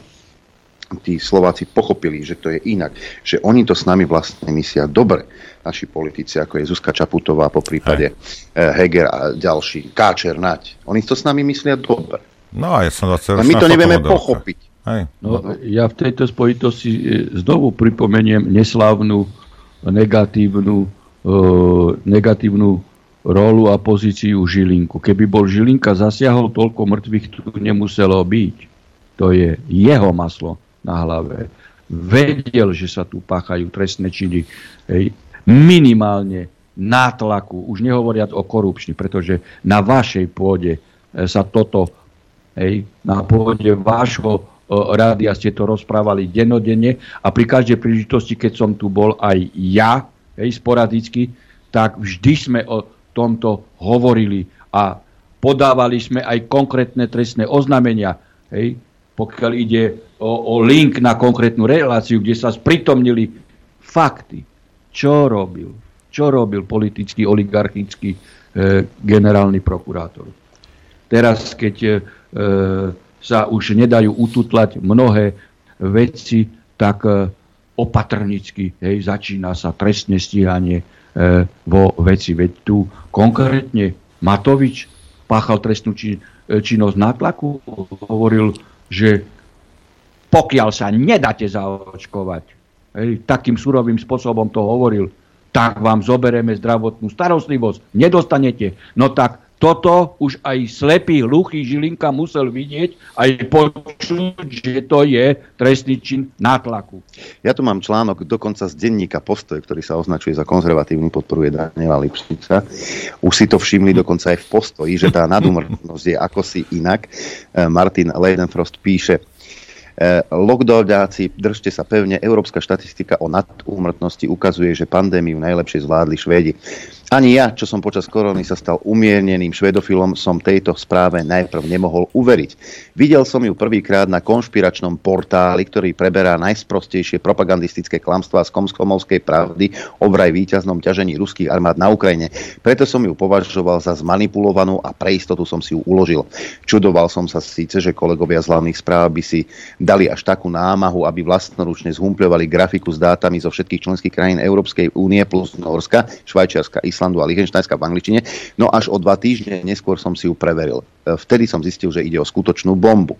tí Slováci pochopili, že to je inak, že oni to s nami vlastne myslia dobre, naši politici, ako je Zuzka Čaputová, po prípade Aj. Heger a ďalší, Káčer, Nať. Oni to s nami myslia dobre. No a ja som 20 my to nevieme pochopiť. Aj. No, ja v tejto spojitosti e, znovu pripomeniem neslávnu negatívnu, uh, negatívnu rolu a pozíciu Žilinku. Keby bol Žilinka zasiahol, toľko mŕtvych tu nemuselo byť. To je jeho maslo na hlave. Vedel, že sa tu páchajú trestné činy hej, minimálne nátlaku, už nehovoriac o korupčných, pretože na vašej pôde e, sa toto, hej, na pôde vášho rádia ste to rozprávali denodenne a pri každej príležitosti, keď som tu bol aj ja, hej, sporadicky, tak vždy sme o tomto hovorili a podávali sme aj konkrétne trestné oznámenia. Hej, pokiaľ ide o, o link na konkrétnu reláciu, kde sa spritomnili fakty, čo robil, čo robil politický, oligarchický e, generálny prokurátor. Teraz, keď e, sa už nedajú ututlať mnohé veci, tak e, opatrnicky hej, začína sa trestné stíhanie e, vo veci. Veď tu konkrétne Matovič páchal trestnú či, e, činnosť nátlaku, hovoril že pokiaľ sa nedáte zaočkovať, hej, takým surovým spôsobom to hovoril, tak vám zoberieme zdravotnú starostlivosť, nedostanete. No tak toto už aj slepý, hluchý Žilinka musel vidieť aj počuť, že to je trestný čin nátlaku. Ja tu mám článok dokonca z denníka Postoj, ktorý sa označuje za konzervatívny, podporuje Daniela Lipšica. Už si to všimli dokonca aj v postoji, že tá nadumrtnosť je ako si inak. Eh, Martin Leidenfrost píše, eh, Lockdownáci, držte sa pevne, európska štatistika o nadúmrtnosti ukazuje, že pandémiu najlepšie zvládli Švédi. Ani ja, čo som počas korony sa stal umierneným švedofilom, som tejto správe najprv nemohol uveriť. Videl som ju prvýkrát na konšpiračnom portáli, ktorý preberá najsprostejšie propagandistické klamstvá z komskomovskej pravdy o vraj víťaznom ťažení ruských armád na Ukrajine. Preto som ju považoval za zmanipulovanú a pre istotu som si ju uložil. Čudoval som sa síce, že kolegovia z hlavných správ by si dali až takú námahu, aby vlastnoručne zhumpľovali grafiku s dátami zo všetkých členských krajín Európskej únie plus Norska, Švajčiarska, Islandu a Lichtensteinska v angličtine. No až o dva týždne neskôr som si ju preveril. Vtedy som zistil, že ide o skutočnú bombu.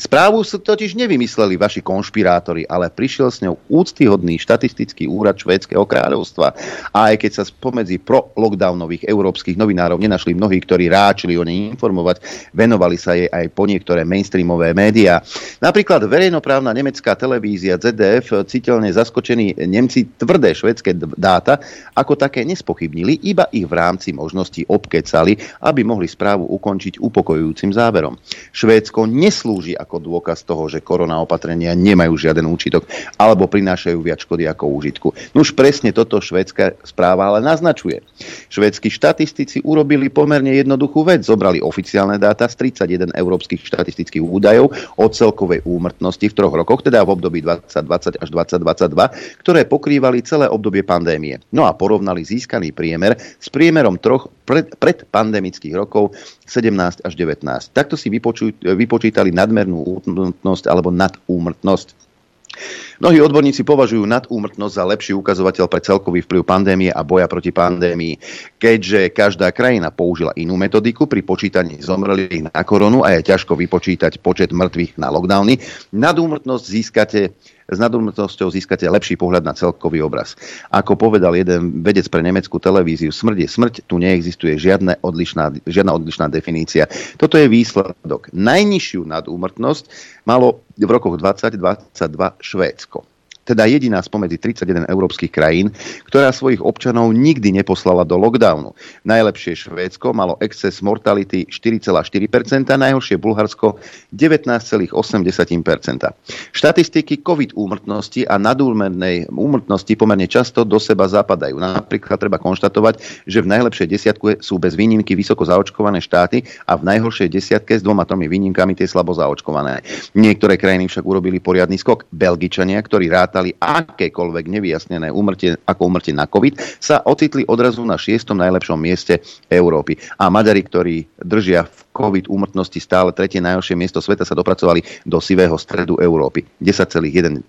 Správu sa totiž nevymysleli vaši konšpirátori, ale prišiel s ňou úctyhodný štatistický úrad Švédskeho kráľovstva. A aj keď sa spomedzi pro-lockdownových európskych novinárov nenašli mnohí, ktorí ráčili o nej informovať, venovali sa jej aj po niektoré mainstreamové médiá. Napríklad verejnoprávna nemecká televízia ZDF citeľne zaskočení Nemci tvrdé švedské dáta ako také nespochybnili, iba ich v rámci možností obkecali, aby mohli správu ukončiť upokojujúcim záverom. Švédsko neslúži ako dôkaz toho, že korona opatrenia nemajú žiaden účitok alebo prinášajú viac škody ako úžitku. No už presne toto švédska správa ale naznačuje. Švédsky štatistici urobili pomerne jednoduchú vec. Zobrali oficiálne dáta z 31 európskych štatistických údajov o celkovej úmrtnosti v troch rokoch, teda v období 2020 až 2022, ktoré pokrývali celé obdobie pandémie. No a porovnali získaný priemer s priemerom troch pred, predpandemických rokov 17 až 19. Takto si vypoču, vypočítali nadmernú úmrtnosť alebo nadúmrtnosť. Mnohí odborníci považujú nadúmrtnosť za lepší ukazovateľ pre celkový vplyv pandémie a boja proti pandémii. Keďže každá krajina použila inú metodiku pri počítaní zomrelých na koronu a je ťažko vypočítať počet mŕtvych na lockdowny, nadúmrtnosť získate s nadúmrtnosťou získate lepší pohľad na celkový obraz. Ako povedal jeden vedec pre nemeckú televíziu, smrť je smrť, tu neexistuje žiadna odlišná, žiadna odlišná definícia. Toto je výsledok. Najnižšiu nadúmrtnosť malo v rokoch 2022 Švédsko teda jediná spomedzi 31 európskych krajín, ktorá svojich občanov nikdy neposlala do lockdownu. Najlepšie Švédsko malo excess mortality 4,4%, najhoršie Bulharsko 19,8%. Štatistiky COVID úmrtnosti a nadúmernej úmrtnosti pomerne často do seba zapadajú. Napríklad treba konštatovať, že v najlepšej desiatke sú bez výnimky vysoko zaočkované štáty a v najhoršej desiatke s dvoma tromi výnimkami tie slabo zaočkované. Niektoré krajiny však urobili poriadny skok. Belgičania, ktorí rád rátali akékoľvek nevyjasnené umrtie, ako umrtie na COVID, sa ocitli odrazu na šiestom najlepšom mieste Európy. A Maďari, ktorí držia v COVID úmrtnosti stále tretie najhoršie miesto sveta, sa dopracovali do sivého stredu Európy. 10,1%.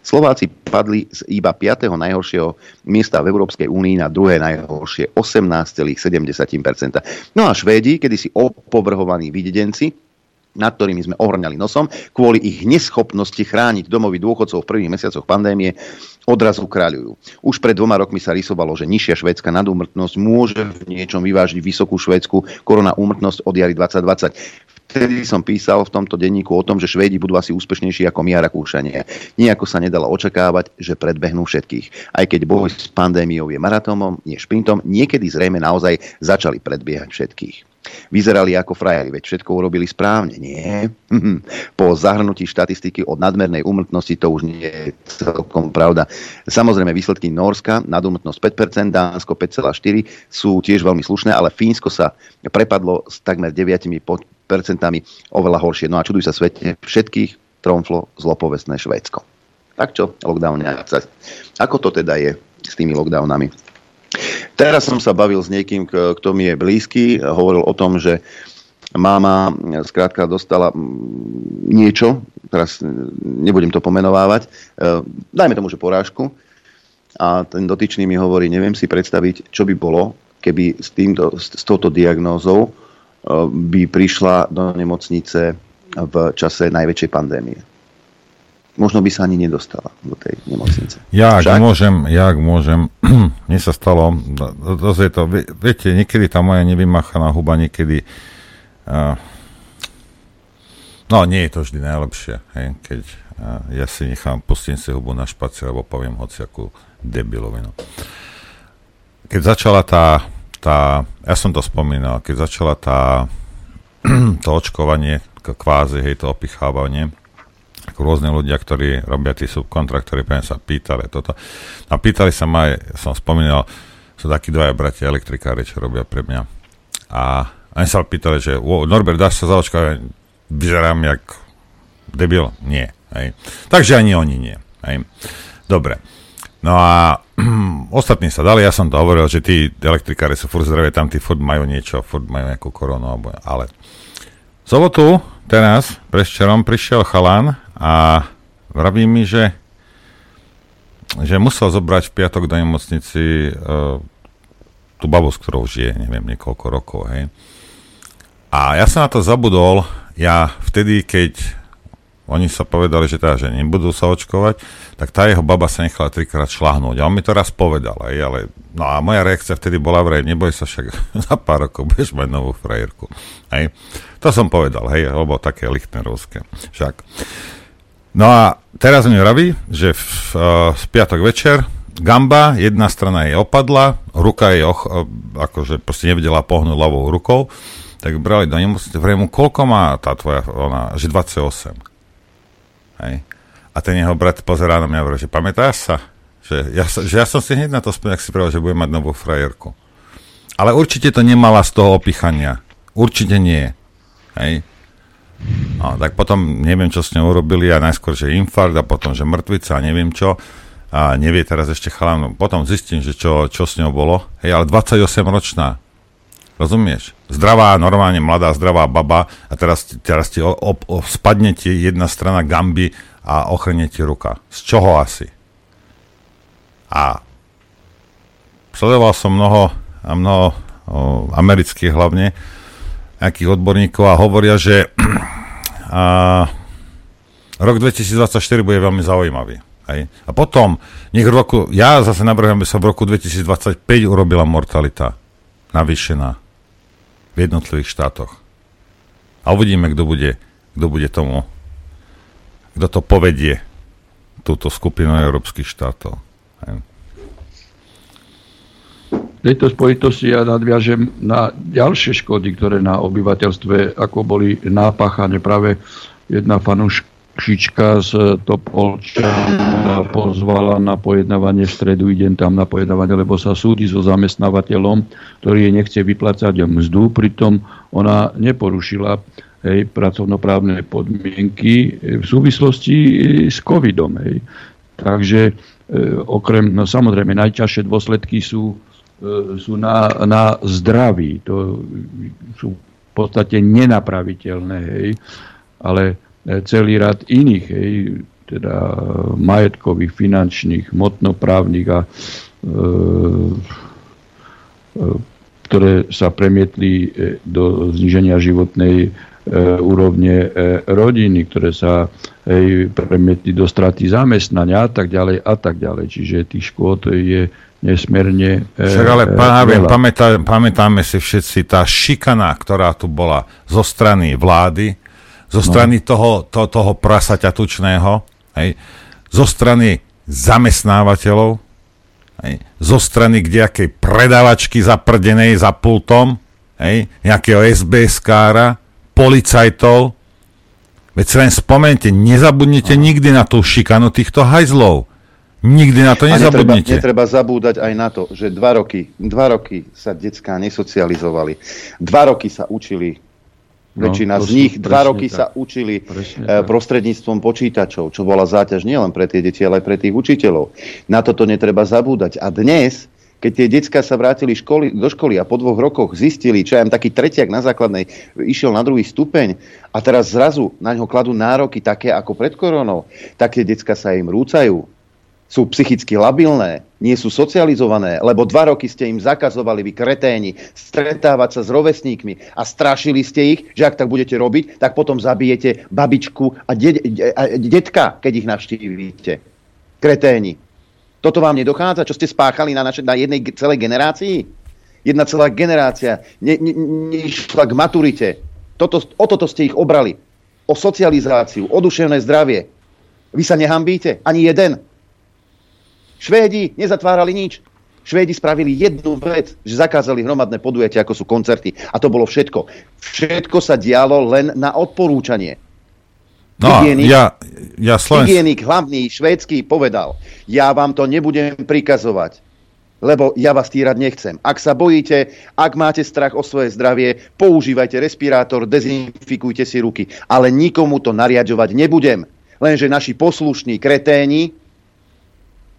Slováci padli z iba 5. najhoršieho miesta v Európskej únii na druhé najhoršie 18,7%. No a Švédi, kedysi opovrhovaní videdenci, nad ktorými sme ohrňali nosom, kvôli ich neschopnosti chrániť domovy dôchodcov v prvých mesiacoch pandémie, odrazu kráľujú. Už pred dvoma rokmi sa rysovalo, že nižšia švédska nadúmrtnosť môže v niečom vyvážiť vysokú švédsku korona úmrtnosť od jary 2020 vtedy som písal v tomto denníku o tom, že Švédi budú asi úspešnejší ako my a Rakúšania. Nijako sa nedalo očakávať, že predbehnú všetkých. Aj keď boj s pandémiou je maratónom, nie šprintom, niekedy zrejme naozaj začali predbiehať všetkých. Vyzerali ako frajeri, veď všetko urobili správne. Nie. Po zahrnutí štatistiky od nadmernej úmrtnosti to už nie je celkom pravda. Samozrejme výsledky Norska, nadúmrtnosť 5%, Dánsko 5,4% sú tiež veľmi slušné, ale Fínsko sa prepadlo s takmer 9% oveľa horšie. No a čuduj sa svete, všetkých tromflo zlopovesné Švédsko. Tak čo, lockdown Ako to teda je s tými lockdownami? Teraz som sa bavil s niekým, kto mi je blízky, hovoril o tom, že máma skrátka dostala niečo, teraz nebudem to pomenovávať, e, dajme tomu, že porážku, a ten dotyčný mi hovorí, neviem si predstaviť, čo by bolo, keby s, týmto, s touto diagnózou e, by prišla do nemocnice v čase najväčšej pandémie možno by sa ani nedostala do tej nemocnice. Ja, ak Však? môžem, ja, ak môžem, mne sa stalo, dosť je to, viete, niekedy tá moja nevymachaná huba, niekedy, uh, no nie je to vždy najlepšie, hej, keď uh, ja si nechám, pustím si hubu na špaci, alebo poviem hociakú debilovinu. Keď začala tá, tá, ja som to spomínal, keď začala tá, to očkovanie, kvázi, hej, to opichávanie, rôzne ľudia, ktorí robia tí subkontraktory, poviem sa pýtali toto. A pýtali sa ma aj, som spomínal, sú takí dvaja bratia elektrikári, čo robia pre mňa. A oni sa pýtali, že Norbert, dáš sa zaočkovať? Vyzerám jak debil? Nie. Hej. Takže ani oni nie. Hej. Dobre. No a ostatní sa dali, ja som to hovoril, že tí elektrikári sú furt zdravé, tam tí furt majú niečo, furt majú nejakú koronu, ale sobotu, teraz, prečerom, prišiel chalan a vraví mi, že, že musel zobrať v piatok do nemocnici uh, tú babu, s ktorou žije, neviem, niekoľko rokov, hej. A ja som na to zabudol, ja vtedy, keď oni sa povedali, že teda, že nebudú sa očkovať, tak tá jeho baba sa nechala trikrát šlahnúť. A on mi to raz povedal, aj, ale no a moja reakcia vtedy bola vraj, neboj sa však, za pár rokov budeš mať novú frajerku. Hej. To som povedal, hej, lebo také lichtnerovské. Však. No a teraz mi vraví, že v, uh, v piatok večer gamba, jedna strana je opadla, ruka je och, uh, akože proste nevedela pohnúť ľavou rukou, tak brali do nemocnice, vrejme mu, koľko má tá tvoja, ona, že 28. Hej. A ten jeho brat pozerá na mňa a hovorí, že pamätáš sa? Že ja, že ja som si hneď na to spomínal, ak si povedal, že bude mať novú frajerku. Ale určite to nemala z toho opichania. Určite nie. Hej. No, tak potom neviem, čo s ňou urobili a najskôr, že infarkt a potom, že mŕtvica a neviem čo. A nevie teraz ešte chalám. Potom zistím, že čo, čo s ňou bolo. Hej, ale 28 ročná. Rozumieš? Zdravá, normálne mladá, zdravá baba a teraz, teraz ti o, o, o, spadne ti jedna strana gamby a ochrne ti ruka. Z čoho asi? A sledoval som mnoho, a mnoho o, amerických hlavne, nejakých odborníkov a hovoria, že a, rok 2024 bude veľmi zaujímavý. Hej. A potom, nech roku, ja zase navrhujem, aby sa v roku 2025 urobila mortalita navýšená v jednotlivých štátoch. A uvidíme, kto bude, kto bude tomu, kto to povedie, túto skupinu európskych štátov. V tejto spojitosti ja nadviažem na ďalšie škody, ktoré na obyvateľstve ako boli nápachané. Práve jedna fanúška Šička z Topolča pozvala na pojednávanie v stredu, idem tam na pojednávanie, lebo sa súdi so zamestnávateľom, ktorý jej nechce vyplácať mzdu, pritom ona neporušila hej, pracovnoprávne podmienky v súvislosti s covidom. Hej. Takže e, okrem, no samozrejme, najťažšie dôsledky sú, e, sú na, na zdraví. To sú v podstate nenapraviteľné. Hej. Ale celý rad iných, hej, teda majetkových, finančných, motnoprávnych a e, e, ktoré sa premietli e, do zniženia životnej e, úrovne e, rodiny, ktoré sa e, premietli do straty zamestnania a tak ďalej a tak ďalej. Čiže tých škôd je nesmierne e, Však ale páve, pamätá, pamätáme si všetci tá šikana, ktorá tu bola zo strany vlády, zo no. strany no. toho, to, toho prasaťa tučného, hej, zo strany zamestnávateľov, hej, zo strany kdejakej predavačky zaprdenej za pultom, hej, nejakého SBS-kára, policajtov. Veď sa len spomente, nezabudnite no. nikdy na tú šikanu týchto hajzlov. Nikdy na to nezabudnite. A netreba, netreba zabúdať aj na to, že dva roky, dva roky sa detská nesocializovali. Dva roky sa učili No, Väčšina z nich dva roky tak. sa učili presne, prostredníctvom počítačov, čo bola záťaž nielen pre tie deti, ale aj pre tých učiteľov. Na toto netreba zabúdať. A dnes, keď tie decka sa vrátili školy, do školy a po dvoch rokoch zistili, čo aj taký tretiak na základnej išiel na druhý stupeň a teraz zrazu na ňo kladú nároky také ako pred koronou, tak tie decka sa im rúcajú sú psychicky labilné, nie sú socializované, lebo dva roky ste im zakazovali, vy kreténi, stretávať sa s rovesníkmi a strašili ste ich, že ak tak budete robiť, tak potom zabijete babičku a, de- a detka, keď ich navštívite. Kreténi. Toto vám nedochádza, čo ste spáchali na, naše, na jednej celej generácii? Jedna celá generácia ne, ne, k maturite. Toto, o toto ste ich obrali. O socializáciu, o duševné zdravie. Vy sa nehambíte? Ani jeden. Švédi nezatvárali nič. Švédi spravili jednu vec, že zakázali hromadné podujatia, ako sú koncerty. A to bolo všetko. Všetko sa dialo len na odporúčanie. No, hygienik, ja, ja Slovensk... hygienik hlavný švédsky povedal, ja vám to nebudem prikazovať, lebo ja vás týrať nechcem. Ak sa bojíte, ak máte strach o svoje zdravie, používajte respirátor, dezinfikujte si ruky. Ale nikomu to nariadovať nebudem. Lenže naši poslušní kreténi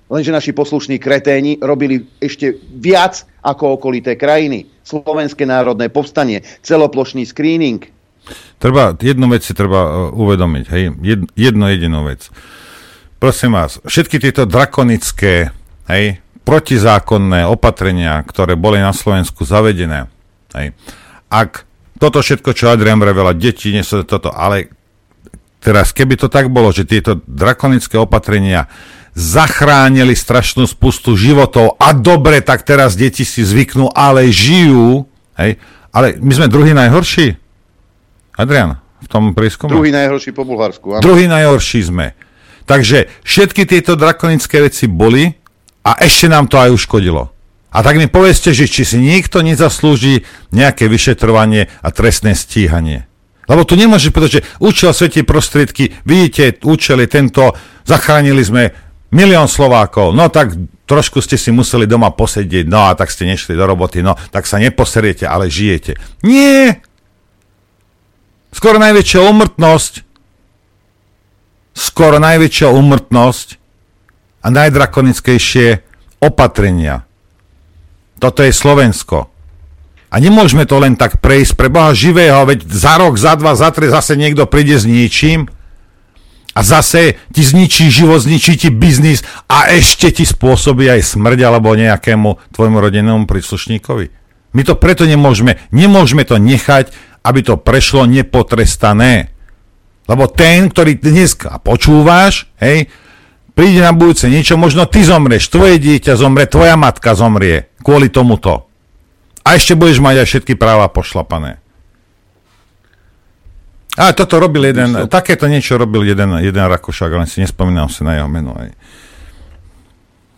Lenže naši poslušní kreténi robili ešte viac ako okolité krajiny. Slovenské národné povstanie, celoplošný screening. Treba, jednu vec si treba uh, uvedomiť, hej, Jed, jednu jedinú vec. Prosím vás, všetky tieto drakonické, hej, protizákonné opatrenia, ktoré boli na Slovensku zavedené, hej, ak toto všetko, čo Adrian vrevela, deti, nie sú toto, ale teraz, keby to tak bolo, že tieto drakonické opatrenia zachránili strašnú spustu životov a dobre, tak teraz deti si zvyknú, ale žijú, hej, ale my sme druhý najhorší. Adrian, v tom prieskumu? Druhý najhorší po Bulharsku. Áno. Druhý najhorší sme. Takže všetky tieto drakonické veci boli a ešte nám to aj uškodilo. A tak mi povedzte, že či si nikto nezaslúži nejaké vyšetrovanie a trestné stíhanie. Lebo tu nemôže, pretože účel svetí prostriedky, vidíte, účel je tento, zachránili sme milión Slovákov, no tak trošku ste si museli doma posedieť, no a tak ste nešli do roboty, no tak sa neposeriete, ale žijete. Nie! Skoro najväčšia umrtnosť, skoro najväčšia umrtnosť a najdrakonickejšie opatrenia. Toto je Slovensko. A nemôžeme to len tak prejsť pre Boha živého, veď za rok, za dva, za tri zase niekto príde s ničím a zase ti zničí život, zničí ti biznis a ešte ti spôsobí aj smrť alebo nejakému tvojmu rodinnému príslušníkovi. My to preto nemôžeme, nemôžeme to nechať, aby to prešlo nepotrestané. Lebo ten, ktorý dnes počúvaš, hej, príde na budúce niečo, možno ty zomrieš, tvoje dieťa zomrie, tvoja matka zomrie kvôli tomuto. A ešte budeš mať aj všetky práva pošlapané. A toto robil jeden, Myslím. takéto niečo robil jeden, jeden Rakošák, ale si nespomínam si na jeho meno. Aj.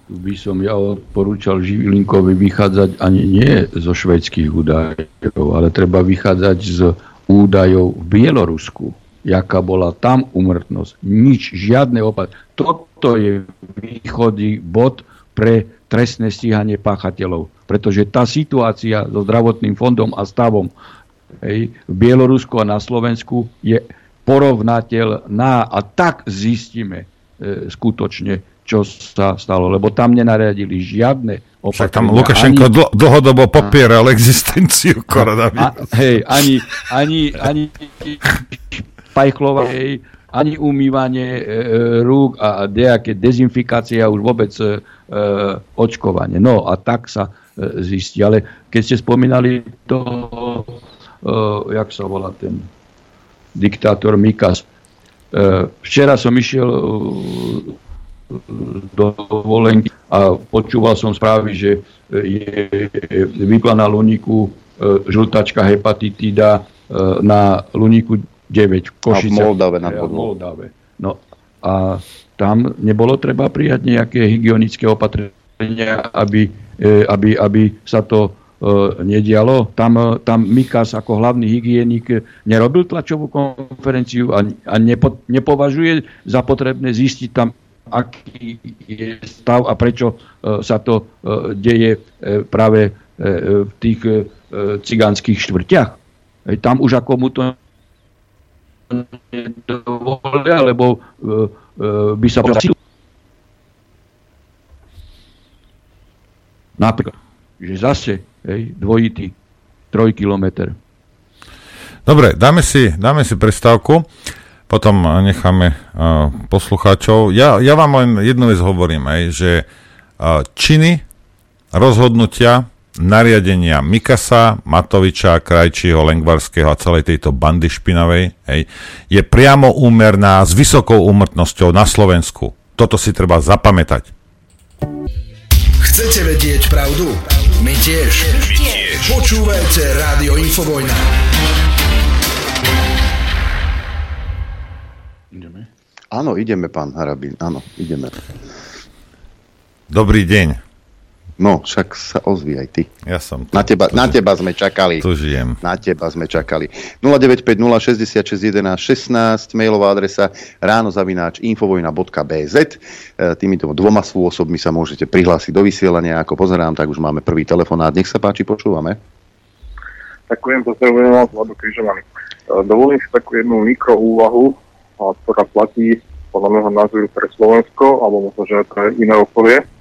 Tu by som ja odporúčal Živilinkovi vychádzať ani nie zo švedských údajov, ale treba vychádzať z údajov v Bielorusku, jaká bola tam umrtnosť. Nič, žiadne opat. Toto je východný bod pre trestné stíhanie páchateľov. Pretože tá situácia so zdravotným fondom a stavom hej, v Bielorusku a na Slovensku je porovnateľná a tak zistíme e, skutočne, čo sa stalo. Lebo tam nenariadili žiadne opatrenia. Však tam Lukašenko ani, dl- dlhodobo popieral a, existenciu koronavírusu. Hej, ani, ani, ani Pajchlova, hej, ani umývanie e, e rúk a nejaké dezinfikácie a už vôbec e, e, očkovanie. No a tak sa e, zistí. Ale keď ste spomínali to jak sa volá ten diktátor Mikas. Včera som išiel do Volenky a počúval som správy, že je vypla na Luníku uh, žltačka hepatitída na Luníku 9 v Košice. A v Moldave. Na v Moldave. No a tam nebolo treba prijať nejaké hygienické opatrenia, aby, aby, aby sa to E, nedialo. Tam, e, tam Mikas ako hlavný hygienik nerobil tlačovú konferenciu a, a nepo, nepovažuje za potrebné zistiť tam, aký je stav a prečo e, sa to deje práve v tých cigánskych štvrťach. Tam už ako mu to nedovolia, lebo by sa Napríklad, že zase hej, dvojitý trojkilometr. Dobre, dáme si, dáme si prestávku, potom necháme uh, poslucháčov. Ja, ja vám len jednu vec hovorím, aj, že uh, činy, rozhodnutia, nariadenia Mikasa, Matoviča, Krajčího, Lengvarského a celej tejto bandy špinavej hej, je priamo úmerná s vysokou úmrtnosťou na Slovensku. Toto si treba zapamätať. Chcete vedieť pravdu? My tiež. My tiež. Počúvajte Rádio Infovojna. Ideme? Áno, ideme, pán Harabín. Áno, ideme. Dobrý deň. No, však sa ozví aj ty. Ja som tu. Na teba, tu, na teba sme čakali. Tu žijem. Na teba sme čakali. 09506616, mailová adresa ránozavináč infovojna.bz. E, týmito dvoma spôsobmi sa môžete prihlásiť do vysielania. Ako pozerám, tak už máme prvý telefonát. Nech sa páči, počúvame. Ďakujem, pozdravujem vás, Vlado Križovaný. E, dovolím si takú jednu mikroúvahu, ktorá platí podľa môjho názoru pre Slovensko, alebo možno, že pre iné okolie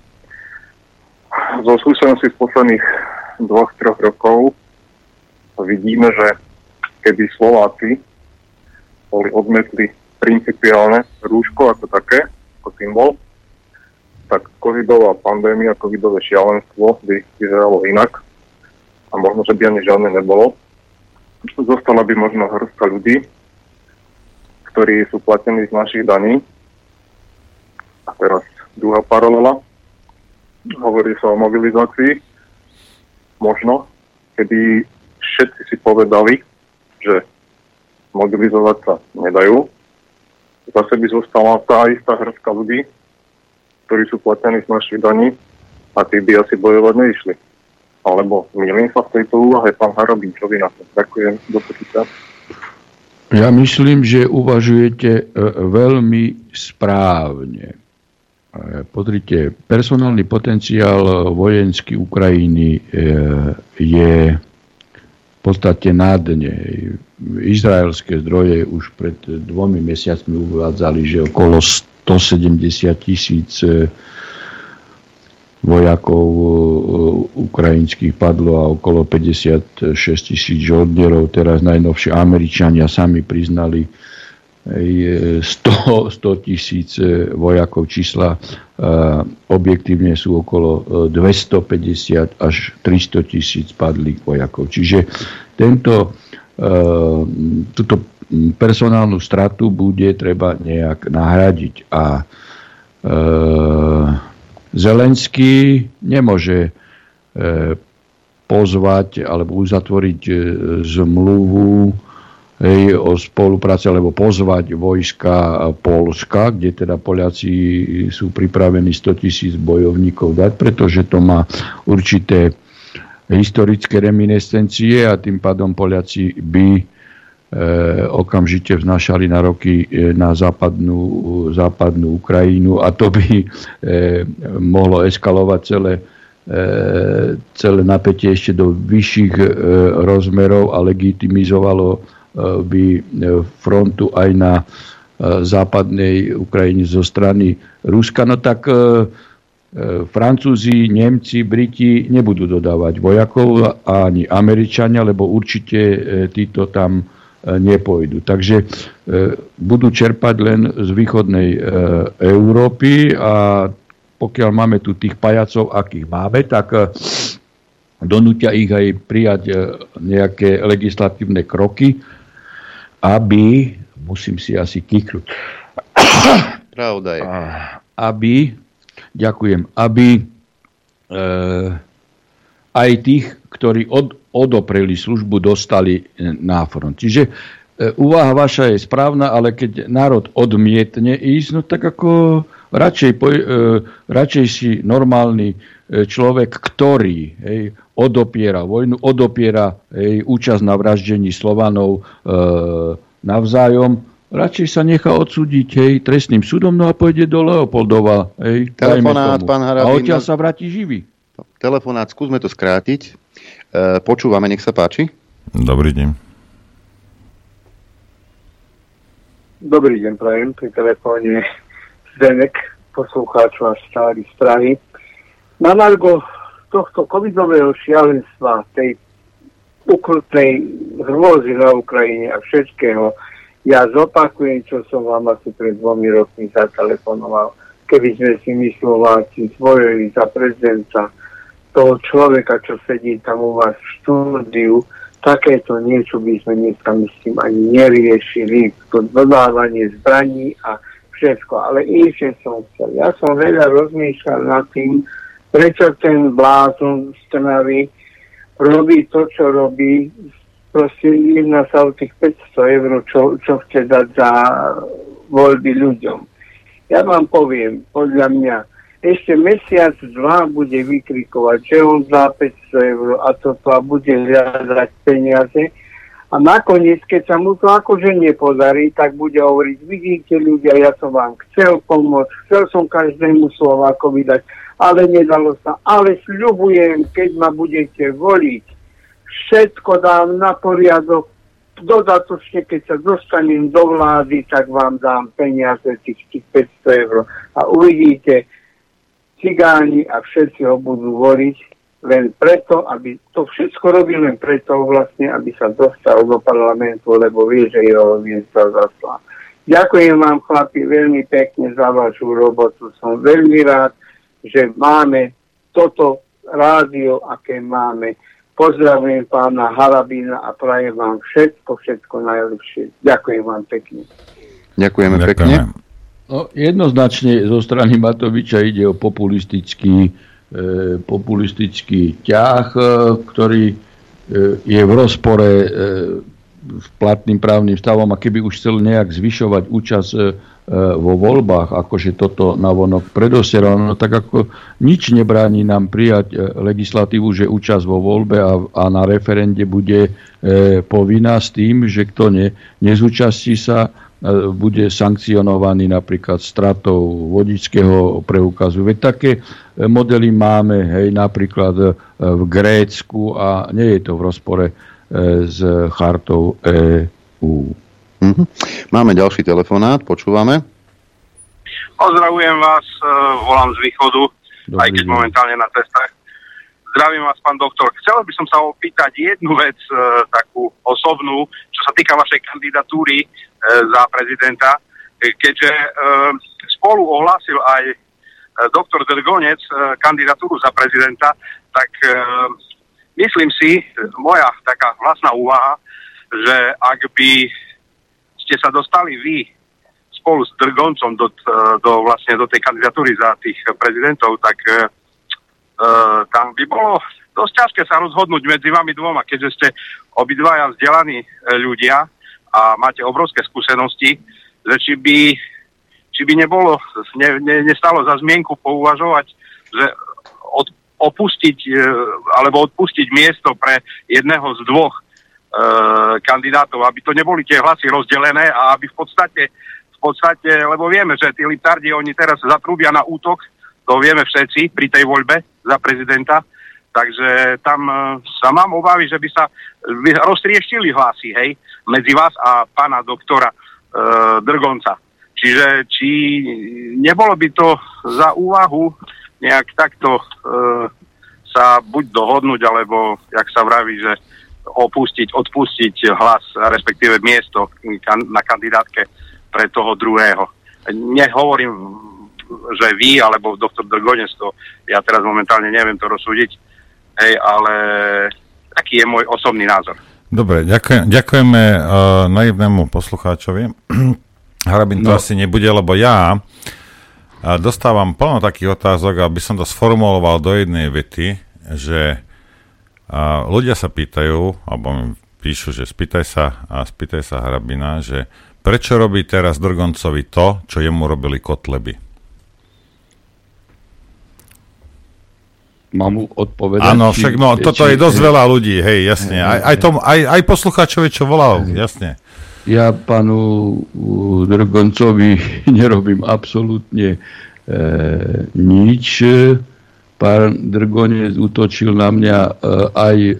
zo skúsenosti z posledných dvoch, troch rokov vidíme, že keby Slováci boli odmetli principiálne rúško ako také, ako symbol, tak covidová pandémia, covidové šialenstvo by vyzeralo inak a možno, že by ani žiadne nebolo. zostala by možno hrstka ľudí, ktorí sú platení z našich daní. A teraz druhá paralela. Hovorí sa o mobilizácii. Možno, kedy všetci si povedali, že mobilizovať sa nedajú, zase by zostala tá istá hrstka ľudí, ktorí sú platení z našich daní a tí by asi bojovať neišli. Alebo milím sa v tejto úvahe, pán Harabín, čo vy na to? Ďakujem, do počíta. Ja myslím, že uvažujete e, veľmi správne. E, pozrite, personálny potenciál vojenský Ukrajiny e, je v podstate na dne. Izraelské zdroje už pred dvomi mesiacmi uvádzali, že okolo 170 tisíc vojakov e, ukrajinských padlo a okolo 56 tisíc žoldnerov. Teraz najnovšie Američania sami priznali 100, 100 tisíc vojakov čísla. E, objektívne sú okolo 250 až 300 tisíc padlých vojakov. Čiže tento, túto personálnu stratu bude treba nejak nahradiť. A Zelenský nemôže pozvať alebo uzatvoriť zmluvu o spolupráci alebo pozvať vojska Polska, kde teda Poliaci sú pripravení 100 tisíc bojovníkov dať, pretože to má určité historické reminiscencie a tým pádom Poliaci by E, okamžite vznašali na roky e, na západnú, západnú Ukrajinu a to by e, mohlo eskalovať celé, celé napätie ešte do vyšších rozmerov a legitimizovalo by frontu aj na západnej Ukrajine zo strany Ruska. No tak Francúzi, Nemci, Briti nebudú dodávať vojakov ani Američania, lebo určite títo tam nepôjdu. Takže e, budú čerpať len z východnej e, Európy a pokiaľ máme tu tých pajacov, akých máme, tak e, donútia ich aj prijať nejaké legislatívne kroky, aby, musím si asi kýknuť, Pravda je. aby, ďakujem, aby e, aj tých, ktorí od, odopreli službu, dostali na front. Čiže e, úvaha vaša je správna, ale keď národ odmietne ísť, no tak ako radšej, e, radšej si normálny e, človek, ktorý hej, odopiera vojnu, odopiera hej, účasť na vraždení Slovanov navzájom, radšej sa nechá odsúdiť hej, trestným súdom, no a pôjde do Leopoldova. Hej, Telefonát, pán Harabin. A odtiaľ sa vráti živý. Telefonát, skúsme to skrátiť. E, počúvame, nech sa páči. Dobrý deň. Dobrý deň, prajem. Pri telefóne Zdenek, poslucháč vás stály strany. Na Margo tohto covidového šialenstva, tej ukrutnej hrôzy na Ukrajine a všetkého, ja zopakujem, čo som vám asi pred dvomi rokmi zatelefonoval. Keby sme si my Slováci zvolili za prezidenta toho človeka, čo sedí tam u vás v štúdiu, takéto niečo by sme dneska, myslím, ani neriešili. To dodávanie zbraní a všetko. Ale inšie som chcel. Ja som veľa rozmýšľal nad tým, prečo ten blázon z Trnavy robí to, čo robí. Proste jedná sa o tých 500 eur, čo, čo chce dať za voľby ľuďom. Ja vám poviem, podľa mňa, ešte mesiac, dva bude vykrikovať, že on za 500 eur a toto a bude hľadať peniaze. A nakoniec, keď sa mu to akože nepodarí, tak bude hovoriť, vidíte ľudia, ja som vám chcel pomôcť, chcel som každému Slovákovi dať, ale nedalo sa. Ale sľubujem, keď ma budete voliť, všetko dám na poriadok, dodatočne, keď sa dostanem do vlády, tak vám dám peniaze tých, tých 500 eur. A uvidíte, cigáni a všetci ho budú voliť len preto, aby to všetko robí len preto vlastne, aby sa dostal do parlamentu, lebo vie, že jeho miesta zaslá. Ďakujem vám, chlapi, veľmi pekne za vašu robotu. Som veľmi rád, že máme toto rádio, aké máme. Pozdravujem pána Harabína a prajem vám všetko, všetko najlepšie. Ďakujem vám pekne. Ďakujeme, pekne. No, jednoznačne zo strany Matoviča ide o populistický, e, populistický ťah, e, ktorý e, je v rozpore e, s platným právnym stavom a keby už chcel nejak zvyšovať účasť e, vo voľbách, akože toto navonok predosieral, no tak ako nič nebráni nám prijať e, legislatívu, že účasť vo voľbe a, a na referende bude e, povinná s tým, že kto ne, nezúčastí sa, e, bude sankcionovaný napríklad stratou vodičského preukazu. Veď také e, modely máme, hej, napríklad e, v Grécku a nie je to v rozpore e, s chartou EU. Mhm. Máme ďalší telefonát, počúvame. Pozdravujem vás, e, volám z východu, aj keď momentálne na cestách. Zdravím vás, pán doktor. Chcel by som sa opýtať jednu vec, e, takú osobnú, čo sa týka vašej kandidatúry e, za prezidenta, e, keďže e, spolu ohlásil aj e, doktor Drgonec e, kandidatúru za prezidenta, tak e, myslím si, moja taká vlastná úvaha, že ak by ste sa dostali vy spolu s Drgoncom do, do, vlastne do tej kandidatúry za tých prezidentov, tak e, tam by bolo dosť ťažké sa rozhodnúť medzi vami dvoma, keďže ste obidvaja vzdelaní e, ľudia a máte obrovské skúsenosti, že či by, či by nebolo, ne, ne, nestalo za zmienku pouvažovať, že od, opustiť e, alebo odpustiť miesto pre jedného z dvoch e, kandidátov, aby to neboli tie hlasy rozdelené a aby v podstate v podstate, lebo vieme, že tí liptardi, oni teraz zatrúbia na útok, to vieme všetci pri tej voľbe za prezidenta, takže tam e, sa mám obavy, že by sa by roztrieštili hlasy, hej, medzi vás a pána doktora e, Drgonca. Čiže či nebolo by to za úvahu nejak takto e, sa buď dohodnúť, alebo, jak sa vraví, že opustiť, odpustiť hlas, respektíve miesto na kandidátke pre toho druhého. Nehovorím, že vy alebo doktor Drgonec to, ja teraz momentálne neviem to rozsúdiť, hej, ale taký je môj osobný názor. Dobre, ďakujem, ďakujeme uh, naivnému poslucháčovi. Harabin to No. asi nebude, lebo ja uh, dostávam plno takých otázok, aby som to sformuloval do jednej vety, že uh, ľudia sa pýtajú, alebo mi píšu, že spýtaj sa a spýtaj sa Harabina, že prečo robí teraz Drgoncovi to, čo jemu robili Kotleby? Mám mu odpovedať? Áno, či- však no, toto či- je dosť veľa ľudí, hej, jasne. Aj, aj, tom, aj, aj poslucháčovi, čo volal, jasne. Ja panu uh, Drgoncovi nerobím absolútne e, nič. Pán Drgonec útočil na mňa e, aj e,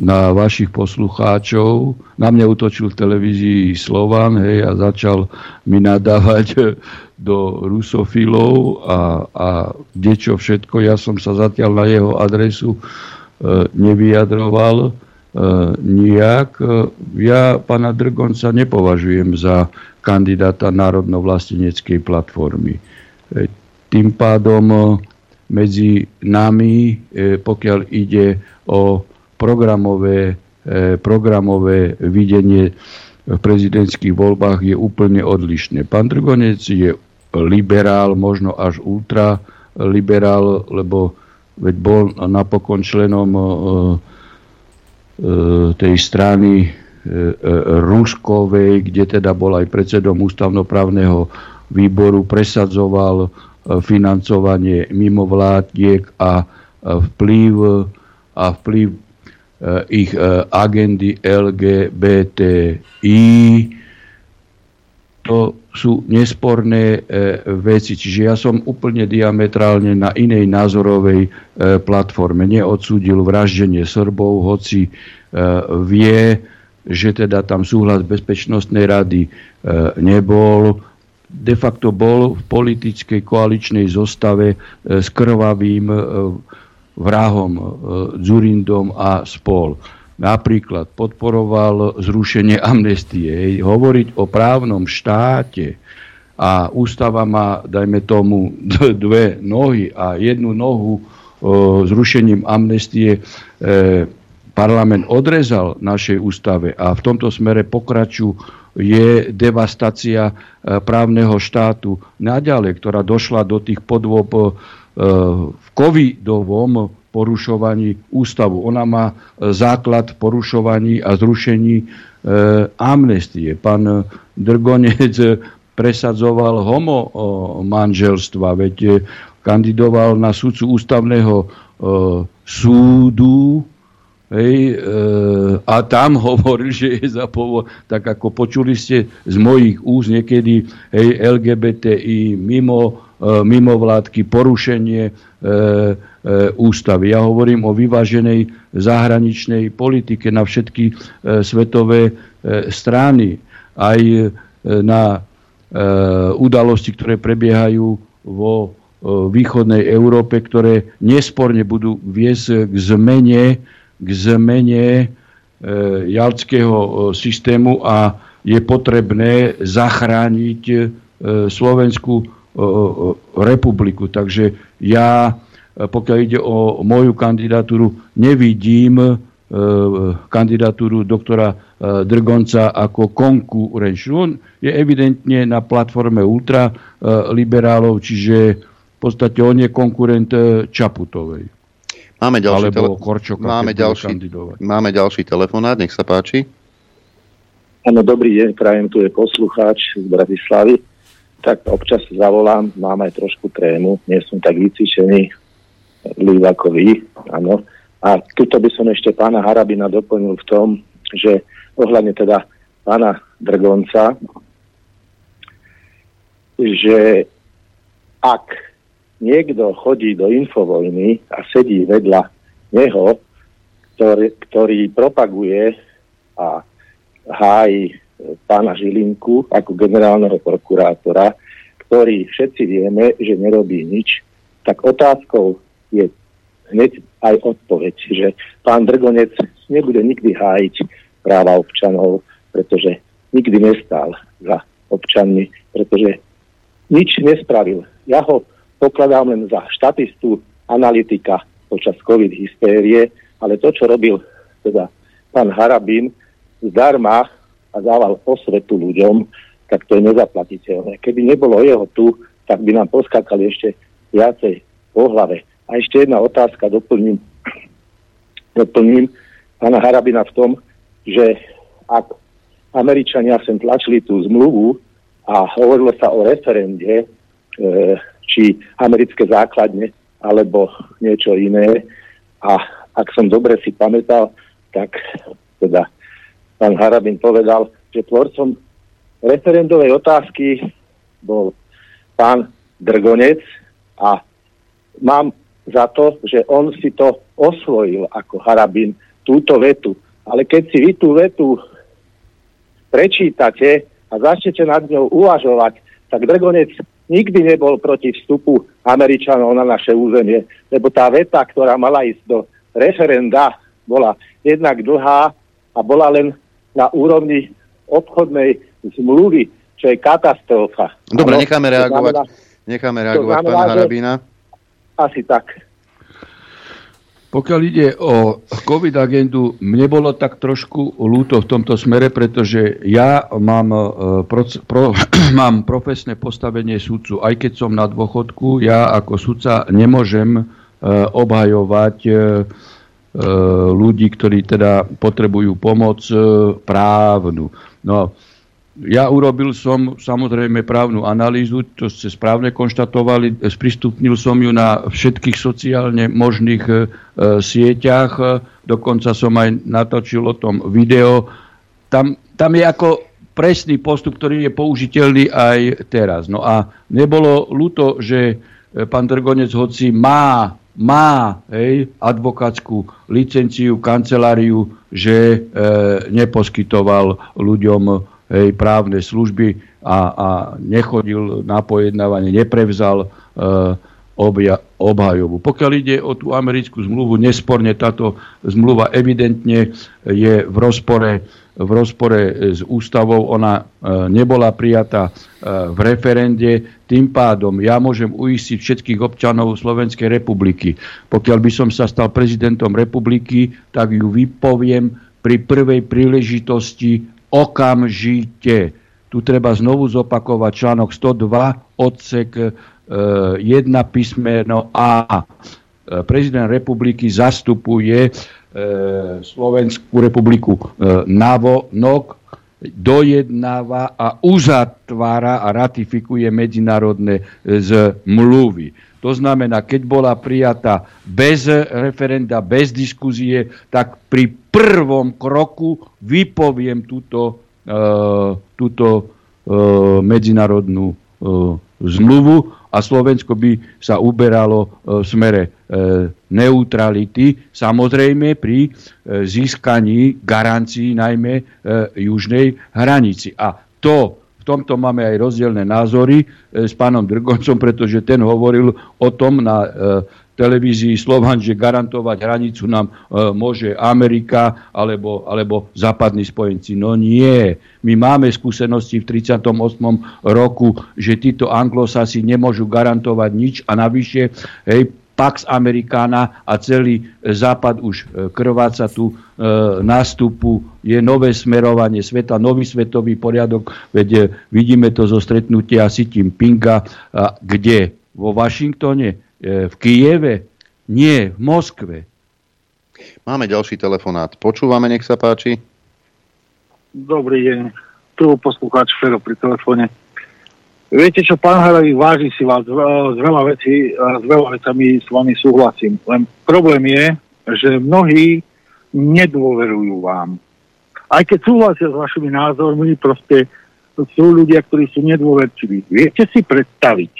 na vašich poslucháčov. Na mňa útočil v televízii Slovan hej, a začal mi nadávať do rusofilov a, a čo všetko. Ja som sa zatiaľ na jeho adresu e, nevyjadroval e, nijak. E, Ja pána Drgonca nepovažujem za kandidáta národno-vlasteneckej platformy. E, Tým pádom e, medzi nami, e, pokiaľ ide o programové, e, programové videnie v prezidentských voľbách je úplne odlišné. Pán Drgonec je liberál, možno až ultraliberál, lebo veď bol napokon členom e, tej strany Ruskovej, kde teda bol aj predsedom ústavnoprávneho výboru, presadzoval financovanie mimovládiek a e, vplyv a vplyv e, ich e, agendy LGBTI. To sú nesporné e, veci. Čiže ja som úplne diametrálne na inej názorovej e, platforme. Neodsúdil vraždenie Srbov, hoci e, vie, že teda tam súhlas Bezpečnostnej rady e, nebol. De facto bol v politickej koaličnej zostave e, s krvavým e, vrahom e, Dzurindom a spol. Napríklad podporoval zrušenie amnestie. Hovoriť o právnom štáte a ústava má, dajme tomu, dve nohy a jednu nohu zrušením amnestie parlament odrezal našej ústave a v tomto smere pokračuje devastácia e, právneho štátu naďalej, ktorá došla do tých podôb e, v covidovom porušovaní ústavu. Ona má základ porušovaní a zrušení amnestie. Pán Drgonec presadzoval homo manželstva, veď kandidoval na sudcu ústavného súdu Hej, e, a tam hovoril, že je za povo, tak ako počuli ste z mojich úst niekedy hej, LGBTI mimo, e, mimo vládky, porušenie e, e, ústavy. Ja hovorím o vyváženej zahraničnej politike na všetky e, svetové e, strany. Aj e, na e, udalosti, ktoré prebiehajú vo e, východnej Európe, ktoré nesporne budú viesť k zmene k zmene e, jalckého e, systému a je potrebné zachrániť e, Slovenskú republiku. Takže ja, pokiaľ ide o moju kandidatúru, nevidím kandidatúru doktora Drgonca ako konkurenčnú. On je evidentne na platforme ultraliberálov, čiže v podstate on je konkurent Čaputovej. Máme ďalší, Alebo tele... Korčoka, máme, ďalší, máme ďalší telefonát, nech sa páči. Áno, dobrý deň, prajem, tu je poslucháč z Bratislavy. Tak občas zavolám, mám aj trošku trému, nie som tak vycvičený ľud ako vy, áno. A tuto by som ešte pána Harabina doplnil v tom, že ohľadne teda pána Drgonca, že ak niekto chodí do infovojny a sedí vedľa neho, ktorý, ktorý propaguje a hájí pána Žilinku ako generálneho prokurátora, ktorý všetci vieme, že nerobí nič, tak otázkou je hneď aj odpoveď, že pán Drgonec nebude nikdy hájiť práva občanov, pretože nikdy nestál za občanmi, pretože nič nespravil. Ja ho pokladám len za štatistu, analytika počas COVID hystérie, ale to, čo robil teda pán Harabín zdarma a dával osvetu ľuďom, tak to je nezaplatiteľné. Keby nebolo jeho tu, tak by nám poskakali ešte viacej po hlave. A ešte jedna otázka, doplním, doplním pána Harabina v tom, že ak Američania sem tlačili tú zmluvu a hovorilo sa o referende, e, či americké základne, alebo niečo iné. A ak som dobre si pamätal, tak teda pán Harabin povedal, že tvorcom referendovej otázky bol pán Drgonec a mám za to, že on si to osvojil ako Harabin, túto vetu. Ale keď si vy tú vetu prečítate a začnete nad ňou uvažovať, tak Drgonec nikdy nebol proti vstupu Američanov na naše územie, lebo tá veta, ktorá mala ísť do referenda, bola jednak dlhá a bola len na úrovni obchodnej zmluvy, čo je katastrofa. Dobre, ano, necháme reagovať, znamená, necháme reagovať znamená, pána Harabína. Asi tak. Pokiaľ ide o COVID agendu, mne bolo tak trošku lúto v tomto smere, pretože ja mám, e, pro, pro, mám profesné postavenie sudcu. Aj keď som na dôchodku, ja ako sudca nemôžem e, obhajovať e, ľudí, ktorí teda potrebujú pomoc právnu. No, ja urobil som samozrejme právnu analýzu, to ste správne konštatovali, sprístupnil som ju na všetkých sociálne možných e, sieťach, dokonca som aj natočil o tom video. Tam, tam je ako presný postup, ktorý je použiteľný aj teraz. No a nebolo ľúto, že e, pán Drgonec, hoci má, má hej, advokátsku licenciu, kanceláriu, že e, neposkytoval ľuďom hej, právne služby a, a nechodil na pojednávanie, neprevzal e, obja, obhajobu. Pokiaľ ide o tú americkú zmluvu, nesporne táto zmluva evidentne je v rozpore, v rozpore s ústavou. Ona e, nebola prijatá e, v referende. Tým pádom ja môžem uistiť všetkých občanov Slovenskej republiky. Pokiaľ by som sa stal prezidentom republiky, tak ju vypoviem pri prvej príležitosti okamžite. Tu treba znovu zopakovať článok 102 odsek 1 eh, písmeno A. Eh, prezident republiky zastupuje eh, Slovenskú republiku navonok, dojednáva a uzatvára a ratifikuje medzinárodné zmluvy. To znamená, keď bola prijatá bez referenda, bez diskuzie, tak pri prvom kroku vypoviem túto, túto medzinárodnú zmluvu a Slovensko by sa uberalo e, v smere e, neutrality, samozrejme pri e, získaní garancií najmä južnej hranici. A to v tomto máme aj rozdielne názory s pánom Drgoncom, pretože ten hovoril o tom na televízii Slovan, že garantovať hranicu nám e, môže Amerika alebo, alebo západní spojenci. No nie. My máme skúsenosti v 38. roku, že títo anglosasi nemôžu garantovať nič a navyše hej, Pax Americana a celý západ už e, krváca tu e, nástupu, je nové smerovanie sveta, nový svetový poriadok, veď e, vidíme to zo stretnutia Xi Jinpinga, kde? Vo Washingtone? E, v Kieve, nie v Moskve. Máme ďalší telefonát. Počúvame, nech sa páči. Dobrý deň. Tu poslucháč Fero pri telefóne. Viete čo, pán Haravi, váži si vás z veľa vecí, s veľa vecami s vami súhlasím. Len problém je, že mnohí nedôverujú vám. Aj keď súhlasia s vašimi názormi, proste sú ľudia, ktorí sú nedôverčiví. Viete si predstaviť,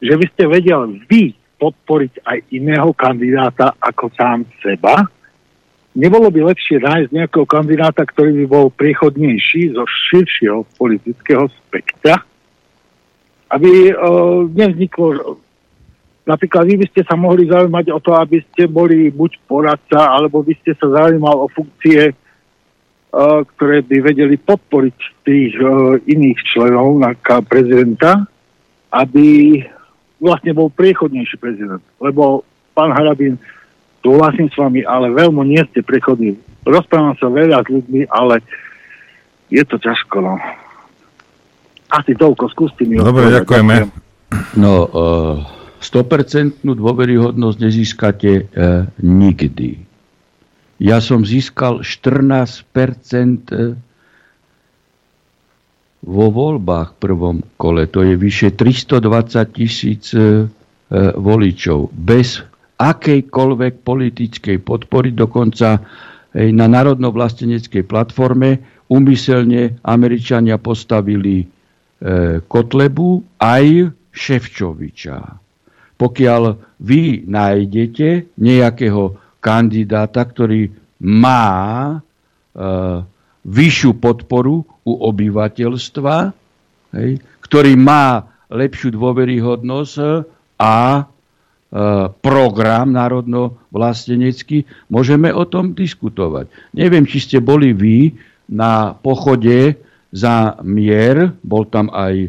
že by ste vedeli vy podporiť aj iného kandidáta ako sám seba, nebolo by lepšie nájsť nejakého kandidáta, ktorý by bol priechodnejší zo širšieho politického spektra, aby uh, nevzniklo Napríklad vy by ste sa mohli zaujímať o to, aby ste boli buď poradca, alebo by ste sa zaujímal o funkcie, uh, ktoré by vedeli podporiť tých uh, iných členov na prezidenta, aby vlastne bol priechodnejší prezident. Lebo pán Harabín, súhlasím s vami, ale veľmi nie ste prechodní. Rozprávam sa veľa s ľuďmi, ale je to ťažko, no. Asi toľko, skúste mi Dobre, ďakujeme. No, uh, 100% dôveryhodnosť nezískate uh, nikdy. Ja som získal 14% vo voľbách v prvom kole. To je vyše 320 tisíc e, e, voličov. Bez akejkoľvek politickej podpory, dokonca aj na národno-vlasteneckej platforme umyselne Američania postavili e, Kotlebu aj Ševčoviča. Pokiaľ vy nájdete nejakého kandidáta, ktorý má e, vyššiu podporu u obyvateľstva, hej, ktorý má lepšiu dôveryhodnosť a e, program národno-vlastenecký, môžeme o tom diskutovať. Neviem, či ste boli vy na pochode za mier, bol tam aj e,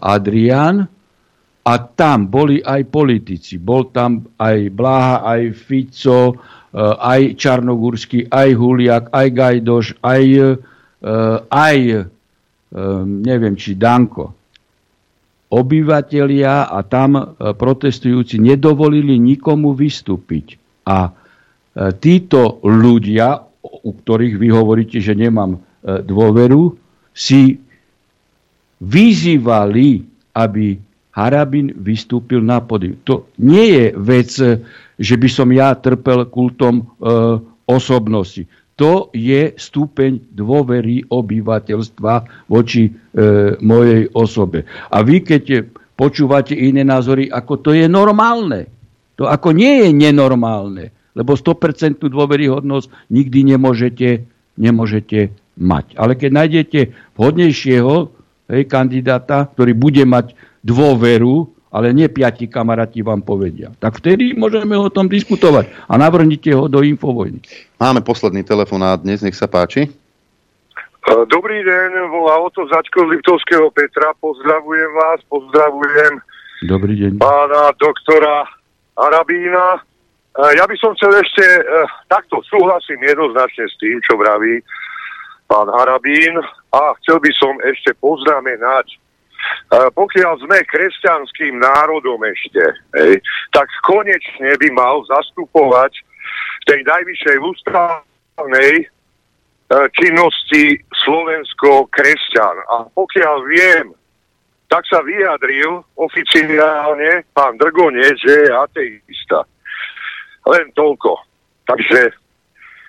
Adrian, a tam boli aj politici. Bol tam aj Blaha, aj Fico, Eh, aj Čarnogórsky, aj Huliak, aj Gajdoš, aj, eh, aj eh, neviem, či Danko. Obyvatelia a tam protestujúci nedovolili nikomu vystúpiť. A títo ľudia, u ktorých vy hovoríte, že nemám dôveru, si vyzývali, aby Harabin vystúpil na podium. To nie je vec že by som ja trpel kultom e, osobnosti. To je stupeň dôvery obyvateľstva voči e, mojej osobe. A vy, keď počúvate iné názory, ako to je normálne. To ako nie je nenormálne, lebo 100% dôveryhodnosť nikdy nemôžete, nemôžete mať. Ale keď nájdete vhodnejšieho hej, kandidáta, ktorý bude mať dôveru ale nie piati kamaráti vám povedia. Tak vtedy môžeme o tom diskutovať a navrhnite ho do infovojny. Máme posledný telefonát dnes, nech sa páči. Dobrý deň, volá Oto Zaďko z Liptovského Petra. Pozdravujem vás, pozdravujem Dobrý deň. pána doktora Arabína. Ja by som chcel ešte, takto súhlasím jednoznačne s tým, čo vraví pán Arabín a chcel by som ešte poznamenať, pokiaľ sme kresťanským národom ešte, hej, tak konečne by mal zastupovať tej najvyššej ústavnej činnosti Slovensko-kresťan. A pokiaľ viem, tak sa vyjadril oficiálne pán Drgonec, že je ateista. Len toľko. Takže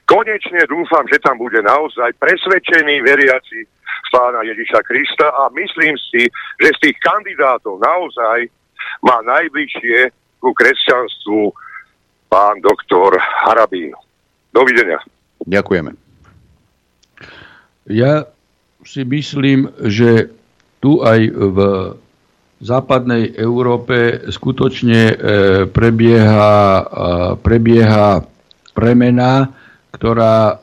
konečne dúfam, že tam bude naozaj presvedčený veriaci pána Ježiša Krista a myslím si, že z tých kandidátov naozaj má najbližšie ku kresťanstvu pán doktor Harabín. Dovidenia. Ďakujeme. Ja si myslím, že tu aj v západnej Európe skutočne e, prebieha, prebieha premena, ktorá e,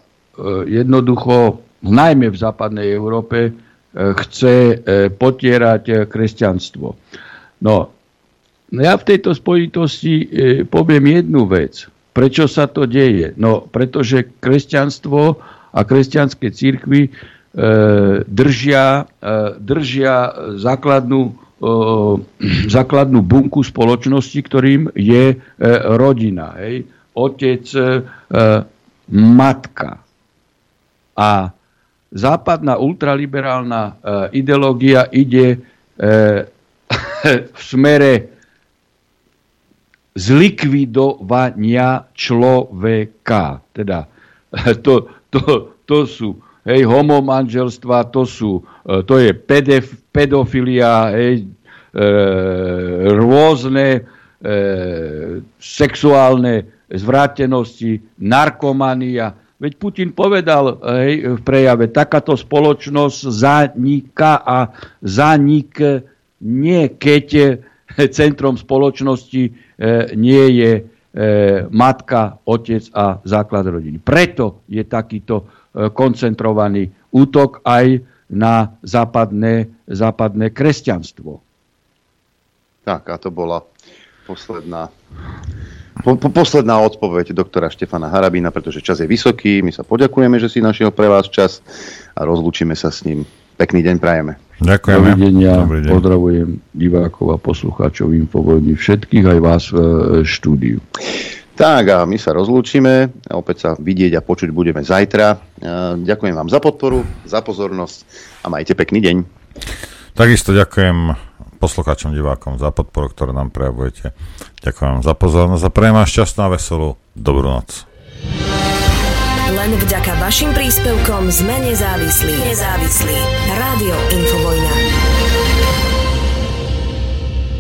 jednoducho, najmä v západnej Európe, e, chce potierať kresťanstvo. No, ja v tejto spojitosti poviem jednu vec. Prečo sa to deje? No, pretože kresťanstvo a kresťanské církvy e, držia, e, držia základnú, e, základnú bunku spoločnosti, ktorým je rodina. Hej? Otec, matka. A západná ultraliberálna ideológia ide v smere zlikvidovania človeka. Teda to, to, to sú hej, homomanželstva, to, sú, e, to je pedef, pedofilia, hej, e, rôzne e, sexuálne zvrátenosti, narkomania. Veď Putin povedal hej, v prejave, takáto spoločnosť zaniká a zanik nie, keď centrom spoločnosti e, nie je e, matka, otec a základ rodiny. Preto je takýto koncentrovaný útok aj na západné, západné kresťanstvo. Tak, a to bola posledná, po, po, posledná odpoveď doktora Štefana Harabína, pretože čas je vysoký. My sa poďakujeme, že si našiel pre vás čas a rozlúčime sa s ním. Pekný deň prajeme. Ďakujem. Dovidenia, pozdravujem divákov a poslucháčov Infovojny, všetkých aj vás v e, štúdiu. Tak a my sa rozlúčime, opäť sa vidieť a počuť budeme zajtra. E, ďakujem vám za podporu, za pozornosť a majte pekný deň. Takisto ďakujem poslucháčom, divákom za podporu, ktorú nám prejavujete. Ďakujem vám za pozornosť a prejem vás šťastnú a veselú dobrú noc. Len vďaka vašim príspevkom sme nezávislí. Nezávislí. Rádio Infovojna.